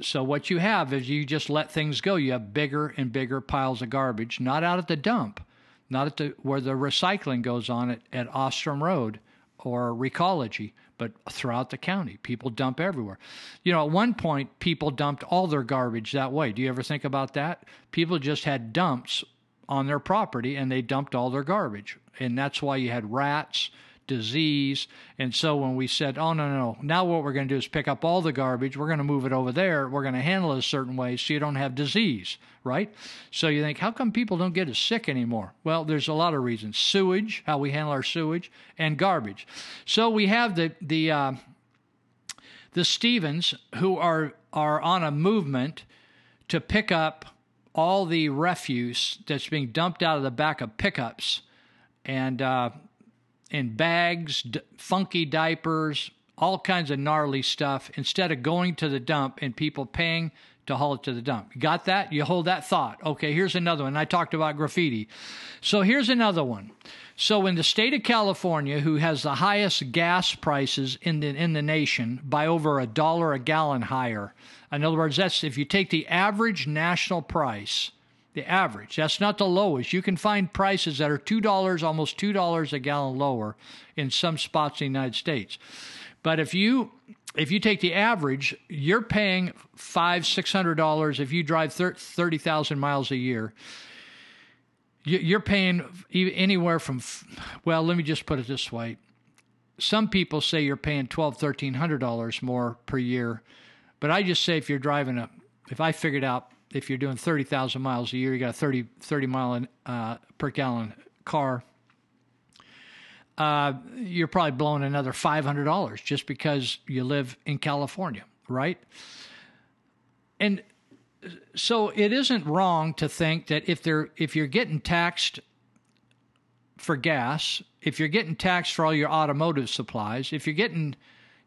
so what you have is you just let things go. You have bigger and bigger piles of garbage, not out at the dump, not at the where the recycling goes on at, at Ostrom Road or Recology, but throughout the county. People dump everywhere. You know, at one point people dumped all their garbage that way. Do you ever think about that? People just had dumps on their property and they dumped all their garbage. And that's why you had rats disease. And so when we said, oh, no, no, no, now what we're going to do is pick up all the garbage, we're going to move it over there, we're going to handle it a certain way so you don't have disease, right? So you think, how come people don't get as sick anymore? Well, there's a lot of reasons sewage, how we handle our sewage, and garbage. So we have the, the, uh, the Stevens who are, are on a movement to pick up all the refuse that's being dumped out of the back of pickups and uh, in bags, d- funky diapers, all kinds of gnarly stuff instead of going to the dump and people paying to haul it to the dump. You got that? You hold that thought. Okay, here's another one. I talked about graffiti. So here's another one. So in the state of California, who has the highest gas prices in the in the nation by over a dollar a gallon higher. In other words, that's if you take the average national price the average. That's not the lowest. You can find prices that are $2, almost $2 a gallon lower in some spots in the United States. But if you if you take the average, you're paying five, six hundred dollars if you drive thirty thousand miles a year. You're paying anywhere from, well, let me just put it this way. Some people say you're paying twelve, thirteen hundred dollars more per year, but I just say if you're driving a, if I figured out if you're doing 30,000 miles a year, you got a 30, 30 mile uh, per gallon car. Uh, you're probably blowing another $500 just because you live in California, right? And so it isn't wrong to think that if they're if you're getting taxed for gas, if you're getting taxed for all your automotive supplies, if you're getting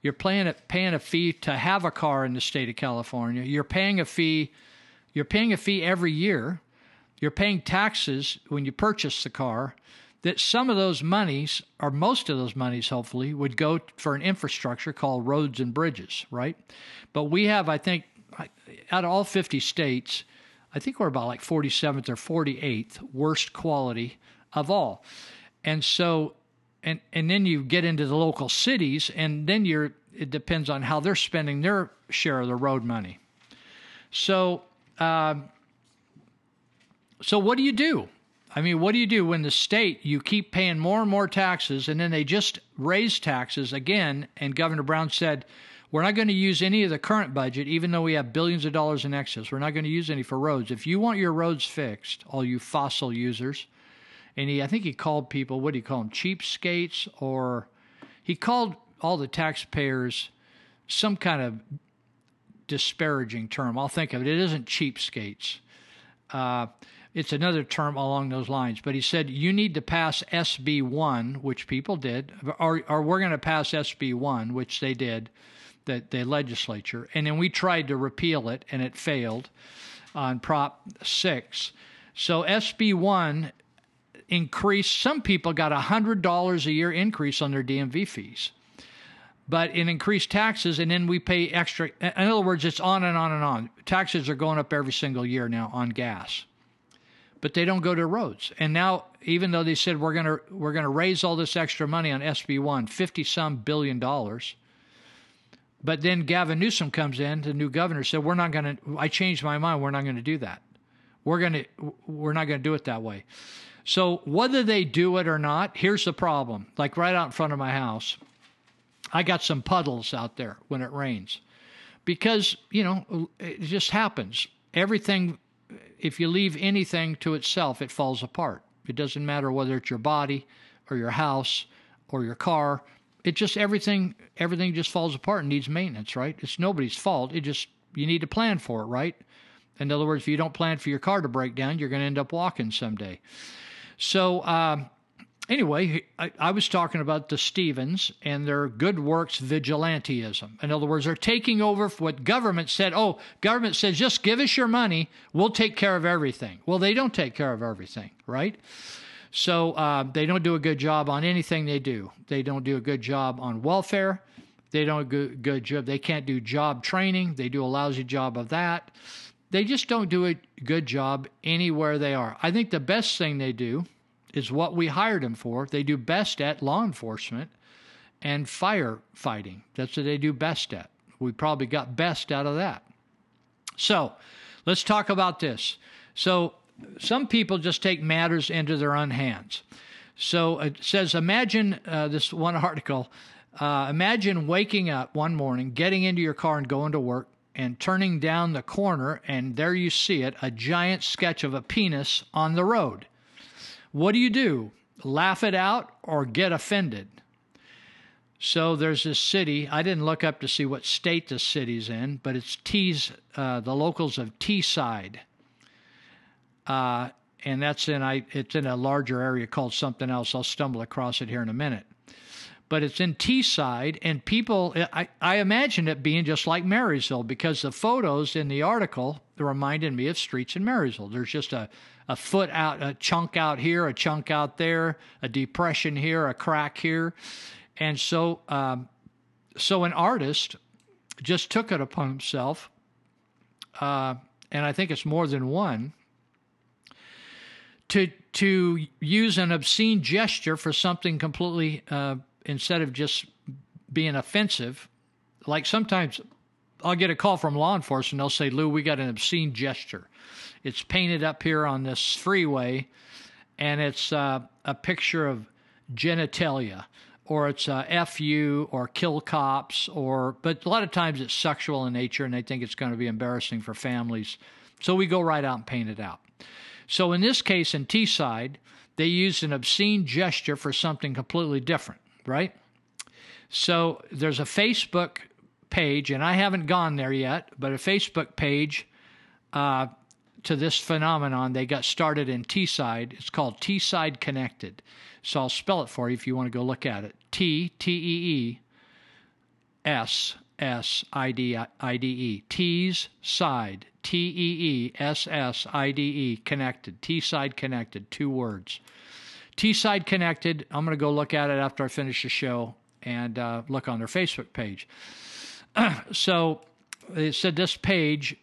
you're paying a, paying a fee to have a car in the state of California, you're paying a fee you're paying a fee every year. You're paying taxes when you purchase the car. That some of those monies, or most of those monies, hopefully, would go for an infrastructure called roads and bridges, right? But we have, I think, out of all 50 states, I think we're about like 47th or 48th worst quality of all. And so, and and then you get into the local cities, and then you're it depends on how they're spending their share of the road money. So um, so what do you do? I mean, what do you do when the state you keep paying more and more taxes, and then they just raise taxes again? And Governor Brown said, "We're not going to use any of the current budget, even though we have billions of dollars in excess. We're not going to use any for roads. If you want your roads fixed, all you fossil users." And he, I think he called people, what do you call them, cheapskates, or he called all the taxpayers some kind of disparaging term. I'll think of it. It isn't cheapskates. Uh, it's another term along those lines. But he said, you need to pass SB 1, which people did, or, or we're going to pass SB 1, which they did, the, the legislature. And then we tried to repeal it, and it failed on Prop 6. So SB 1 increased, some people got a $100 a year increase on their DMV fees but in increased taxes, and then we pay extra. In other words, it's on and on and on. Taxes are going up every single year now on gas, but they don't go to roads. And now, even though they said we're gonna we're gonna raise all this extra money on SB one, fifty some billion dollars, but then Gavin Newsom comes in, the new governor, said we're not gonna. I changed my mind. We're not gonna do that. We're gonna we're not gonna do it that way. So whether they do it or not, here's the problem. Like right out in front of my house I got some puddles out there when it rains because, you know, it just happens. Everything, if you leave anything to itself, it falls apart. It doesn't matter whether it's your body or your house or your car. It just everything everything just falls apart and needs maintenance, right? It's nobody's fault. It just you need to plan for it, right? In other words, if you don't plan for your car to break down, you're going to end up walking someday. So, uh, anyway, I, I, was talking about the Stevens and their good works vigilanteism. In other words, they're taking over what government said. Oh, government says just give us your money, we'll take care of everything. Well, they don't take care of everything, right? So uh, they don't do a good job on anything they do. They don't do a good job on welfare. They don't do a good job. They can't do job training. They do a lousy job of that. They just don't do a good job anywhere they are. I think the best thing they do is what we hired them for. They do best at law enforcement and firefighting. That's what they do best at. We probably got best out of that. So let's talk about this. So some people just take matters into their own hands. So it says, imagine uh, this one article. Uh, imagine waking up one morning, getting into your car and going to work, and turning down the corner, and there you see it a giant sketch of a penis on the road. What do you do? Laugh it out or get offended? So there's this city. I didn't look up to see what state the city's in, but it's T's, uh, the locals of Teesside uh, and that's in I it's in a larger area called something else. I'll stumble across it here in a minute. But it's in Teesside, and people, I, I imagine it being just like Marysville because the photos in the article reminded me of streets in Marysville. There's just a, a foot out, a chunk out here, a chunk out there, a depression here, a crack here. And so, um, so an artist just took it upon himself, uh, and I think it's more than one, to to use an obscene gesture for something completely uh, instead of just being offensive. Like sometimes I'll get a call from law enforcement. They'll say, "Lou, we got an obscene gesture. It's painted up here on this freeway, and it's uh, a picture of genitalia." Or it's a fu or kill cops or but a lot of times it's sexual in nature and they think it's going to be embarrassing for families. So we go right out and paint it out. So in this case, in Teesside, they used an obscene gesture for something completely different, right? So there's a Facebook page, and I haven't gone there yet, but a Facebook page uh, to this phenomenon. They got started in Teesside. It's called Teesside Connected. So I'll spell it for you if you want to go look at it. T T E E S S I D I D E. T's side. T E E S S I D E connected. T side connected. Two words. T side connected. I'm going to go look at it after I finish the show and uh, look on their Facebook page. so it said this page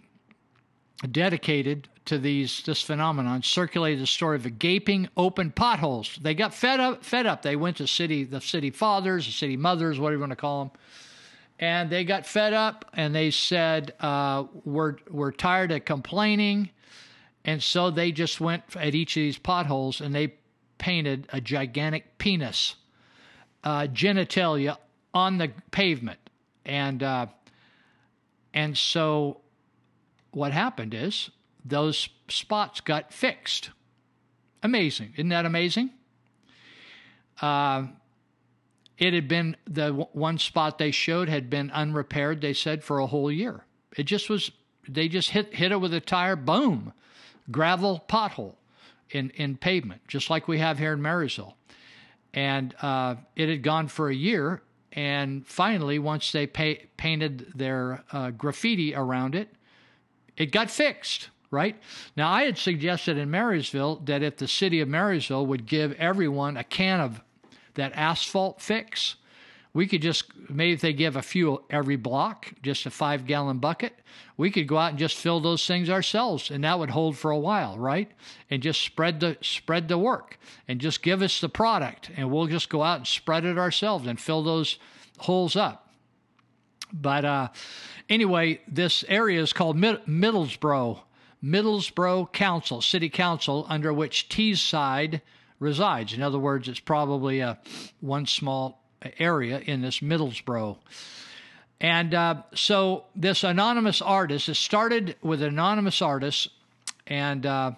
dedicated to these this phenomenon circulated the story of the gaping open potholes. They got fed up. Fed up. They went to city the city fathers, the city mothers, whatever you want to call them and they got fed up and they said uh, we're we're tired of complaining and so they just went at each of these potholes and they painted a gigantic penis uh, genitalia on the pavement and uh, and so what happened is those spots got fixed amazing isn't that amazing uh, it had been the one spot they showed had been unrepaired, they said, for a whole year. It just was, they just hit, hit it with a tire, boom, gravel pothole in, in pavement, just like we have here in Marysville. And uh, it had gone for a year. And finally, once they painted their uh, graffiti around it, it got fixed right? Now, I had suggested in Marysville that if the city of Marysville would give everyone a can of that asphalt fix. We could just maybe if they give a few every block, just a five gallon bucket, we could go out and just fill those things ourselves, and that would hold for a while, right? And just spread the spread the work, and just give us the product, and we'll just go out and spread it ourselves and fill those holes up. But uh, anyway, this area is called Mid- Middlesbrough, Middlesbrough Council, City Council, under which Teesside resides. In other words, it's probably a one small area in this Middlesbrough. And uh, so this anonymous artist, it started with an anonymous artist, and uh,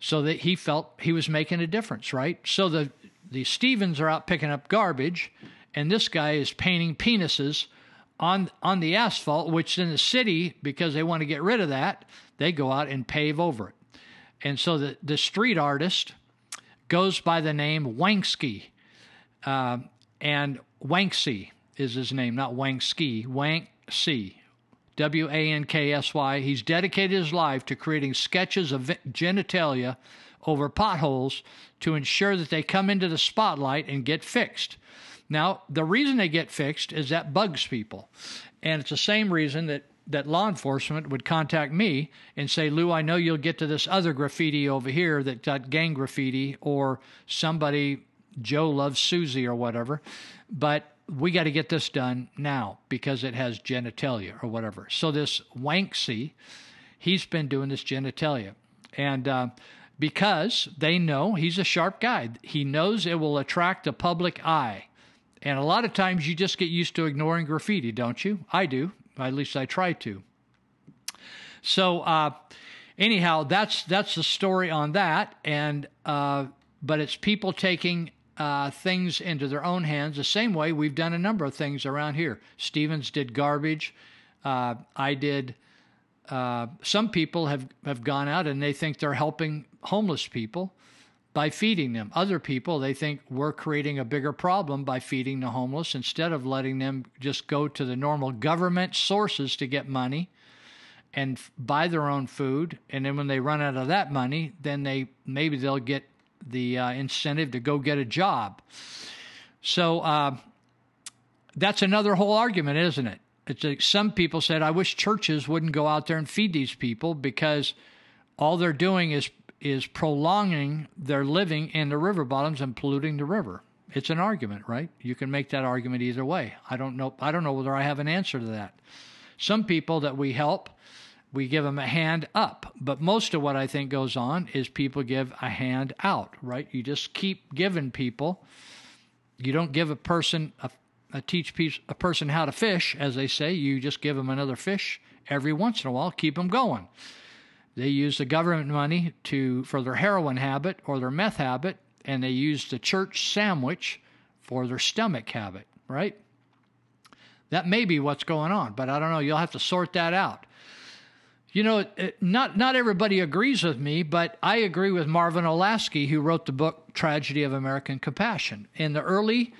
so that he felt he was making a difference, right? So the the Stevens are out picking up garbage, and this guy is painting penises on on the asphalt, which in the city, because they want to get rid of that, they go out and pave over it. And so the, the street artist goes by the name Wanksy. Uh, and Wanksy is his name, not Wanksy, Wanksy. W A N K S Y. He's dedicated his life to creating sketches of genitalia over potholes to ensure that they come into the spotlight and get fixed. Now, the reason they get fixed is that bugs people. And it's the same reason that, that law enforcement would contact me and say, Lou, I know you'll get to this other graffiti over here that got gang graffiti or somebody, Joe loves Susie or whatever, but we got to get this done now because it has genitalia or whatever. So this Wanksy, he's been doing this genitalia. And uh, because they know he's a sharp guy, he knows it will attract the public eye. And a lot of times you just get used to ignoring graffiti, don't you? I do. At least I try to. So uh, anyhow, that's that's the story on that. And uh, but it's people taking uh, things into their own hands the same way we've done a number of things around here. Stevens did garbage. Uh, I did. Uh, some people have, have gone out and they think they're helping homeless people by feeding them. Other people, they think we're creating a bigger problem by feeding the homeless instead of letting them just go to the normal government sources to get money and buy their own food. And then when they run out of that money, then they maybe they'll get the uh, incentive to go get a job. So uh, that's another whole argument, isn't it? It's like some people said, I wish churches wouldn't go out there and feed these people because all they're doing is is prolonging their living in the river bottoms and polluting the river. It's an argument, right? You can make that argument either way. I don't know. I don't know whether I have an answer to that. Some people that we help, we give them a hand up, but most of what I think goes on is people give a hand out, right? You just keep giving people. You don't give a person a, a teach a person how to fish, as they say. You just give them another fish every once in a while, keep them going. They use the government money to for their heroin habit or their meth habit, and they use the church sandwich for their stomach habit, right? That may be what's going on, but I don't know. You'll have to sort that out. You know, not not everybody agrees with me, but I agree with Marvin Olasky, who wrote the book Tragedy of American Compassion. In the early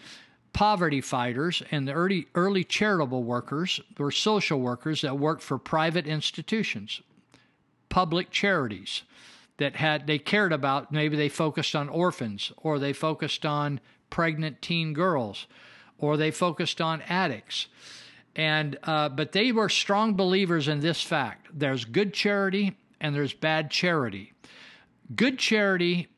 poverty fighters and the early early charitable workers were social workers that worked for private institutions, public charities that had they cared about maybe they focused on orphans or they focused on pregnant teen girls or they focused on addicts. And uh, but they were strong believers in this fact. There's good charity and there's bad charity. Good charity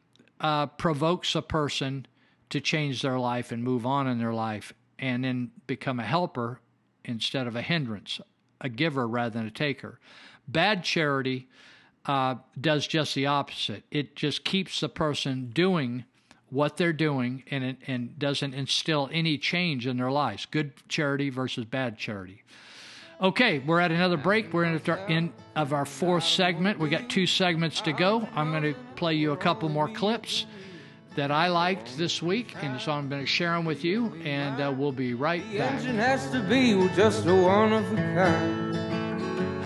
uh, provokes a person to change their life and move on in their life and then become a helper instead of a hindrance a giver rather than a taker Bad charity uh, does just the opposite. It just keeps the person doing what they're doing and it, and doesn't instill any change in their lives. Good charity versus bad charity. Okay, we're at another break. We're in the end of our fourth segment. We got two segments to go. I'm going to play you a couple more clips that I liked this week, and so I'm going to share them with you, and uh, we'll be right back.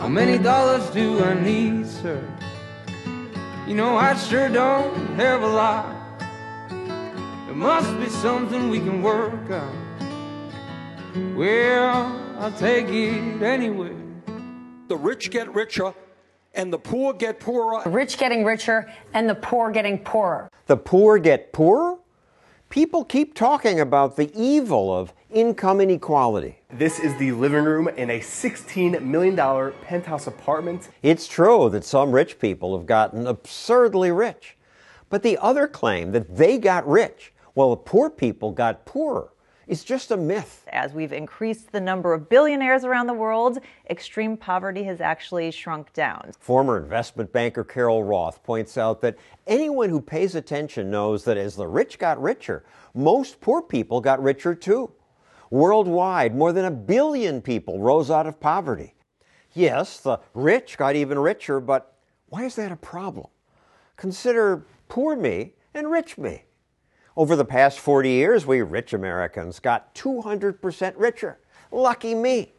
How many dollars do I need, sir? You know, I sure don't have a lot. There must be something we can work out. Well, I'll take it anyway. The rich get richer and the poor get poorer. The rich getting richer and the poor getting poorer. The poor get poorer? People keep talking about the evil of income inequality. This is the living room in a $16 million penthouse apartment. It's true that some rich people have gotten absurdly rich. But the other claim that they got rich while the poor people got poorer is just a myth. As we've increased the number of billionaires around the world, extreme poverty has actually shrunk down. Former investment banker Carol Roth points out that anyone who pays attention knows that as the rich got richer, most poor people got richer too. Worldwide, more than a billion people rose out of poverty. Yes, the rich got even richer, but why is that a problem? Consider poor me and rich me. Over the past 40 years, we rich Americans got 200% richer. Lucky me.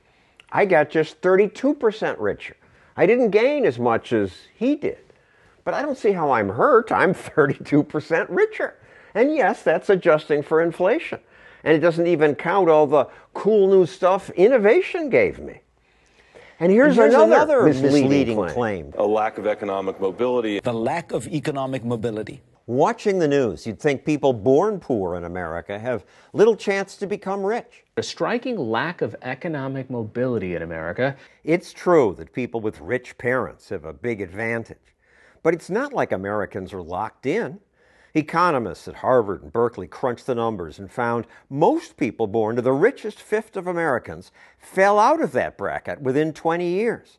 I got just 32% richer. I didn't gain as much as he did. But I don't see how I'm hurt. I'm 32% richer. And yes, that's adjusting for inflation. And it doesn't even count all the cool new stuff innovation gave me. And here's, And here's another, another misleading, misleading claim. claim. A lack of economic mobility. The lack of economic mobility. Watching the news, you'd think people born poor in America have little chance to become rich. A striking lack of economic mobility in America. It's true that people with rich parents have a big advantage, but it's not like Americans are locked in. Economists at Harvard and Berkeley crunched the numbers and found most people born to the richest fifth of Americans fell out of that bracket within 20 years.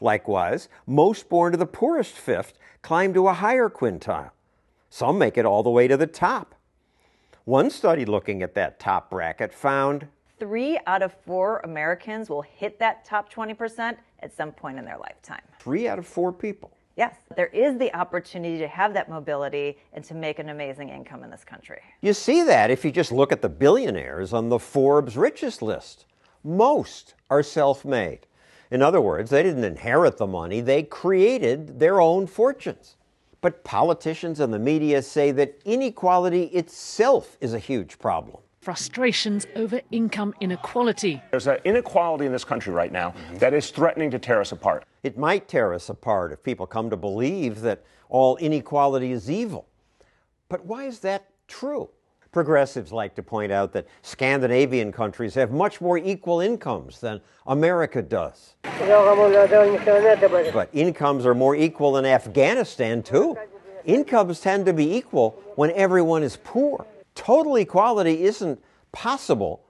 Likewise, most born to the poorest fifth climbed to a higher quintile. Some make it all the way to the top. One study looking at that top bracket found Three out of four Americans will hit that top 20% at some point in their lifetime. three out of four people. Yes, there is the opportunity to have that mobility and to make an amazing income in this country. You see that if you just look at the billionaires on the Forbes richest list. Most are self made. In other words, they didn't inherit the money, they created their own fortunes. But politicians and the media say that inequality itself is a huge problem. Frustrations over income inequality. There's an inequality in this country right now mm-hmm. that is threatening to tear us apart. It might tear us apart if people come to believe that all inequality is evil. But why is that true? Progressives like to point out that Scandinavian countries have much more equal incomes than America does. But incomes are more equal in Afghanistan, too. Incomes tend to be equal when everyone is poor. Total equality isn't possible.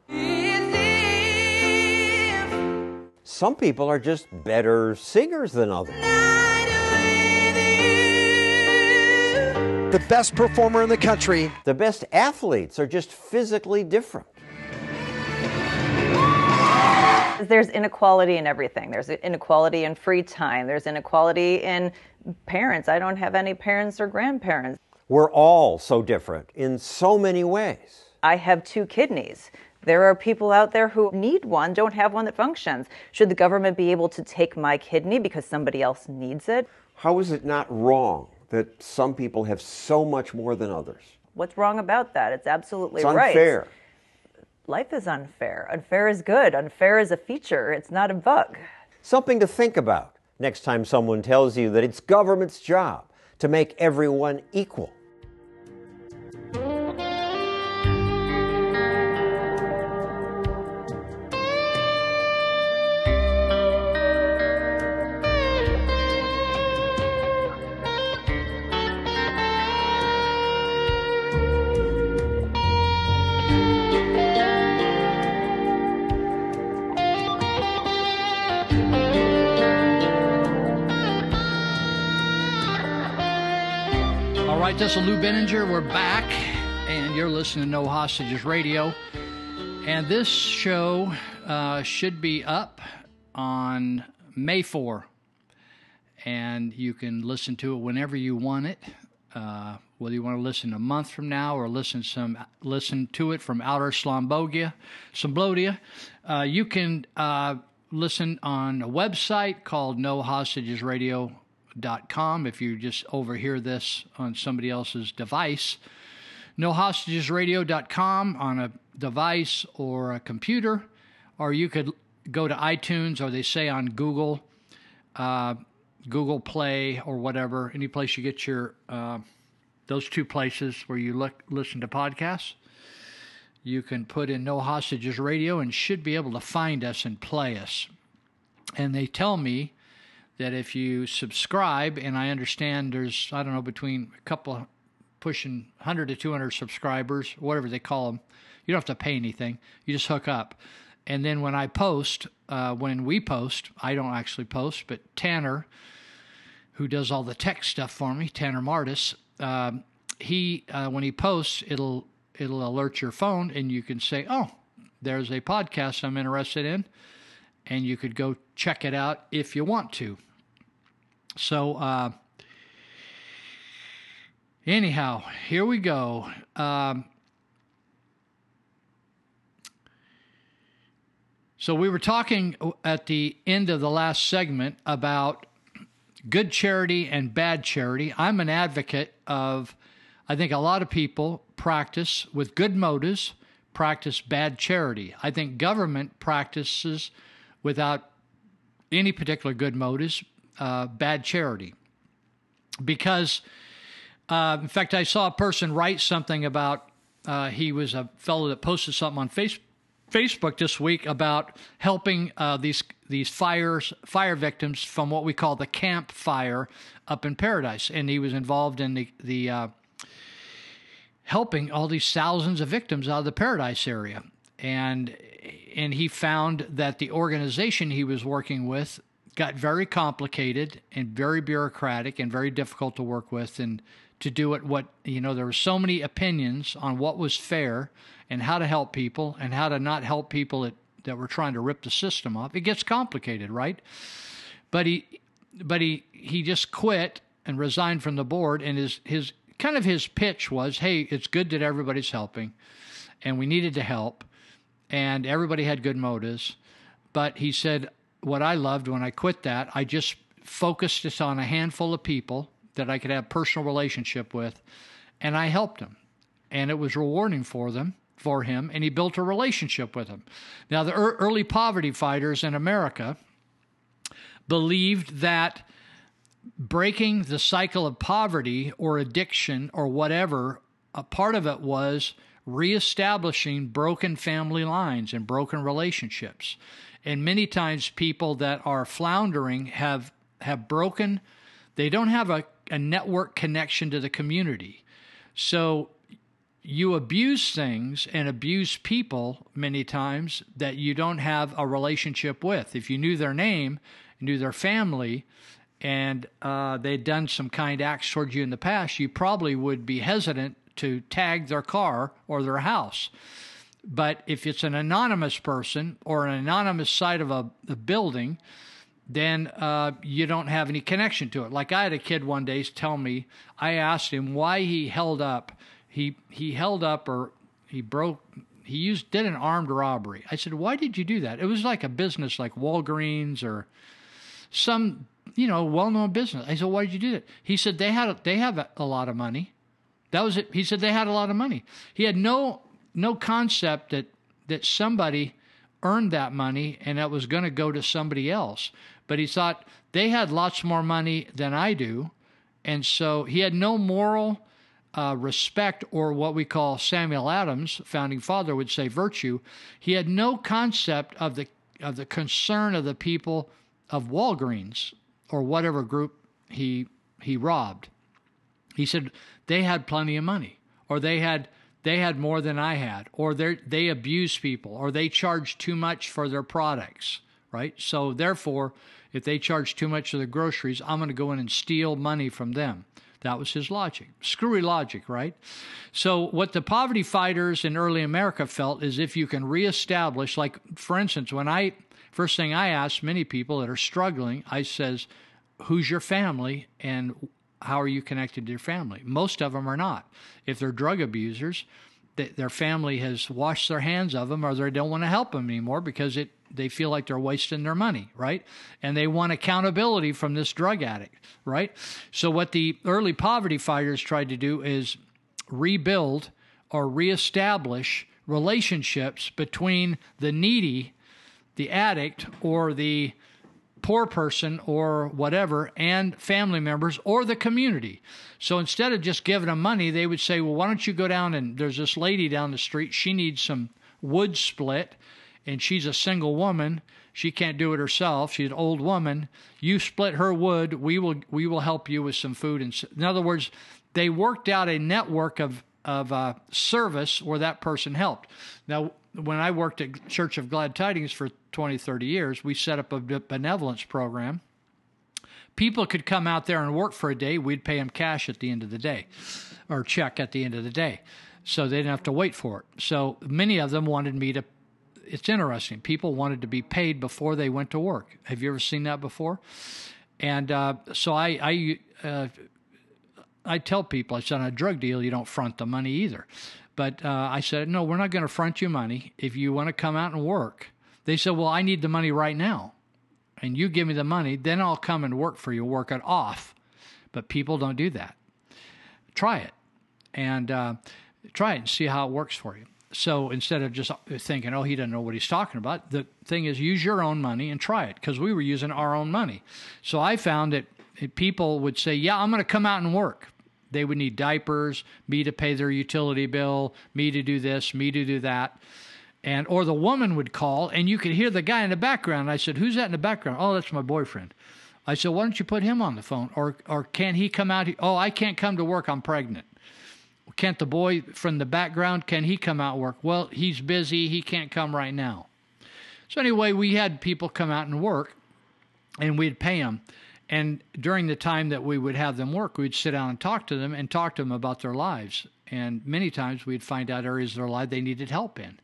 Some people are just better singers than others. The best performer in the country. The best athletes are just physically different. There's inequality in everything. There's inequality in free time. There's inequality in parents. I don't have any parents or grandparents. We're all so different in so many ways. I have two kidneys. There are people out there who need one, don't have one that functions. Should the government be able to take my kidney because somebody else needs it? How is it not wrong that some people have so much more than others? What's wrong about that? It's absolutely It's right. unfair. Life is unfair. Unfair is good. Unfair is a feature, it's not a bug. Something to think about next time someone tells you that it's government's job to make everyone equal. All right, this is Lou Binninger. We're back, and you're listening to No Hostages Radio. And this show uh, should be up on May 4. And you can listen to it whenever you want it. Uh, whether you want to listen a month from now or listen some listen to it from outer Slombogia, Somblodia, uh, you can uh, listen on a website called nohostagesradio.com if you just overhear this on somebody else's device. nohostagesradio.com on a device or a computer, or you could go to iTunes or they say on Google, uh, Google Play or whatever, any place you get your uh, those two places where you look listen to podcasts. You can put in No Hostages Radio and should be able to find us and play us. And they tell me that if you subscribe, and I understand there's, I don't know, between a couple pushing 100 to 200 subscribers, whatever they call them, you don't have to pay anything. You just hook up. And then when I post, uh, when we post, I don't actually post, but Tanner, who does all the tech stuff for me, Tanner Martis, um, he uh, when he posts, it'll it'll alert your phone, and you can say, "Oh, there's a podcast I'm interested in," and you could go check it out if you want to. So, uh, anyhow, here we go. Um, So we were talking at the end of the last segment about good charity and bad charity. I'm an advocate of, I think a lot of people practice with good motives, practice bad charity. I think government practices without any particular good motives, uh, bad charity. Because, uh, in fact, I saw a person write something about, uh, he was a fellow that posted something on Facebook Facebook this week about helping uh, these these fires fire victims from what we call the Camp Fire up in Paradise, and he was involved in the the uh, helping all these thousands of victims out of the Paradise area, and and he found that the organization he was working with got very complicated and very bureaucratic and very difficult to work with and to do it what you know there were so many opinions on what was fair and how to help people and how to not help people that, that were trying to rip the system off. It gets complicated, right? But he but he he just quit and resigned from the board and his his kind of his pitch was, "Hey, it's good that everybody's helping and we needed to help and everybody had good motives." But he said what I loved when I quit that, I just focused it on a handful of people that I could have personal relationship with and I helped them. And it was rewarding for them for him, and he built a relationship with him. Now, the early poverty fighters in America believed that breaking the cycle of poverty or addiction or whatever, a part of it was reestablishing broken family lines and broken relationships. And many times people that are floundering have have broken they don't have a, a network connection to the community. So you abuse things and abuse people many times that you don't have a relationship with. If you knew their name, knew their family, and uh, they'd done some kind acts towards you in the past, you probably would be hesitant to tag their car or their house. But if it's an anonymous person or an anonymous site of a, a building, then uh, you don't have any connection to it. Like I had a kid one day tell me, I asked him why he held up he he held up or he broke he used did an armed robbery. I said, "Why did you do that?" It was like a business like Walgreens or some, you know, well-known business. I said, "Why did you do that?" He said, "They had they have a, lot of money." That was it. He said they had a lot of money. He had no no concept that that somebody earned that money and that was going to go to somebody else. But he thought they had lots more money than I do, and so he had no moral uh, respect, or what we call Samuel Adams, founding father, would say virtue. He had no concept of the of the concern of the people of Walgreens or whatever group he he robbed. He said they had plenty of money, or they had they had more than I had, or they abused people, or they charged too much for their products. Right. So therefore, if they charge too much for the groceries, I'm going to go in and steal money from them. That was his logic. Screwy logic, right? So, what the poverty fighters in early America felt is if you can reestablish, like, for instance, when I, first thing I ask many people that are struggling, I says, who's your family and how are you connected to your family? Most of them are not. If they're drug abusers, their family has washed their hands of them or they don't want to help them anymore because it they feel like they're wasting their money, right? And they want accountability from this drug addict, right? So what the early poverty fighters tried to do is rebuild or reestablish relationships between the needy, the addict, or the poor person or whatever and family members or the community. So instead of just giving them money, they would say, well, why don't you go down and there's this lady down the street. She needs some wood split and she's a single woman. She can't do it herself. She's an old woman. You split her wood. We will we will help you with some food. And in other words, they worked out a network of of uh, service where that person helped. Now, when I worked at Church of Glad Tidings for 20, 30 years, we set up a benevolence program. People could come out there and work for a day. We'd pay them cash at the end of the day or check at the end of the day. So they didn't have to wait for it. So many of them wanted me to it's interesting. People wanted to be paid before they went to work. Have you ever seen that before? And uh, so I I uh, I tell people I said on a drug deal you don't front the money either, but uh, I said no, we're not going to front you money. If you want to come out and work, They said, Well, I need the money right now. And you give me the money, then I'll come and work for you, work it off. But people don't do that. Try it and uh, try it and see how it works for you. So instead of just thinking, oh, he doesn't know what he's talking about, the thing is use your own money and try it because we were using our own money. So I found that people would say, yeah, I'm going to come out and work. They would need diapers, me to pay their utility bill, me to do this, me to do that. And or the woman would call and you could hear the guy in the background. I said, Who's that in the background? Oh, that's my boyfriend. I said, Why don't you put him on the phone? Or or can he come out? Oh, I can't come to work, I'm pregnant. Can't the boy from the background, can he come out work? Well, he's busy, he can't come right now. So anyway, we had people come out and work and we'd pay them. And during the time that we would have them work, we'd sit down and talk to them and talk to them about their lives. And many times we'd find out areas of their life they needed help in.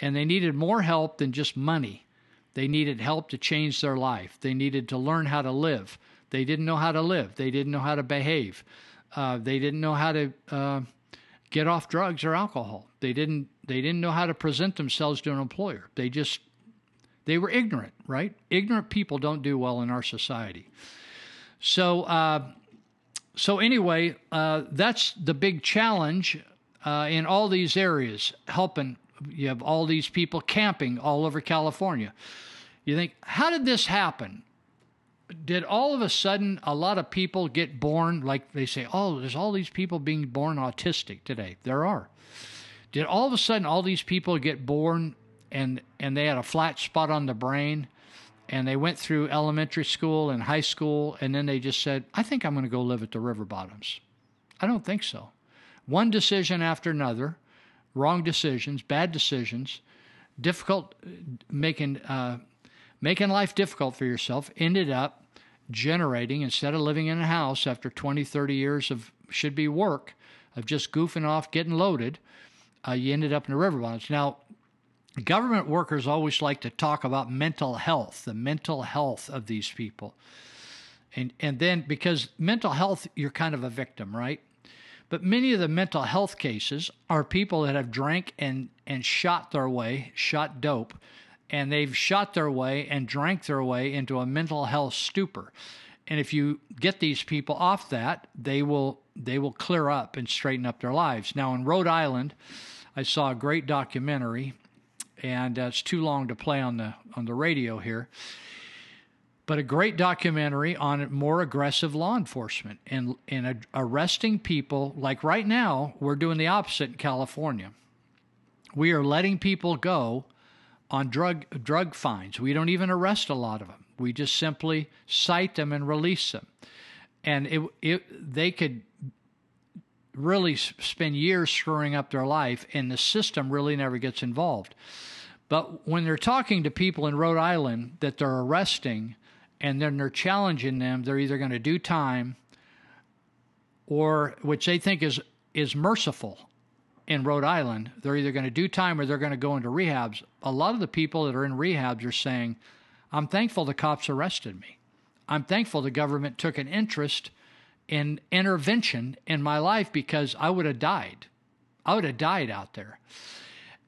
And they needed more help than just money. They needed help to change their life. They needed to learn how to live. They didn't know how to live. They didn't know how to behave. Uh, they didn't know how to uh, get off drugs or alcohol. They didn't they didn't know how to present themselves to an employer. They just they were ignorant, right? Ignorant people don't do well in our society. So uh, so anyway, uh, that's the big challenge uh, in all these areas. Helping you have all these people camping all over California. You think, how did this happen? did all of a sudden a lot of people get born like they say oh there's all these people being born autistic today there are did all of a sudden all these people get born and and they had a flat spot on the brain and they went through elementary school and high school and then they just said i think i'm going to go live at the river bottoms i don't think so one decision after another wrong decisions bad decisions difficult making uh, making life difficult for yourself ended up generating instead of living in a house after 20, 30 years of should be work of just goofing off, getting loaded. Uh, you ended up in the river bottoms. Now, government workers always like to talk about mental health, the mental health of these people. And, and then because mental health, you're kind of a victim, right? But many of the mental health cases are people that have drank and, and shot their way, shot dope, and they've shot their way and drank their way into a mental health stupor. And if you get these people off that, they will they will clear up and straighten up their lives. Now in Rhode Island, I saw a great documentary, and uh, it's too long to play on the on the radio here. But a great documentary on more aggressive law enforcement and and arresting people. Like right now, we're doing the opposite in California. We are letting people go on drug drug fines. We don't even arrest a lot of them. We just simply cite them and release them. And it, it they could really spend years screwing up their life, and the system really never gets involved. But when they're talking to people in Rhode Island that they're arresting, and then they're challenging them, they're either going to do time, or which they think is is merciful in Rhode Island, they're either going to do time or they're going to go into rehabs. A lot of the people that are in rehabs are saying, I'm thankful the cops arrested me. I'm thankful the government took an interest in intervention in my life because I would have died. I would have died out there.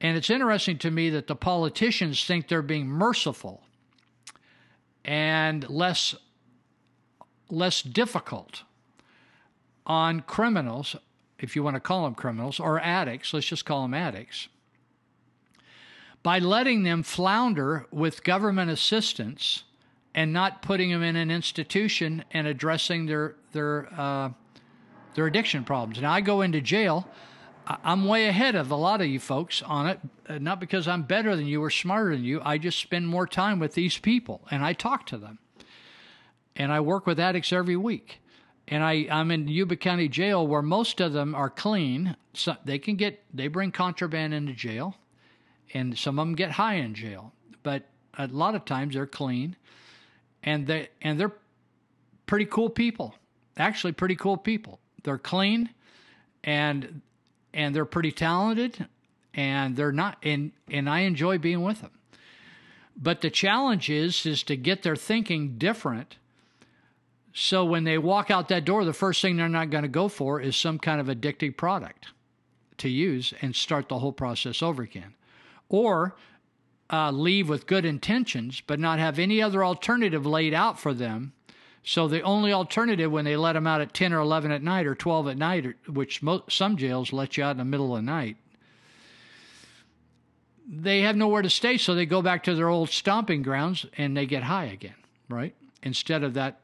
And it's interesting to me that the politicians think they're being merciful and less less difficult on criminals if you want to call them criminals, or addicts, let's just call them addicts, by letting them flounder with government assistance and not putting them in an institution and addressing their their uh, their addiction problems. Now I go into jail. I'm way ahead of a lot of you folks on it, uh, not because I'm better than you or smarter than you. I just spend more time with these people and I talk to them. And I work with addicts every week and I, I'm in Yuba County Jail where most of them are clean. So they can get they bring contraband into jail, and some of them get high in jail. But a lot of times they're clean, and they and they're pretty cool people. Actually, pretty cool people. They're clean, and and they're pretty talented, and they're not and and I enjoy being with them. But the challenge is is to get their thinking different so when they walk out that door, the first thing they're not going to go for is some kind of addictive product to use and start the whole process over again. Or uh, leave with good intentions, but not have any other alternative laid out for them. So the only alternative when they let them out at 10 or 11 at night or 12 at night, which some jails let you out in the middle of the night, they have nowhere to stay. So they go back to their old stomping grounds and they get high again, right? Instead of that,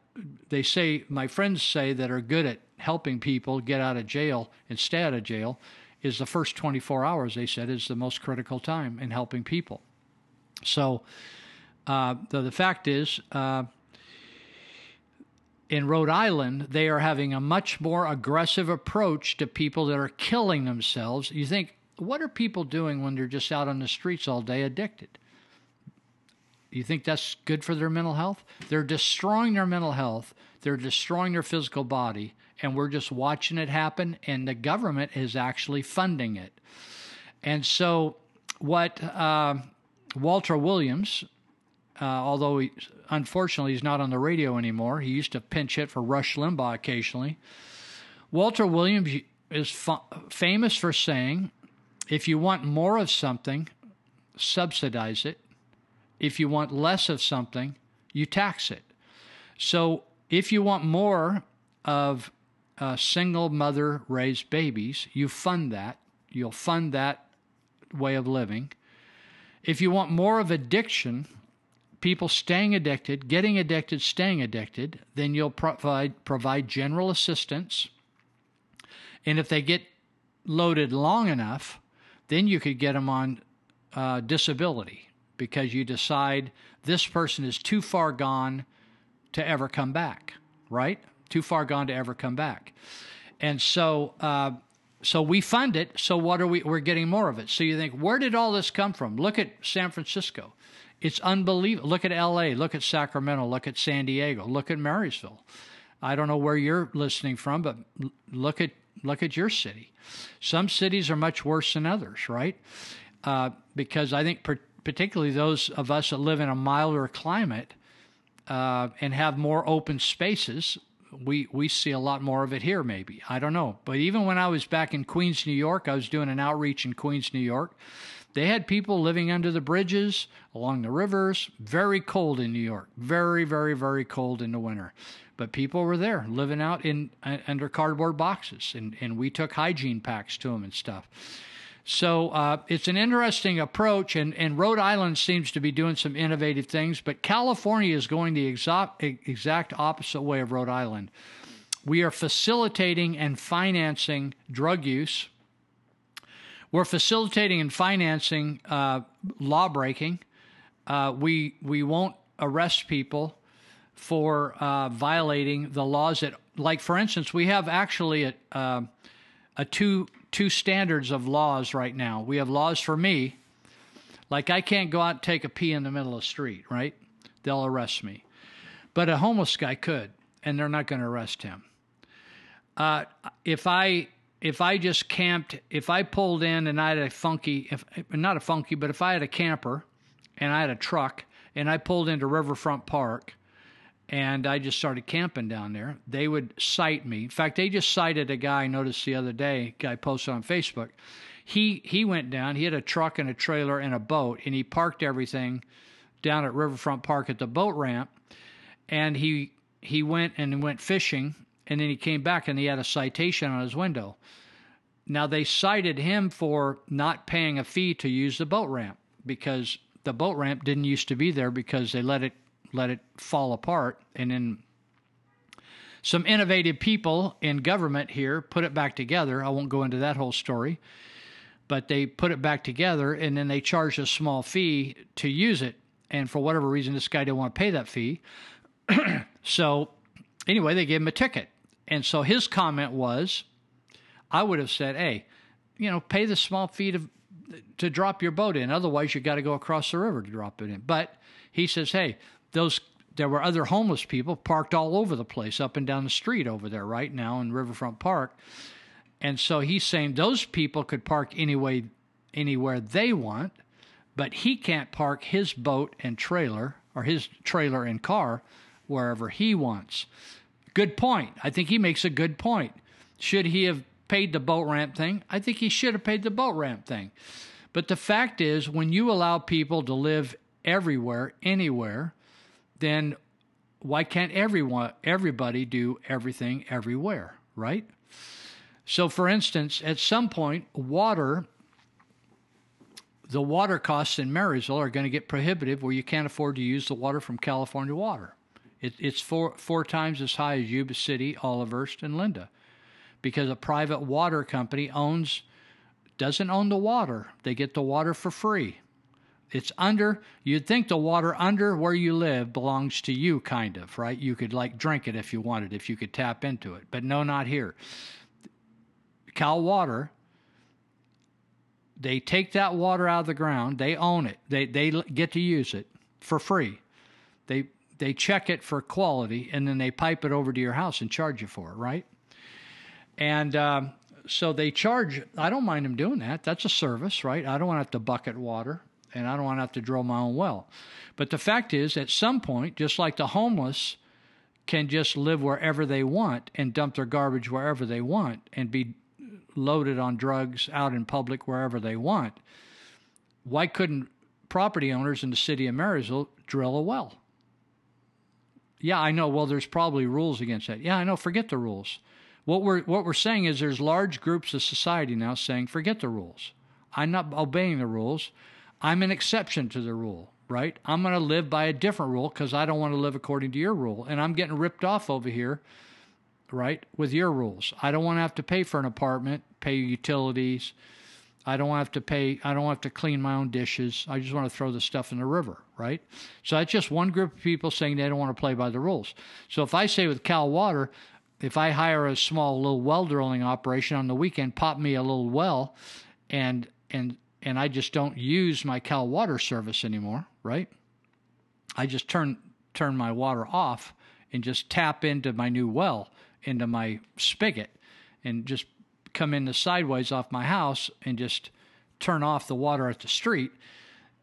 they say, my friends say that are good at helping people get out of jail and stay out of jail is the first 24 hours, they said, is the most critical time in helping people. So uh, the, the fact is, uh, in Rhode Island, they are having a much more aggressive approach to people that are killing themselves. You think, what are people doing when they're just out on the streets all day addicted? You think that's good for their mental health? They're destroying their mental health, they're destroying their physical body, and we're just watching it happen, and the government is actually funding it. And so, what uh, Walter Williams, uh, although he, unfortunately he's not on the radio anymore, he used to pinch hit for Rush Limbaugh occasionally. Walter Williams is fa- famous for saying, if you want more of something, subsidize it. If you want less of something, you tax it. So if you want more of uh, single mother raised babies, you fund that. You'll fund that way of living. If you want more of addiction, people staying addicted, getting addicted, staying addicted, then you'll provide provide general assistance. And if they get loaded long enough, then you could get them on uh, disability because you decide this person is too far gone to ever come back, right? Too far gone to ever come back. And so uh, so we fund it. So what are we? We're getting more of it. So you think, where did all this come from? Look at San Francisco. It's unbelievable. Look at L.A. Look at Sacramento. Look at San Diego. Look at Marysville. I don't know where you're listening from, but look at look at your city. Some cities are much worse than others, right? Uh, because I think, per- particularly those of us that live in a milder climate uh, and have more open spaces, we we see a lot more of it here maybe i don't know but even when i was back in queens new york i was doing an outreach in queens new york they had people living under the bridges along the rivers very cold in new york. Very very very cold in the winter. But people were there living out in uh, under cardboard boxes. And, and we took hygiene packs to them and stuff. So uh, it's an interesting approach, and, and Rhode Island seems to be doing some innovative things, but California is going the exact, exact opposite way of Rhode Island. We are facilitating and financing drug use. We're facilitating and financing uh, law breaking. Uh, we we won't arrest people for uh, violating the laws that, like for instance, we have actually a, uh, a two two standards of laws right now. We have laws for me, like I can't go out and take a pee in the middle of the street, right? They'll arrest me. But a homeless guy could, and they're not going to arrest him. Uh, if I if I just camped, if I pulled in and I had a funky, if not a funky, but if I had a camper and I had a truck and I pulled into Riverfront Park and I just started camping down there. They would cite me. In fact, they just cited a guy I noticed the other day, guy posted on Facebook. He he went down, he had a truck and a trailer and a boat, and he parked everything down at Riverfront Park at the boat ramp. And he he went and went fishing and then he came back and he had a citation on his window. Now they cited him for not paying a fee to use the boat ramp because the boat ramp didn't used to be there because they let it let it fall apart. And then some innovative people in government here put it back together. I won't go into that whole story, but they put it back together and then they charged a small fee to use it. And for whatever reason, this guy didn't want to pay that fee. so, anyway, they gave him a ticket. And so his comment was, I would have said, hey, you know, pay the small fee to to drop your boat in. Otherwise, you got to go across the river to drop it in. But he says, hey, those there were other homeless people parked all over the place, up and down the street over there right now in Riverfront Park. And so he's saying those people could park anyway, anywhere they want, but he can't park his boat and trailer or his trailer and car wherever he wants. Good point. I think he makes a good point. Should he have paid the boat ramp thing? I think he should have paid the boat ramp thing. But the fact is, when you allow people to live everywhere, anywhere, then why can't everyone, everybody do everything everywhere, right? So, for instance, at some point, water, the water costs in Marysville are going to get prohibitive where you can't afford to use the water from California water. It, it's four, four times as high as Yuba City, Olivehurst, and Linda because a private water company owns doesn't own the water. They get the water for free. It's under you'd think the water under where you live belongs to you kind of, right? You could like drink it if you wanted, if you could tap into it. But no, not here. Cal Water they take that water out of the ground, they own it. They they get to use it for free. They they check it for quality and then they pipe it over to your house and charge you for it, right? And um, so they charge. I don't mind them doing that. That's a service, right? I don't want to have to bucket water and I don't want to have to drill my own well. But the fact is, at some point, just like the homeless can just live wherever they want and dump their garbage wherever they want and be loaded on drugs out in public wherever they want, why couldn't property owners in the city of Marysville drill a well? Yeah, I know. Well, there's probably rules against that. Yeah, I know. Forget the rules. What we're what we're saying is there's large groups of society now saying forget the rules. I'm not obeying the rules. I'm an exception to the rule, right? I'm going to live by a different rule because I don't want to live according to your rule, and I'm getting ripped off over here, right? With your rules, I don't want to have to pay for an apartment, pay utilities. I don't have to pay. I don't have to clean my own dishes. I just want to throw the stuff in the river, right? So that's just one group of people saying they don't want to play by the rules. So if I say with Cal Water, if I hire a small little well drilling operation on the weekend, pop me a little well, and and and I just don't use my Cal Water service anymore, right? I just turn turn my water off and just tap into my new well into my spigot and just come in the sideways off my house and just turn off the water at the street.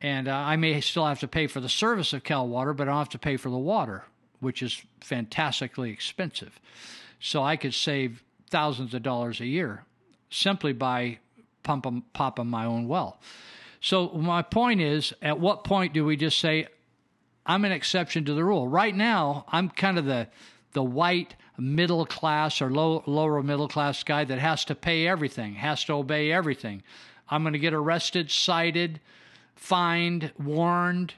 And uh, I may still have to pay for the service of Cal Water, but I don't have to pay for the water, which is fantastically expensive. So I could save thousands of dollars a year simply by pumping, popping my own well. So my point is, at what point do we just say, I'm an exception to the rule? Right now, I'm kind of the the white middle class or low, lower middle class guy that has to pay everything, has to obey everything. I'm going to get arrested, cited, fined, warned,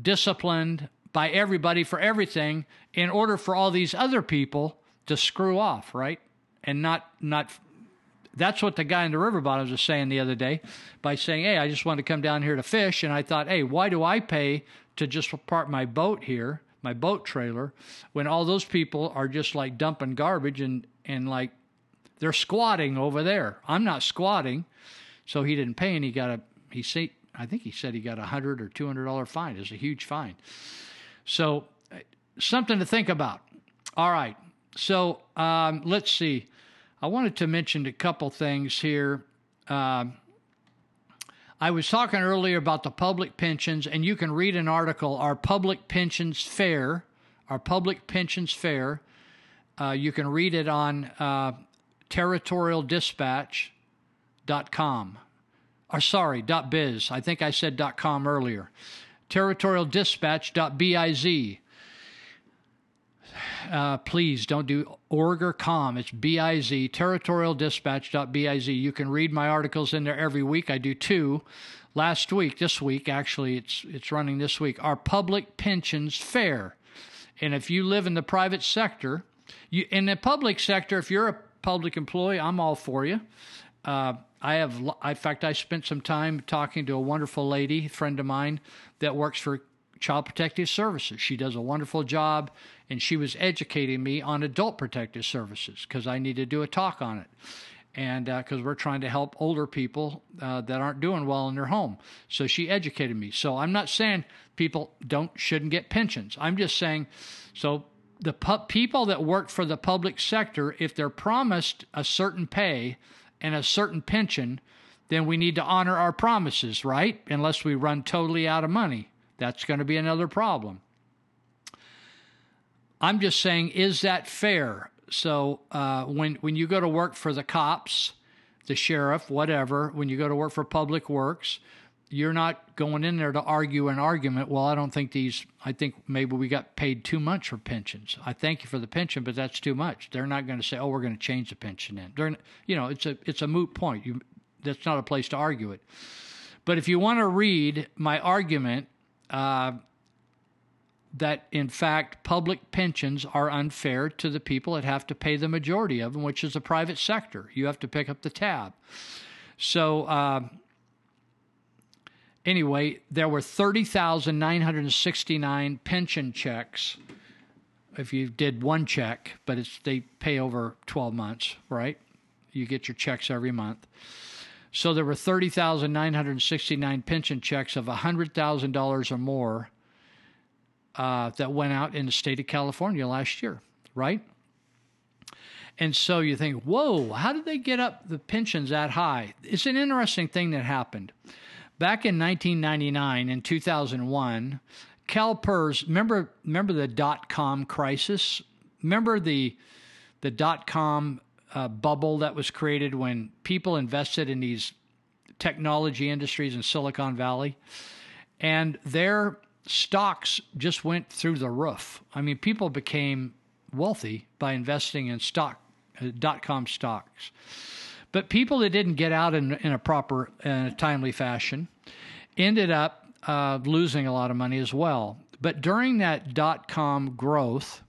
disciplined by everybody for everything in order for all these other people to screw off, right? And not not that's what the guy in the river bottoms was saying the other day by saying, Hey, I just want to come down here to fish. And I thought, Hey, why do I pay to just park my boat here, my boat trailer, when all those people are just like dumping garbage and, and like they're squatting over there? I'm not squatting. So he didn't pay and he got a, he said, I think he said he got a hundred or two hundred dollar fine. It's a huge fine. So something to think about. All right. So um, let's see. I wanted to mention a couple things here. Uh, I was talking earlier about the public pensions, and you can read an article, Our Public Pensions Fair. Our Public Pensions Fair. Uh, you can read it on uh, territorialdispatch.com. Or sorry, dot .biz. I think I said dot .com earlier. Territorialdispatch.biz. Uh, please don't do org or com. It's B-I-Z, territorialdispatch.biz. You can read my articles in there every week. I do two. Last week, this week, actually, it's it's running this week. Our public pensions fair, and if you live in the private sector, you in the public sector, if you're a public employee, I'm all for you. Uh, I have, in fact, I spent some time talking to a wonderful lady, friend of mine, that works for Child Protective Services. She does a wonderful job, and she was educating me on adult protective services because I need to do a talk on it. And because uh, we're trying to help older people uh, that aren't doing well in their home, so she educated me. So I'm not saying people don't shouldn't get pensions. I'm just saying, so the pu- people that work for the public sector, if they're promised a certain pay and a certain pension, then we need to honor our promises, right? Unless we run totally out of money. That's going to be another problem. I'm just saying, is that fair? So uh, when when you go to work for the cops, the sheriff, whatever, when you go to work for Public Works, you're not going in there to argue an argument. Well, I don't think these, I think maybe we got paid too much for pensions. I thank you for the pension, but that's too much. They're not going to say, oh, we're going to change the pension in. They're, you know, it's a, it's a moot point. You, that's not a place to argue it. But if you want to read my argument, uh, that in fact public pensions are unfair to the people that have to pay the majority of them, which is the private sector. You have to pick up the tab. So, uh, anyway, there were 30,969 pension checks if you did one check, but it's they pay over 12 months, right? You get your checks every month. So there were 30,969 pension checks of $100,000 or more uh, that went out in the state of California last year, right? And so you think, whoa, how did they get up the pensions that high? It's an interesting thing that happened. Back in 1999 and 2001, CalPERS, remember, remember the dot com crisis? Remember the, the dot com uh, bubble that was created when people invested in these technology industries in Silicon Valley? And their stocks just went through the roof. I mean, people became wealthy by investing in stock uh, dot com stocks. But people that didn't get out in, in a proper, uh, timely fashion ended up uh, losing a lot of money as well. But during that dot com growth,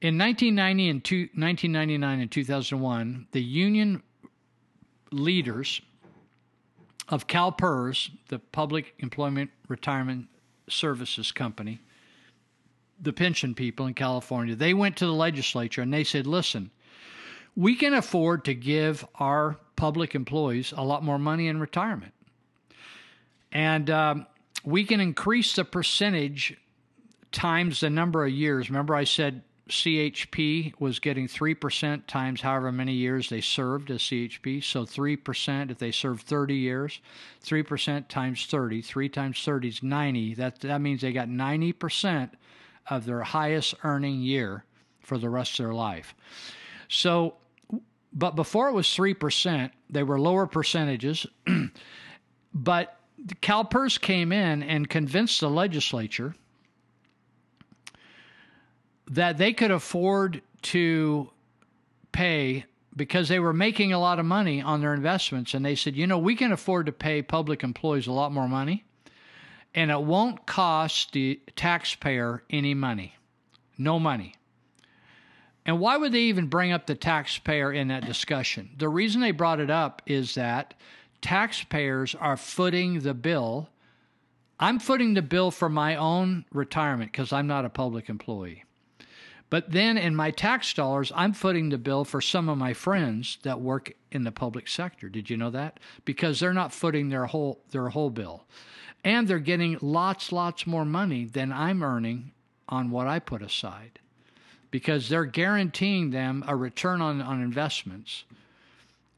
in 1990 and two, 1999 and 2001, the union leaders of CalPERS, the Public Employment Retirement Services Company, the pension people in California, they went to the legislature and they said, listen, we can afford to give our public employees a lot more money in retirement. And um, we can increase the percentage times the number of years. Remember, I said CHP was getting 3% times however many years they served as CHP. So 3% if they served 30 years, 3% times 30, 3 times 30 is 90. That, that means they got 90% of their highest earning year for the rest of their life. So, but before it was 3%, they were lower percentages. but CalPERS came in and convinced the legislature – that they could afford to pay because they were making a lot of money on their investments. And they said, you know, we can afford to pay public employees a lot more money, and it won't cost the taxpayer any money. No money. And why would they even bring up the taxpayer in that discussion? The reason they brought it up is that taxpayers are footing the bill. I'm footing the bill for my own retirement because I'm not a public employee. But then in my tax dollars, I'm footing the bill for some of my friends that work in the public sector. Did you know that? Because they're not footing their whole their whole bill. And they're getting lots lots more money than I'm earning on what I put aside. Because they're guaranteeing them a return on, on investments.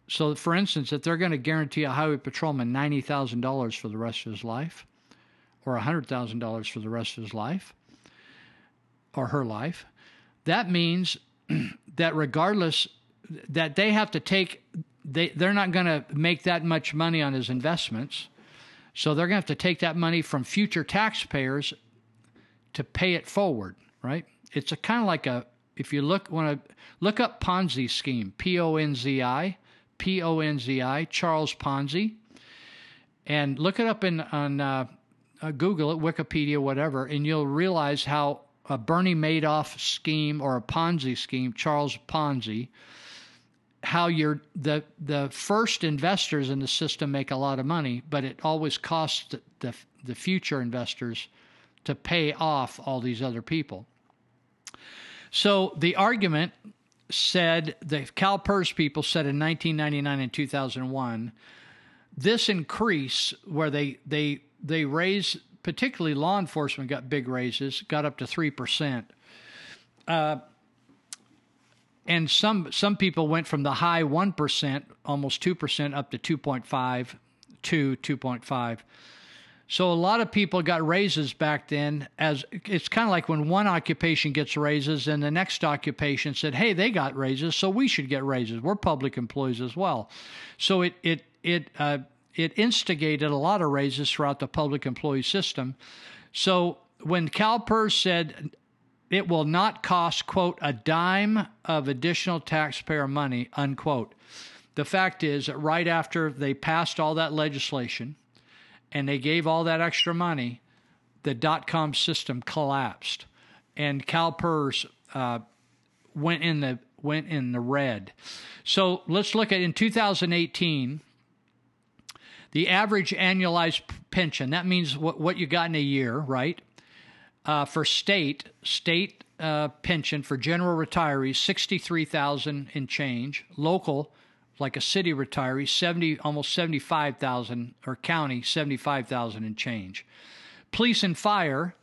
So, for instance, if they're going to guarantee a highway patrolman $90,000 for the rest of his life, or $100,000 for the rest of his life, or her life, that means that regardless that they have to take they they're not going to make that much money on his investments. So they're going to have to take that money from future taxpayers to pay it forward right? It's a kind of like a if you look want to look up ponzi scheme p-o-n-z-i p-o-n-z-i charles ponzi. And look it up in on uh, uh, google it wikipedia whatever and you'll realize how a Bernie Madoff scheme or a Ponzi scheme, Charles Ponzi, how you're the the first investors in the system make a lot of money, but it always costs the, the, the future investors to pay off all these other people. So the argument said the CalPERS people said in 1999 and 2001, this increase where they they they raise particularly law enforcement got big raises, got up to three percent. Uh, and some some people went from the high one percent, almost two percent, up to two point five, to two point five. So a lot of people got raises back then as it's kind of like when one occupation gets raises and the next occupation said, "Hey, they got raises, so we should get raises. We're public employees as well." So it it it uh, it instigated a lot of raises throughout the public employee system. So when CalPERS said it will not cost quote a dime of additional taxpayer money unquote, the fact is that right after they passed all that legislation and they gave all that extra money, the dot com system collapsed, and CalPERS uh, went in the went in the red. So let's look at in 2018. The average annualized pension, that means what, what you got in a year, right? Uh, for state, state uh, pension for general retirees, 63000 in change. Local, like a city retiree, 70 almost 75,000 or county seventy five thousand in change. Police and fire,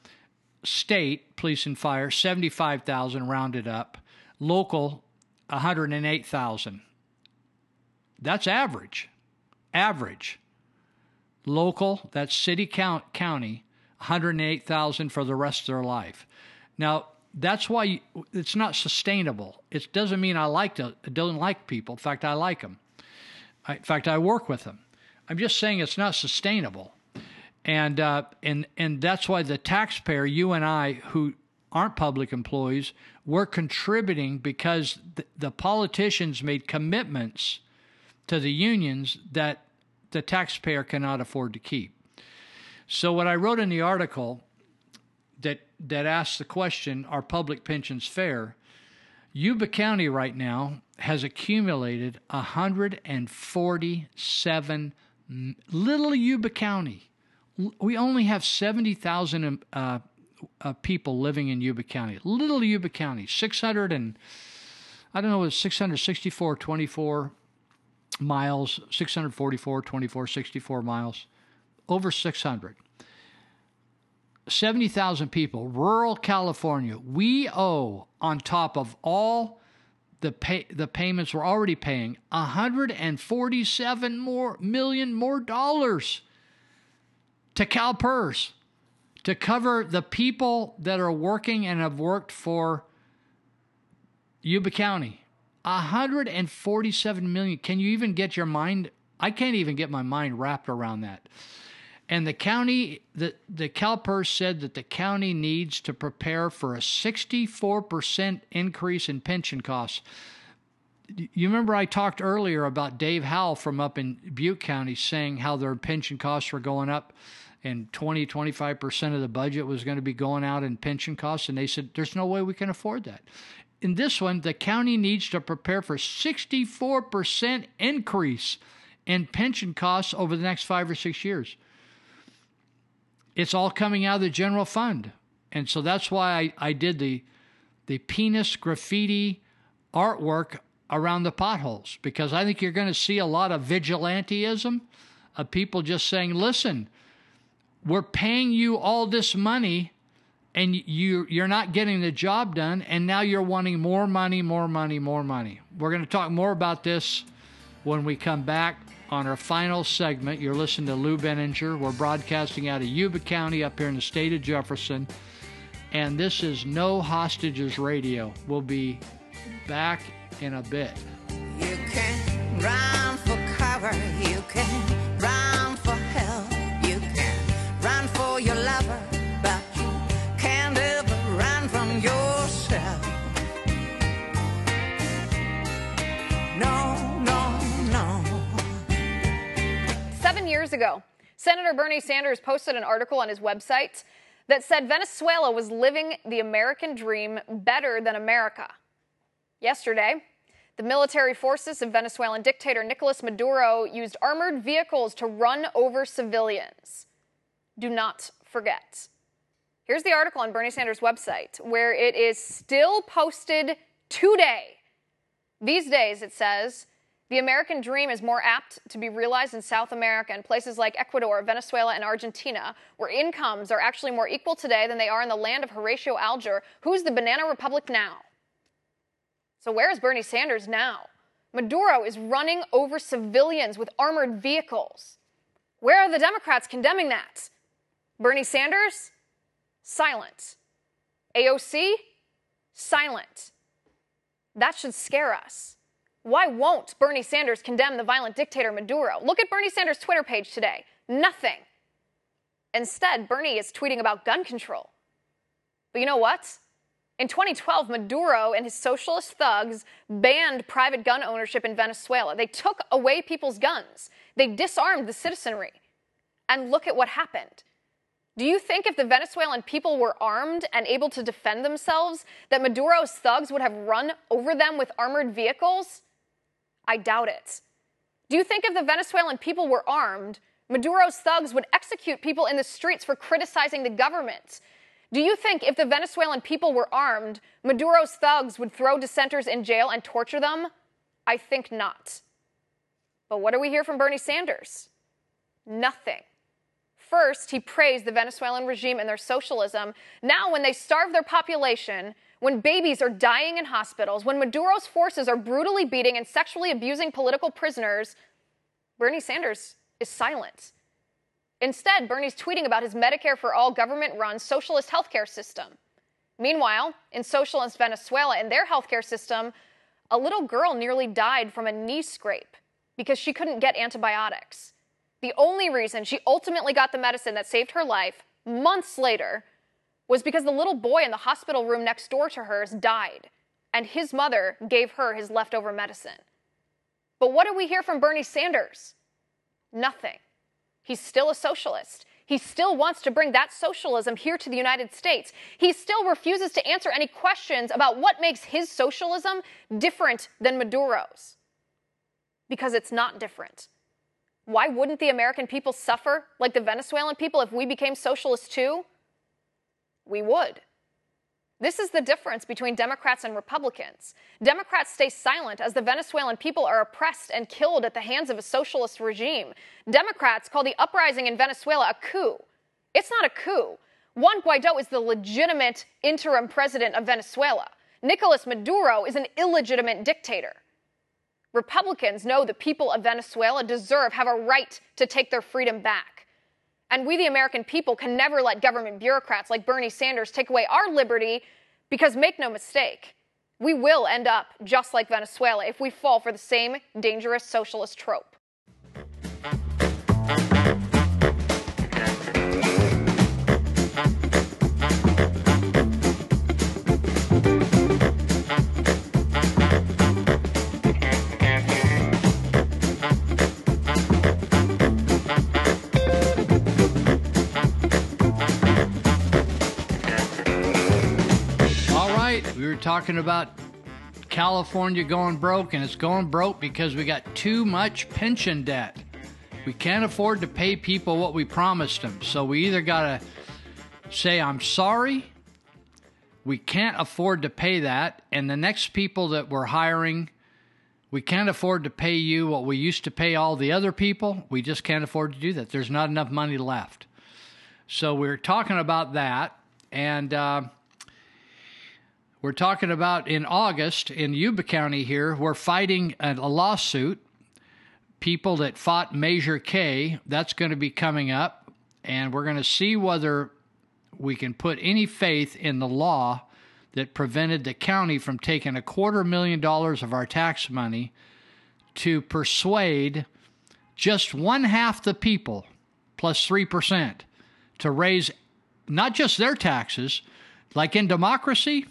state police and fire 75,000 rounded up. Local 108,000. That's average. Average. Local, that's city count county 108,000 for the rest of their life. Now, that's why you, it's not sustainable. It doesn't mean I like to don't like people. In fact, I like them. I, in fact, I work with them. I'm just saying it's not sustainable, and uh, and and that's why the taxpayer, you and I, who aren't public employees, we're contributing because the, the politicians made commitments to the unions that the taxpayer cannot afford to keep. So what I wrote in the article that that asks the question, are public pensions fair? Yuba County right now has accumulated 147 little Yuba County. We only have 70,000 uh, uh, people living in Yuba County. Little Yuba County, 600 and I don't know, it's 664, 24 miles, 644, 24, 64 miles, over 600. 70,000 people, rural California, we owe on top of all the pay, the payments we're already paying 147 more million more dollars to CalPERS to cover the people that are working and have worked for Yuba County. 147 million. Can you even get your mind? I can't even get my mind wrapped around that. And the county, the, the CalPERS said that the county needs to prepare for a 64% increase in pension costs. You remember I talked earlier about Dave Howell from up in Butte County saying how their pension costs were going up and 20, 25% of the budget was going to be going out in pension costs. And they said, there's no way we can afford that. In this one, the county needs to prepare for 64% increase in pension costs over the next five or six years it's all coming out of the general fund. And so that's why I, I did the the penis graffiti artwork around the potholes because I think you're going to see a lot of vigilanteism of people just saying, "Listen, we're paying you all this money and you you're not getting the job done and now you're wanting more money, more money, more money." We're going to talk more about this when we come back on our final segment. You're listening to Lou Binninger. We're broadcasting out of Yuba County up here in the state of Jefferson. And this is No Hostages Radio. We'll be back in a bit. Years ago, Senator Bernie Sanders posted an article on his website that said Venezuela was living the American dream better than America. Yesterday, the military forces of Venezuelan dictator Nicolas Maduro used armored vehicles to run over civilians. Do not forget. Here's the article on Bernie Sanders' website where it is still posted today. These days, it says, the American dream is more apt to be realized in South America and places like Ecuador, Venezuela, and Argentina, where incomes are actually more equal today than they are in the land of Horatio Alger, who's the Banana Republic now. So, where is Bernie Sanders now? Maduro is running over civilians with armored vehicles. Where are the Democrats condemning that? Bernie Sanders, silent. AOC, silent. That should scare us. Why won't Bernie Sanders condemn the violent dictator Maduro? Look at Bernie Sanders' Twitter page today. Nothing. Instead, Bernie is tweeting about gun control. But you know what? In 2012, Maduro and his socialist thugs banned private gun ownership in Venezuela. They took away people's guns, they disarmed the citizenry. And look at what happened. Do you think if the Venezuelan people were armed and able to defend themselves, that Maduro's thugs would have run over them with armored vehicles? I doubt it. Do you think if the Venezuelan people were armed, Maduro's thugs would execute people in the streets for criticizing the government? Do you think if the Venezuelan people were armed, Maduro's thugs would throw dissenters in jail and torture them? I think not. But what do we hear from Bernie Sanders? Nothing. First, he praised the Venezuelan regime and their socialism. Now, when they starve their population, when babies are dying in hospitals, when Maduro's forces are brutally beating and sexually abusing political prisoners, Bernie Sanders is silent. Instead, Bernie's tweeting about his Medicare for all government run socialist healthcare system. Meanwhile, in socialist Venezuela and their healthcare system, a little girl nearly died from a knee scrape because she couldn't get antibiotics. The only reason she ultimately got the medicine that saved her life months later was because the little boy in the hospital room next door to hers died, and his mother gave her his leftover medicine. But what do we hear from Bernie Sanders? Nothing. He's still a socialist. He still wants to bring that socialism here to the United States. He still refuses to answer any questions about what makes his socialism different than Maduro's. Because it's not different. Why wouldn't the American people suffer like the Venezuelan people if we became socialists too? We would. This is the difference between Democrats and Republicans. Democrats stay silent as the Venezuelan people are oppressed and killed at the hands of a socialist regime. Democrats call the uprising in Venezuela a coup. It's not a coup. Juan Guaido is the legitimate interim president of Venezuela. Nicolas Maduro is an illegitimate dictator. Republicans know the people of Venezuela deserve, have a right to take their freedom back. And we, the American people, can never let government bureaucrats like Bernie Sanders take away our liberty because, make no mistake, we will end up just like Venezuela if we fall for the same dangerous socialist trope. Talking about California going broke, and it's going broke because we got too much pension debt. We can't afford to pay people what we promised them. So we either got to say, I'm sorry, we can't afford to pay that, and the next people that we're hiring, we can't afford to pay you what we used to pay all the other people. We just can't afford to do that. There's not enough money left. So we're talking about that, and uh, we're talking about in August in Yuba County here, we're fighting a, lawsuit. People that fought Measure K, that's going to be coming up, and we're going to see whether we can put any faith in the law that prevented the county from taking a quarter million dollars of our tax money to persuade just one half the people plus 3% to raise not just their taxes, like in democracy,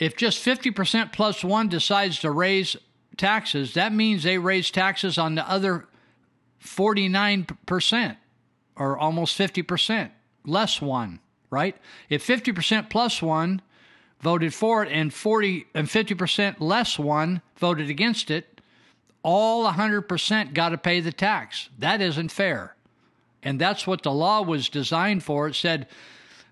if just 50% plus one decides to raise taxes, that means they raise taxes on the other 49% or almost 50% less one, right? If 50% plus one voted for it and 40 and 50% less one voted against it, all 100% got to pay the tax. That isn't fair. And that's what the law was designed for. It said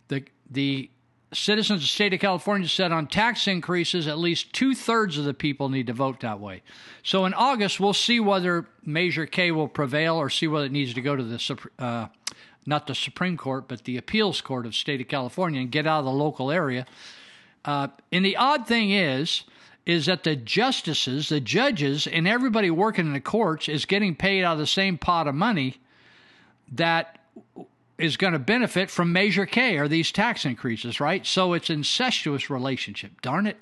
the the citizens of the state of California said on tax increases, at least two thirds of the people need to vote that way. So in August, we'll see whether Measure K will prevail or see whether it needs to go to the uh, not the Supreme Court, but the appeals court of state of California and get out of the local area. Uh, and the odd thing is, is that the justices, the judges, and everybody working in the courts is getting paid out of the same pot of money that is going to benefit from Measure K or these tax increases, right? So it's incestuous relationship. Darn it.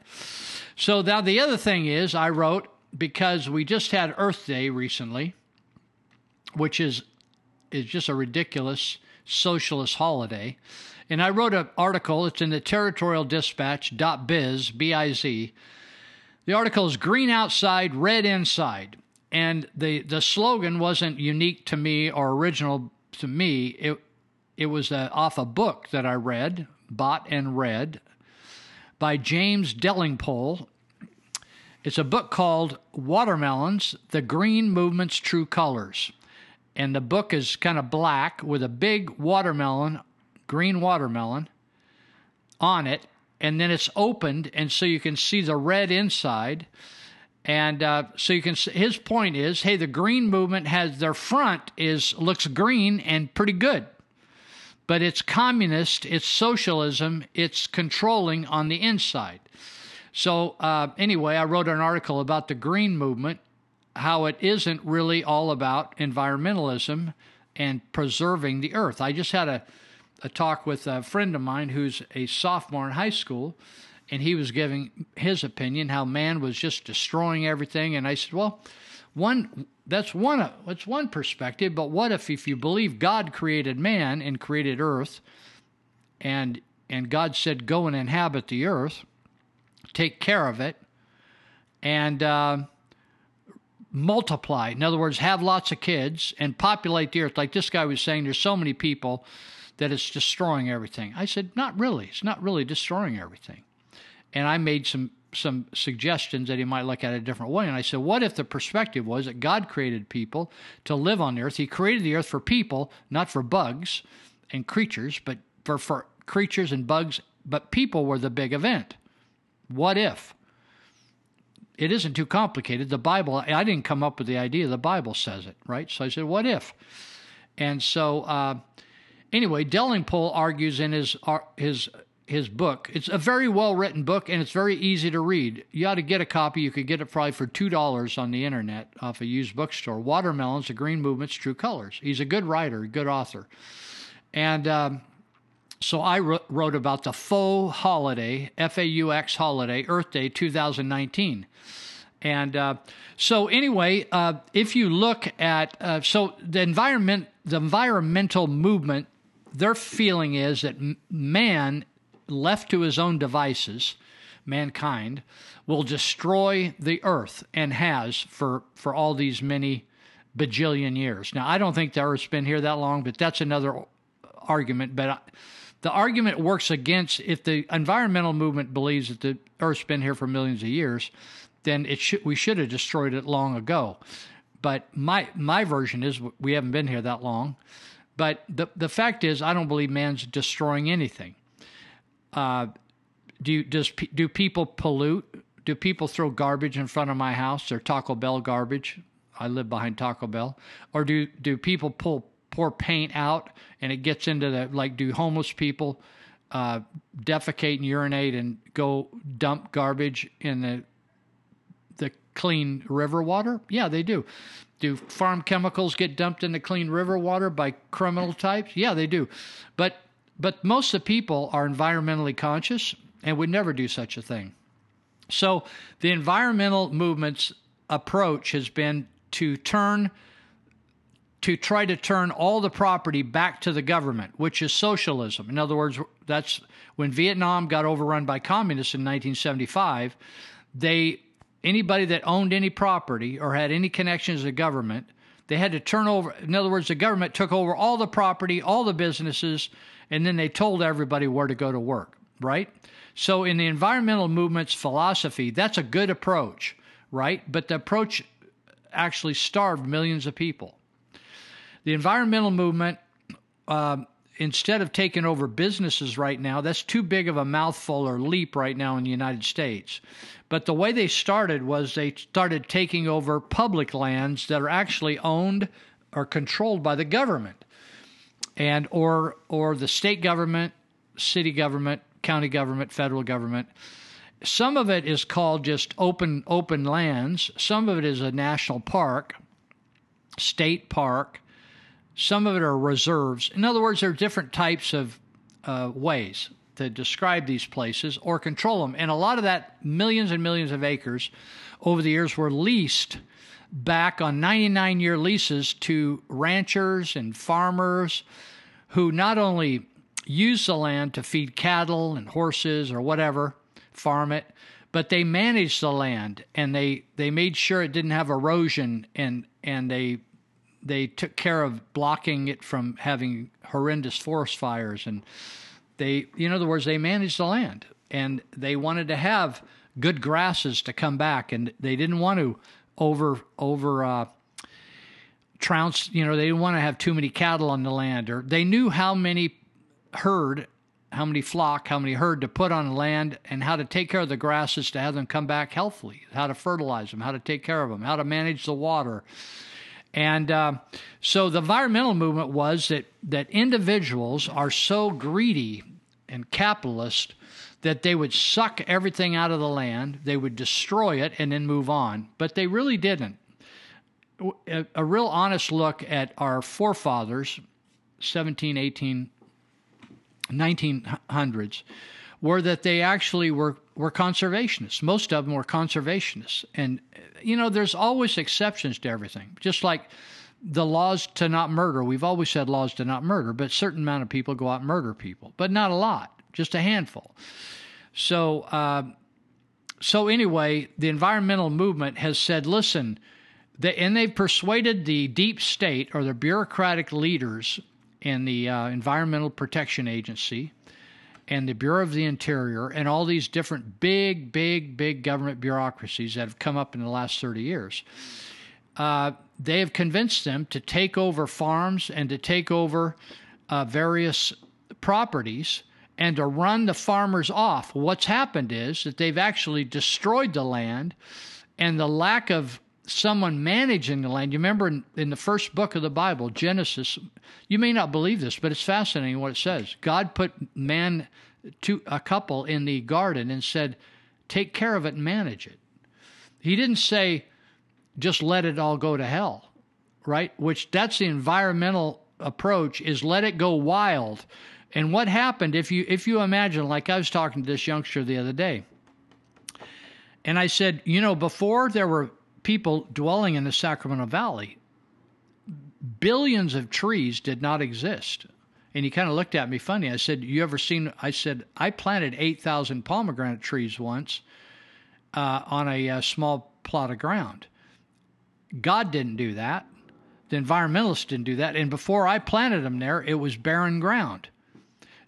So now the other thing is, I wrote because we just had Earth Day recently, which is is just a ridiculous socialist holiday. And I wrote an article, it's in the territorial dispatch.biz, B I Z. The article is Green Outside, Red Inside. And the, the slogan wasn't unique to me or original to me. It, it was uh, off a book that I read, bought and read, by James Delingpole. It's a book called Watermelons The Green Movement's True Colors. And the book is kind of black with a big watermelon, green watermelon, on it. And then it's opened, and so you can see the red inside. And uh, so you can. See, His point is, hey, the green movement has their front is looks green and pretty good, but it's communist, it's socialism, it's controlling on the inside. So uh, anyway, I wrote an article about the green movement, how it isn't really all about environmentalism and preserving the earth. I just had a, a talk with a friend of mine who's a sophomore in high school, and he was giving his opinion how man was just destroying everything. And I said, well, one that's one that's one perspective, but what if if you believe God created man and created earth, and and God said go and inhabit the earth, take care of it, and uh, multiply. In other words, have lots of kids and populate the earth. Like this guy was saying, there's so many people that it's destroying everything. I said, not really. It's not really destroying everything. And I made some some suggestions that he might look at it a different way. And I said, what if the perspective was that God created people to live on the earth? He created the earth for people, not for bugs and creatures, but for, for creatures and bugs, but people were the big event. What if? It isn't too complicated. The Bible, I didn't come up with the idea, the Bible says it, right? So I said, what if? And so, uh, anyway, Delingpole argues in his, uh, his his book. It's a very well written book and it's very easy to read. You ought to get a copy. You could get it probably for two dollars on the internet off a used bookstore. Watermelons: The Green Movement's True Colors. He's a good writer, good author, and um, so I wrote about the faux holiday, F A U X holiday, Earth Day 2019. And uh, so, anyway, uh, if you look at uh, so the environment, the environmental movement, their feeling is that man left to his own devices, mankind, will destroy the earth and has for, for all these many bajillion years. Now, I don't think the earth's been here that long, but that's another argument. But I, the argument works against if the environmental movement believes that the earth's been here for millions of years, then it should we should have destroyed it long ago. But my my version is we haven't been here that long. But the the fact is, I don't believe man's destroying anything. Uh, do does do people pollute? Do people throw garbage in front of my house? Or Taco Bell garbage? I live behind Taco Bell. Or do do people pull pour paint out and it gets into the like? Do homeless people uh, defecate and urinate and go dump garbage in the the clean river water? Yeah, they do. Do farm chemicals get dumped into clean river water by criminal types? Yeah, they do. But but most of the people are environmentally conscious and would never do such a thing. So the environmental movement's approach has been to turn to try to turn all the property back to the government, which is socialism. In other words, that's when Vietnam got overrun by communists in 1975, they anybody that owned any property or had any connections to government, they had to turn over in other words, the government took over all the property, all the businesses, and then they told everybody where to go to work, right? So, in the environmental movement's philosophy, that's a good approach, right? But the approach actually starved millions of people. The environmental movement, uh, instead of taking over businesses right now, that's too big of a mouthful or leap right now in the United States. But the way they started was they started taking over public lands that are actually owned or controlled by the government and or or the state government, city government, county government, federal government. Some of it is called just open open lands. Some of it is a national park, state park, some of it are reserves. In other words, there are different types of uh, ways to describe these places or control them. And a lot of that, millions and millions of acres over the years, were leased back on 99 year leases to ranchers and farmers who not only use the land to feed cattle and horses or whatever, farm it, but they managed the land and they, they made sure it didn't have erosion and, and they they took care of blocking it from having horrendous forest fires. And they in other words they managed the land. And they wanted to have good grasses to come back. And they didn't want to over over uh, trounce you know they didn't want to have too many cattle on the land. Or they knew how many herd how many flock how many herd to put on the land and how to take care of the grasses to have them come back healthily how to fertilize them how to take care of them how to manage the water and uh, so the environmental movement was that, that individuals are so greedy and capitalist that they would suck everything out of the land, they would destroy it, and then move on. But they really didn't. A, a real honest look at our forefathers, 17, 18, 1900s, were that they actually were, were conservationists. Most of them were conservationists. And, you know, there's always exceptions to everything. Just like the laws to not murder. We've always said laws to not murder, but certain amount of people go out and murder people, but not a lot, just a handful. So, uh, so anyway, the environmental movement has said, listen, they, and they've persuaded the deep state or the bureaucratic leaders in the uh, Environmental Protection Agency and the Bureau of the Interior and all these different big, big, big government bureaucracies that have come up in the last 30 years. Uh, they have convinced them to take over farms and to take over uh, various properties and to run the farmers off. What's happened is that they've actually destroyed the land and the lack of someone managing the land. You remember in, in, the first book of the Bible, Genesis, you may not believe this, but it's fascinating what it says. God put man to a couple in the garden and said, Take care of it and manage it. He didn't say, just let it all go to hell, right? Which that's the environmental approach is let it go wild. And what happened if you if you imagine like I was talking to this youngster the other day. And I said, you know, before there were people dwelling in the Sacramento Valley, billions of trees did not exist. And he kind of looked at me funny. I said, "You ever seen?" I said, "I planted eight thousand pomegranate trees once uh, on a, a uh, small plot of ground." God didn't do that. The environmentalists didn't do that. And before I planted them there, it was barren ground.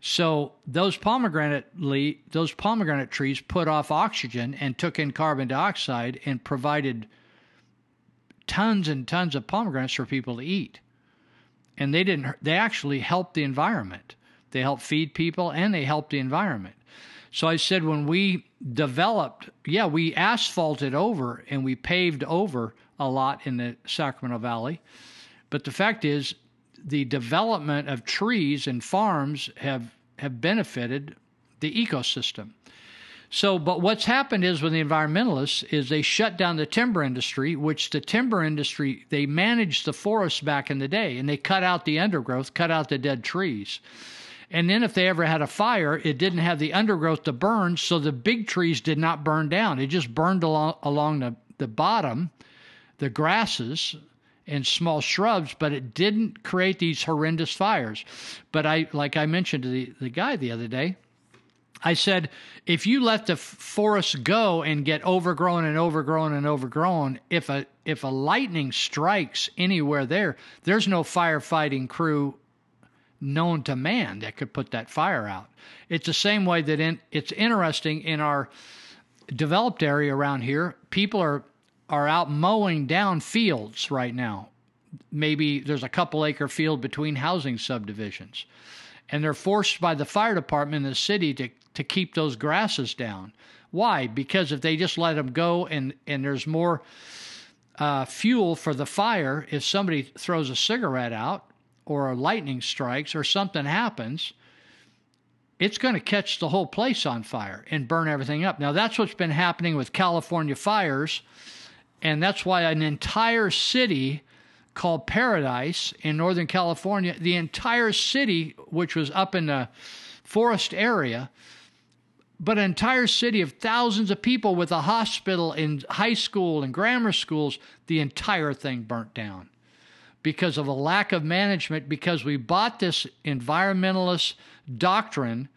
So those pomegranate le- those pomegranate trees put off oxygen and took in carbon dioxide and provided tons and tons of pomegranates for people to eat. And they didn't they actually helped the environment. They helped feed people and they helped the environment. So I said when we developed, yeah, we asphalted over and we paved over a lot in the Sacramento Valley. But the fact is, the development of trees and farms have have benefited the ecosystem. So, but what's happened is with the environmentalists is they shut down the timber industry, which the timber industry they managed the forests back in the day, and they cut out the undergrowth, cut out the dead trees. And then if they ever had a fire, it didn't have the undergrowth to burn, so the big trees did not burn down. It just burned along along the, the bottom the grasses and small shrubs, but it didn't create these horrendous fires. But I, like I mentioned to the, the guy the other day, I said, if you let the forest go and get overgrown and overgrown and overgrown, if a if a lightning strikes anywhere there, there's no firefighting crew known to man that could put that fire out. It's the same way that in, it's interesting in our developed area around here, people are are out mowing down fields right now. Maybe there's a couple acre field between housing subdivisions. And they're forced by the fire department in the city to, to keep those grasses down. Why? Because if they just let them go and, and there's more uh, fuel for the fire, if somebody throws a cigarette out or a lightning strikes or something happens, it's going to catch the whole place on fire and burn everything up. Now, that's what's been happening with California fires and that's why an entire city called Paradise in Northern California. The entire city, which was up in the forest area, but an entire city of thousands of people with a hospital and high school and grammar schools, the entire thing burnt down because of a lack of management, because we bought this environmentalist doctrine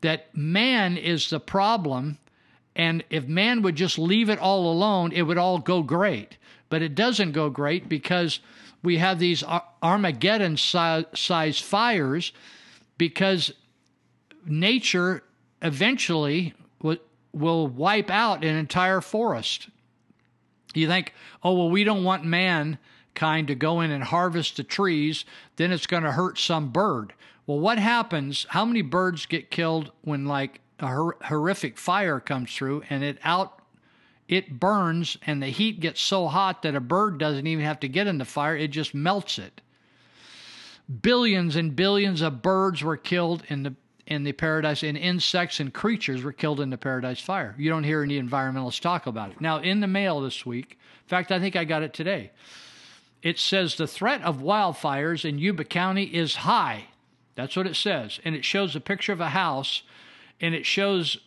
that man is the problem. And if man would just leave it all alone, it would all go great. But it doesn't go great because we have these Armageddon size fires because nature eventually will, will wipe out an entire forest. You think, oh, well, we don't want mankind to go in and harvest the trees, then it's going to hurt some bird. Well, what happens? How many birds get killed when, like, a hor- horrific fire comes through and it out it burns and the heat gets so hot that a bird doesn't even have to get in the fire it just melts it billions and billions of birds were killed in the in the paradise and insects and creatures were killed in the paradise fire. You don't hear any environmentalists talk about it. Now in the mail this week in fact i think i got it today it says the threat of wildfires in yuba county is high. That's what it says. And it shows a picture of a house and it shows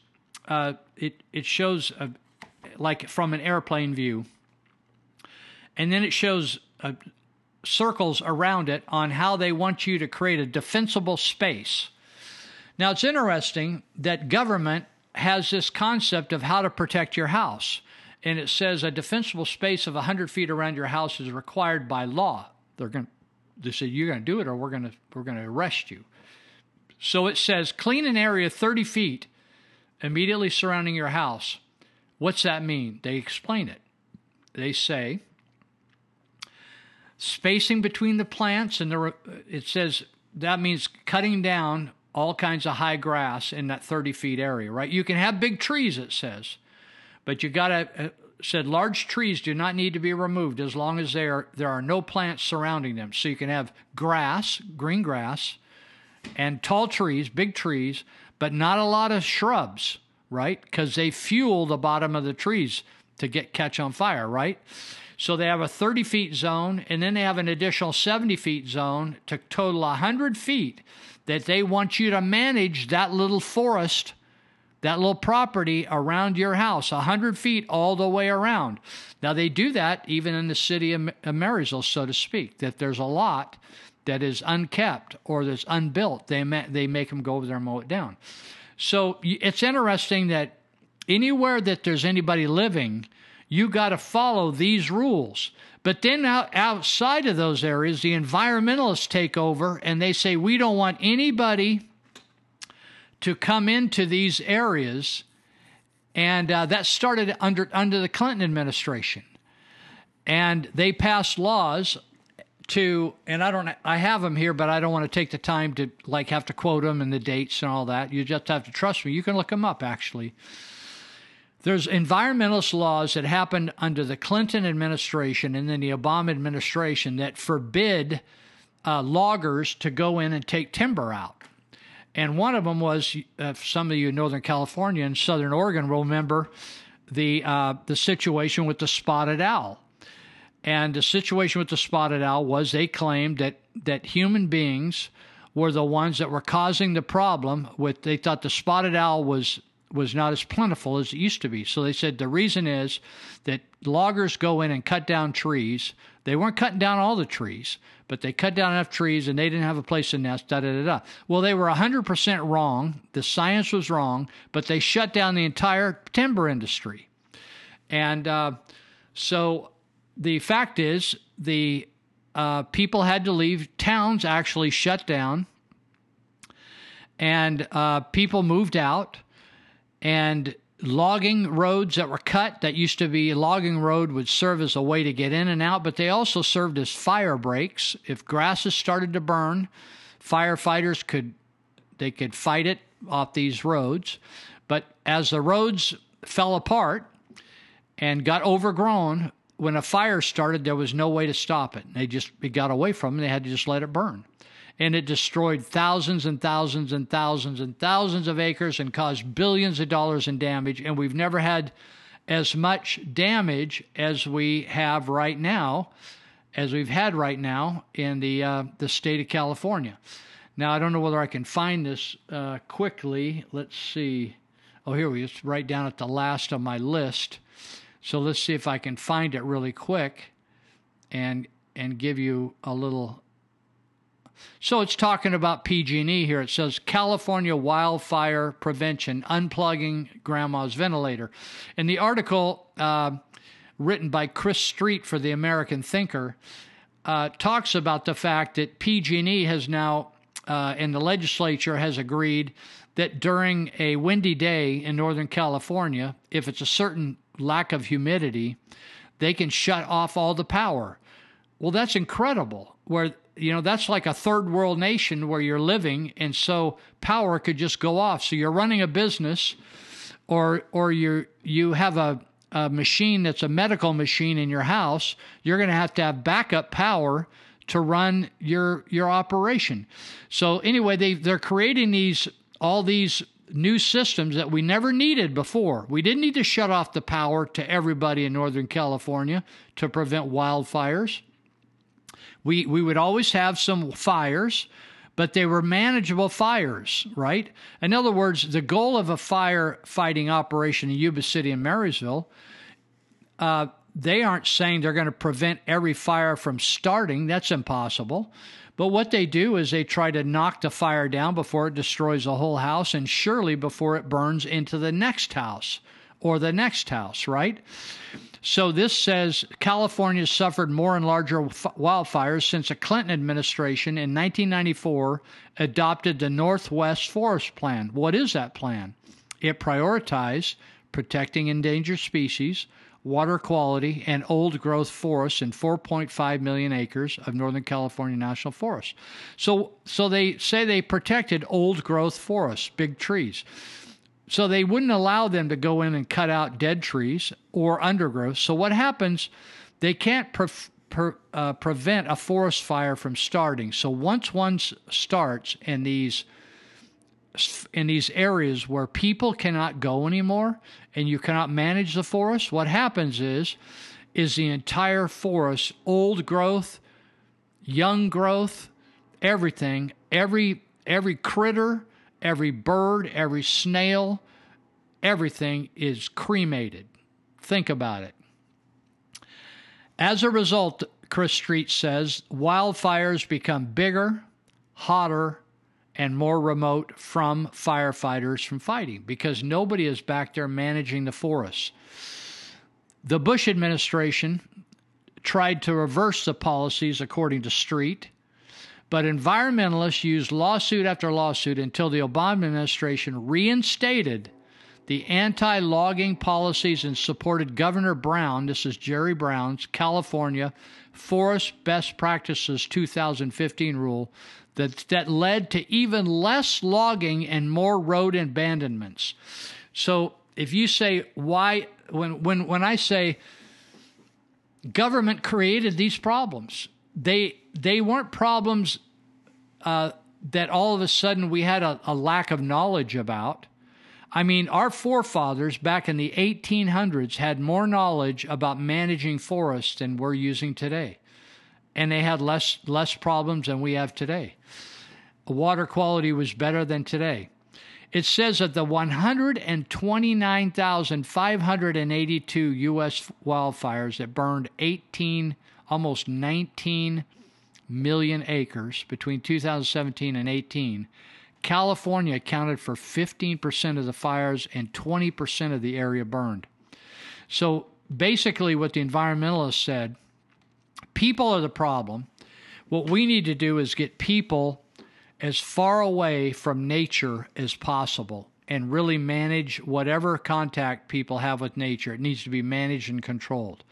uh, it it shows a, like from an airplane view, and then it shows uh, circles around it on how they want you to create a defensible space. Now it's interesting that government has this concept of how to protect your house, and it says a defensible space of 100 feet around your house is required by law. They're going they say you're going to do it or we're going to we're going to arrest you. So it says clean an area 30 feet immediately surrounding your house. What's that mean? They explain it. They say spacing between the plants and the it says that means cutting down all kinds of high grass in that 30 feet area, right? You can have big trees, it says, but you got to uh, said large trees do not need to be removed as long as there there are no plants surrounding them. So you can have grass, green grass, and tall trees, big trees, but not a lot of shrubs, right? Because they fuel the bottom of the trees to get catch on fire, right? So they have a 30 feet zone, and then they have an additional 70 feet zone to total 100 feet that they want you to manage that little forest, that little property around your house, 100 feet all the way around. Now, they do that even in the city of Marysville, so to speak, that there's a lot that is unkept or that's unbuilt, they ma- they make them go over there and mow it down. So it's interesting that anywhere that there's anybody living, you got to follow these rules. But then out, outside of those areas, the environmentalists take over and they say we don't want anybody to come into these areas, and uh, that started under under the Clinton administration, and they passed laws to and I don't I have them here, but I don't want to take the time to like have to quote them and the dates and all that. You just have to trust me. You can look them up actually. There's environmentalist laws that happened under the Clinton administration and then the Obama administration that forbid uh, loggers to go in and take timber out. And one of them was uh, some of you in Northern California and Southern Oregon will remember the uh, the situation with the spotted owl and the situation with the spotted owl was they claimed that, that human beings were the ones that were causing the problem with they thought the spotted owl was was not as plentiful as it used to be. So they said the reason is that loggers go in and cut down trees. They weren't cutting down all the trees, but they cut down enough trees and they didn't have a place to nest, da da da da. Well, they were 100% wrong. The science was wrong, but they shut down the entire timber industry. And uh, so the fact is, the uh, people had to leave. Towns actually shut down, and uh, people moved out. And logging roads that were cut, that used to be logging road, would serve as a way to get in and out, but they also served as fire breaks. If grasses started to burn, firefighters could they could fight it off these roads. But as the roads fell apart and got overgrown, when a fire started, there was no way to stop it. They just it got away from them. They had to just let it burn. And it destroyed thousands and thousands and thousands and thousands of acres and caused billions of dollars in damage. And we've never had as much damage as we have right now as we've had right now in the uh, the state of California. Now I don't know whether I can find this uh, quickly. Let's see. Oh, here we. It's right down at the last of my list. So let's see if I can find it really quick, and and give you a little. So it's talking about PG&E here. It says California wildfire prevention, unplugging grandma's ventilator. In the article uh, written by Chris Street for the American Thinker, uh, talks about the fact that PG&E has now, uh, and the legislature has agreed that during a windy day in Northern California, if it's a certain lack of humidity, they can shut off all the power. Well, that's incredible. Where you know that's like a third world nation where you're living, and so power could just go off. So you're running a business, or or you you have a, a machine that's a medical machine in your house. You're going to have to have backup power to run your your operation. So anyway, they they're creating these all these new systems that we never needed before. We didn't need to shut off the power to everybody in Northern California to prevent wildfires. We, we would always have some fires, but they were manageable fires, right? In other words, the goal of a firefighting operation in Yuba City and Marysville, uh, they aren't saying they're going to prevent every fire from starting. That's impossible. But what they do is they try to knock the fire down before it destroys the whole house and surely before it burns into the next house or the next house, right? So this says California suffered more and larger wildfires since the Clinton administration in 1994 adopted the Northwest Forest Plan. What is that plan? It prioritized protecting endangered species, water quality, and old growth forests in 4.5 million acres of Northern California National Forest. So, so they say they protected old growth forests, big trees. So they wouldn't allow them to go in and cut out dead trees or undergrowth. So what happens? They can't pre- pre- uh, prevent a forest fire from starting. So once one starts in these in these areas where people cannot go anymore and you cannot manage the forest, what happens is is the entire forest, old growth, young growth, everything, every every critter every bird, every snail, everything is cremated. Think about it. As a result, Chris Street says, wildfires become bigger, hotter, and more remote from firefighters from fighting because nobody is back there managing the forests. The Bush administration tried to reverse the policies, according to Street, but environmentalists used lawsuit after lawsuit until the Obama administration reinstated the anti logging policies and supported Governor Brown, this is Jerry Brown's California Forest Best Practices 2015 rule that, that led to even less logging and more road abandonments. So if you say why when when when I say government created these problems, they they weren't problems uh, that all of a sudden we had a, a lack of knowledge about. I mean, our forefathers back in the 1800s had more knowledge about managing forests than we're using today. And they had less, less problems than we have today. Water quality was better than today. It says that the 129,582 U.S. wildfires that burned 18, almost 19 million acres between 2017 and 18, California accounted for 15% of the fires and 20% of the area burned. So basically, what the environmentalists said people are the problem. What we need to do is get people as far away from nature as possible and really manage whatever contact people have with nature. It needs to be managed and controlled.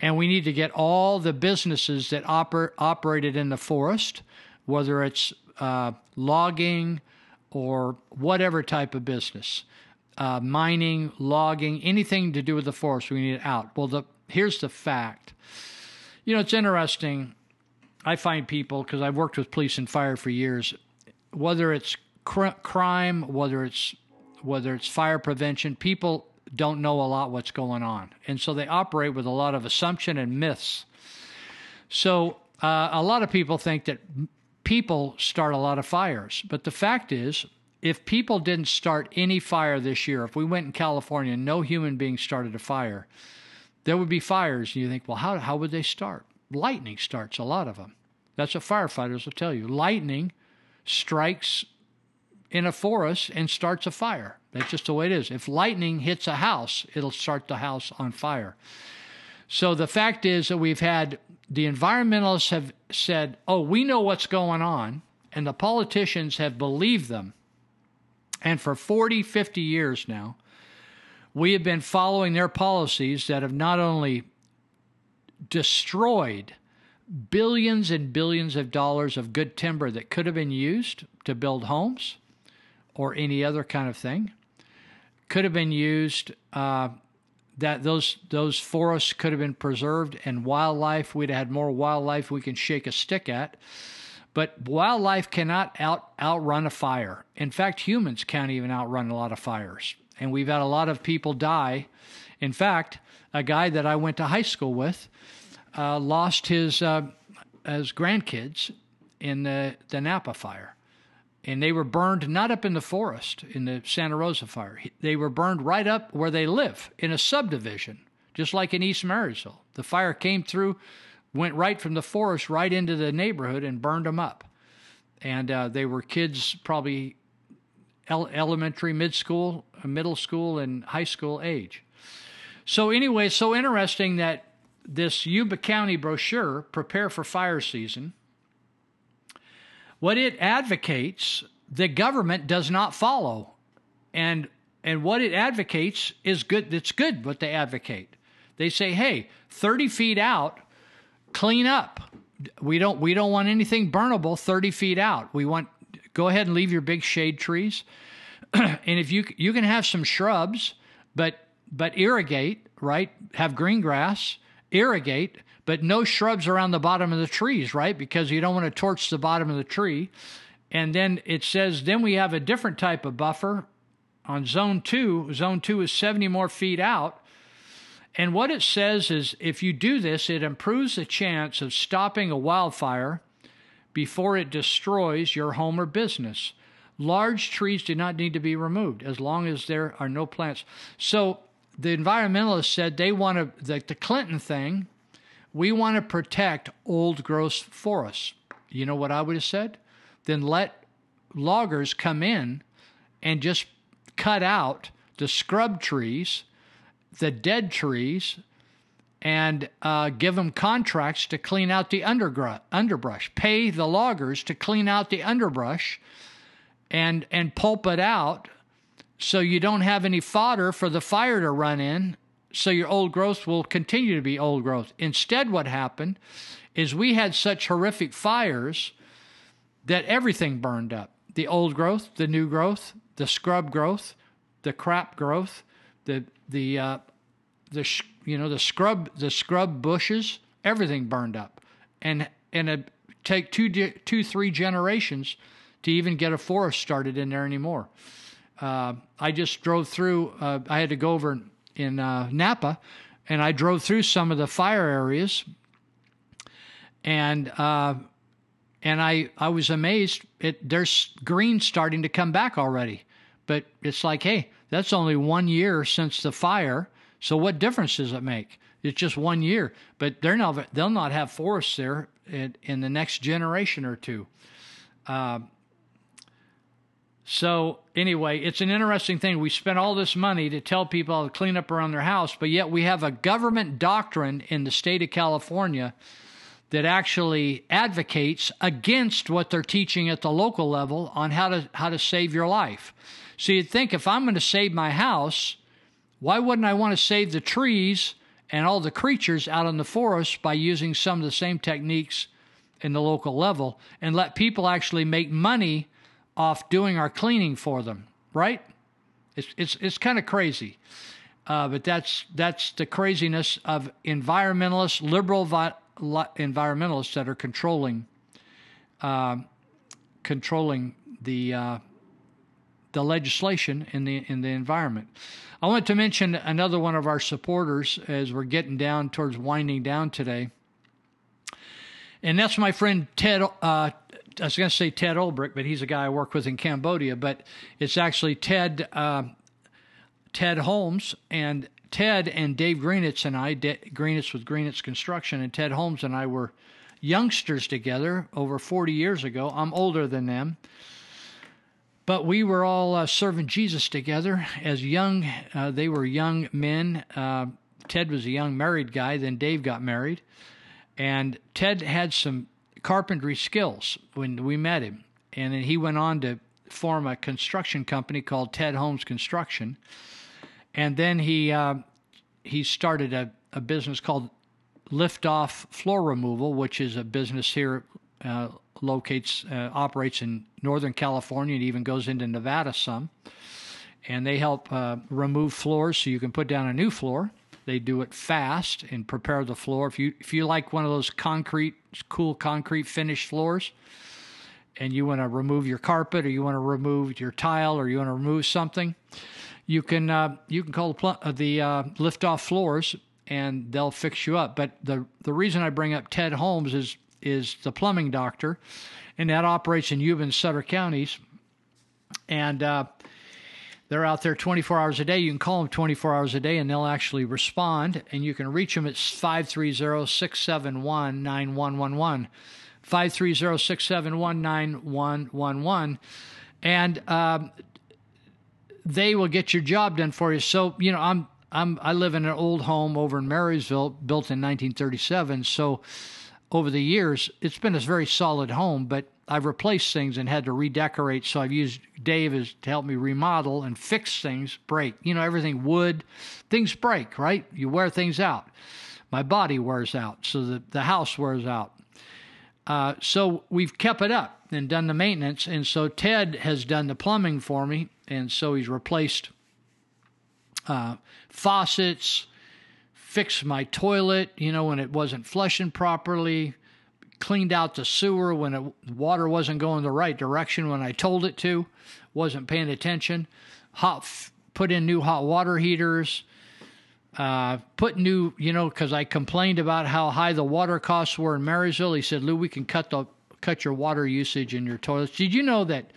And we need to get all the businesses that oper- operated in the forest, whether it's uh, logging or whatever type of business, uh, mining, logging, anything to do with the forest, we need it out. Well, the, here's the fact. You know, it's interesting. I find people, because I've worked with police and fire for years, whether it's cr- crime, whether it's whether it's fire prevention, people don't know a lot what's going on. And so they operate with a lot of assumption and myths. So uh, a lot of people think that people start a lot of fires, but the fact is, if people didn't start any fire this year, if we went in California and no human being started a fire, there would be fires. And you think, well, how, how would they start? Lightning starts a lot of them. That's what firefighters will tell you. Lightning strikes in a forest and starts a fire. That's just the way it is. If lightning hits a house, it'll start the house on fire. So the fact is that we've had the environmentalists have said, oh, we know what's going on, and the politicians have believed them. And for 40, 50 years now, we have been following their policies that have not only destroyed billions and billions of dollars of good timber that could have been used to build homes or any other kind of thing, could have been used. Uh, that those those forests could have been preserved and wildlife we'd have had more wildlife we can shake a stick at. But wildlife cannot out outrun a fire. In fact humans can't even outrun a lot of fires. And we've had a lot of people die. In fact a guy that i went to high school with uh, lost his uh, his grandkids in the, the napa fire and they were burned not up in the forest in the Santa Rosa fire. They were burned right up where they live in a subdivision, just like in East Marysville. The fire came through, went right from the forest right into the neighborhood and burned them up. And uh, they were kids, probably elementary, mid school, middle school, and high school age. So, anyway, so interesting that this Yuba County brochure, Prepare for Fire Season, what it advocates, the government does not follow. And and what it advocates is good. It's good what they advocate. They say, hey, 30 feet out, clean up. We don't we don't want anything burnable 30 feet out. We want go ahead and leave your big shade trees. and if you you can have some shrubs, but but irrigate, right? Have green grass, irrigate, but no shrubs around the bottom of the trees, right? Because you don't want to torch the bottom of the tree. And then it says, then we have a different type of buffer on zone two. Zone two is 70 more feet out. And what it says is if you do this, it improves the chance of stopping a wildfire before it destroys your home or business. Large trees do not need to be removed as long as there are no plants. So the environmentalists said they want to, the, the Clinton thing, we want to protect old growth forests. You know what I would have said? Then let loggers come in and just cut out the scrub trees, the dead trees, and uh, give them contracts to clean out the underbrush. Pay the loggers to clean out the underbrush and and pulp it out so you don't have any fodder for the fire to run in so your old growth will continue to be old growth. Instead, what happened is we had such horrific fires that everything burned up. The old growth, the new growth, the scrub growth, the crap growth, the, the, uh, the you know the scrub the scrub bushes everything burned up. And and it take two two three generations to even get a forest started in there anymore. Uh, i just drove through uh, i had to go over in uh, Napa, and I drove through some of the fire areas, and uh, and I I was amazed. It there's green starting to come back already, but it's like, hey, that's only one year since the fire. So what difference does it make? It's just one year, but they're not they'll not have forests there in, in the next generation or two. Uh, so anyway, it's an interesting thing. We spent all this money to tell people to clean up around their house, but yet we have a government doctrine in the state of California that actually advocates against what they're teaching at the local level on how to how to save your life. So you'd think if I'm going to save my house, why wouldn't I want to save the trees and all the creatures out in the forest by using some of the same techniques in the local level and let people actually make money off doing our cleaning for them, right? It's it's it's kind of crazy, uh, but that's that's the craziness of environmentalists, liberal vi- environmentalists that are controlling uh, controlling the uh, the legislation in the in the environment. I want to mention another one of our supporters as we're getting down towards winding down today. and that's my friend Ted. I was going to say Ted Olbrich, but he's a guy I work with in Cambodia. But it's actually Ted uh, Ted Holmes and Ted and Dave Greenitz and I. De- Greenitz with Greenitz Construction and Ted Holmes and I were youngsters together over 40 years ago. I'm older than them. But we were all uh, serving Jesus together as young. Uh, they were young men. Uh, Ted was a young married guy. Then Dave got married, and Ted had some carpentry skills when we met him, and then he went on to form a construction company called Ted Holmes Construction, and then he uh, he started a, a business called Liftoff Floor Removal, which is a business here uh, locates uh, operates in Northern California and even goes into Nevada some. And they help uh, remove floors so you can put down a new floor. They do it fast and prepare the floor. If you if you like one of those concrete, cool concrete finished floors, and you want to remove your carpet or you want to remove your tile or you want to remove something, you can uh, you can call the pl- uh, the uh, lift off floors and they'll fix you up. But the the reason I bring up Ted Holmes is is the plumbing doctor, and that operates in Yuba and Sutter counties, and uh, they're out there 24 hours a day. You can call them 24 hours a day, and they'll actually respond. And you can reach them at 530-671-9111. 530-671-9111. And um, they will get your job done for you. So, you know, I'm I'm I live in an old home over in Marysville, built in 1937. So, over the years, it's been a very solid home, but I've replaced things and had to redecorate. So I've used Dave as to help me remodel and fix things break. You know, everything wood, things break, right? You wear things out. My body wears out, so the the house wears out. Uh, so we've kept it up and done the maintenance, and so Ted has done the plumbing for me, and so he's replaced uh, faucets, fixed my toilet, you know, when it wasn't flushing properly, cleaned out the sewer when it, water wasn't going the right direction when I told it to, wasn't paying attention, hot, put in new hot water heaters, uh, put new, you know, because I complained about how high the water costs were in Marysville. He said, Lou, we can cut the cut your water usage in your toilets. Did you know that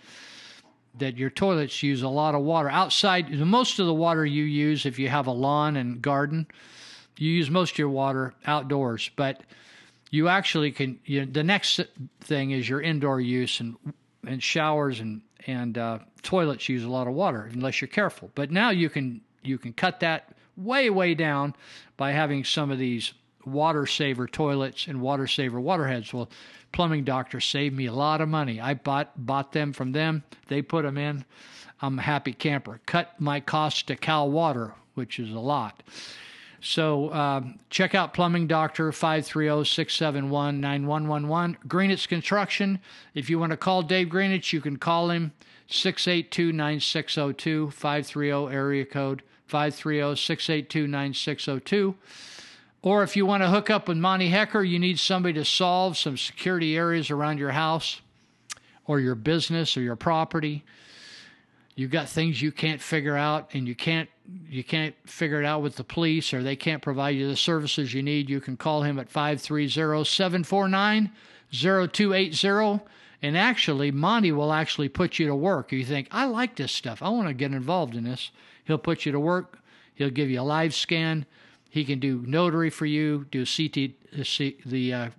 that your toilets use a lot of water outside? Most of the water you use, if you have a lawn and garden, you use most of your water outdoors, but you actually can. You, the next thing is your indoor use and and showers and and uh, toilets use a lot of water unless you're careful. But now you can you can cut that way way down by having some of these water saver toilets and water saver water heads. Well, plumbing doctor saved me a lot of money. I bought bought them from them. They put them in. I'm a happy camper. Cut my costs to Cal Water, which is a lot. So um, check out Plumbing Doctor 530-671-9111. Greenitz Construction. If you want to call Dave Greenitz, you can call him 682-9602 530 area code 530-682-9602. Or if you want to hook up with Monty Hecker, you need somebody to solve some security areas around your house or your business or your property. You got things you can't figure out and you can't you can't figure it out with the police or they can't provide you the services you need, you can call him at 530-749-0280 and actually Monty will actually put you to work. You think, "I like this stuff. I want to get involved in this." He'll put you to work. He'll give you a live scan. He can do notary for you, do CT, the uh,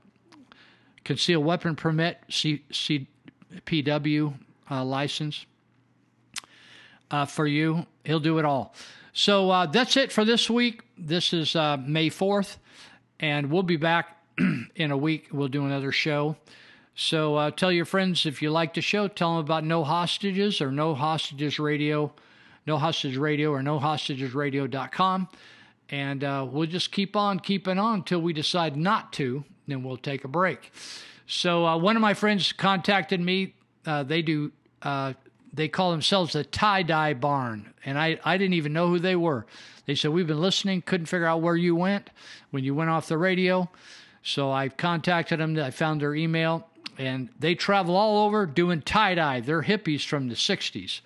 concealed weapon permit, C, CPW uh, license uh, for you. He'll do it all. So uh, that's it for this week. This is uh, May 4th, and we'll be back in a week. We'll do another show. So uh, tell your friends if you like the show, tell them about No Hostages or No Hostages Radio no Hostages Radio or nohostagesradio.com. And uh, we'll just keep on keeping on until we decide not to. Then we'll take a break. So uh, one of my friends contacted me. They do. They call themselves the Tie Dye Barn, and I I didn't even know who they were. They said we've been listening, couldn't figure out where you went when you went off the radio. So I contacted them. I found their email, and they travel all over doing tie dye. They're hippies from the '60s.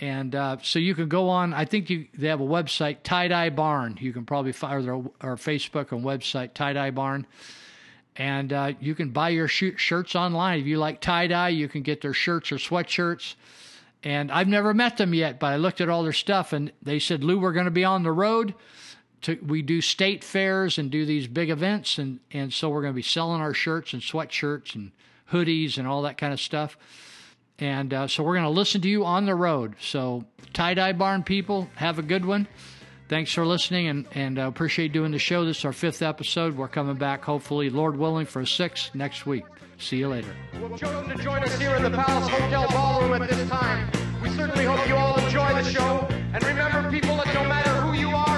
And uh, so you can go on. I think you, they have a website, Tie Dye Barn. You can probably find their or Facebook and website, Tie Dye Barn. And uh, you can buy your sh- shirts online. If you like tie dye, you can get their shirts or sweatshirts. And I've never met them yet, but I looked at all their stuff and they said, Lou, we're going to be on the road. To, we do state fairs and do these big events. And, and so we're going to be selling our shirts and sweatshirts and hoodies and all that kind of stuff. And uh, so we're going to listen to you on the road. So, Tie Dye Barn people, have a good one. Thanks for listening and, and uh, appreciate doing the show. This is our fifth episode. We're coming back, hopefully, Lord willing, for a sixth next week. See you later. You've chosen to join us here in the Palace Hotel Ballroom at this time. We certainly hope you all enjoy the show. And remember, people, that no matter who you are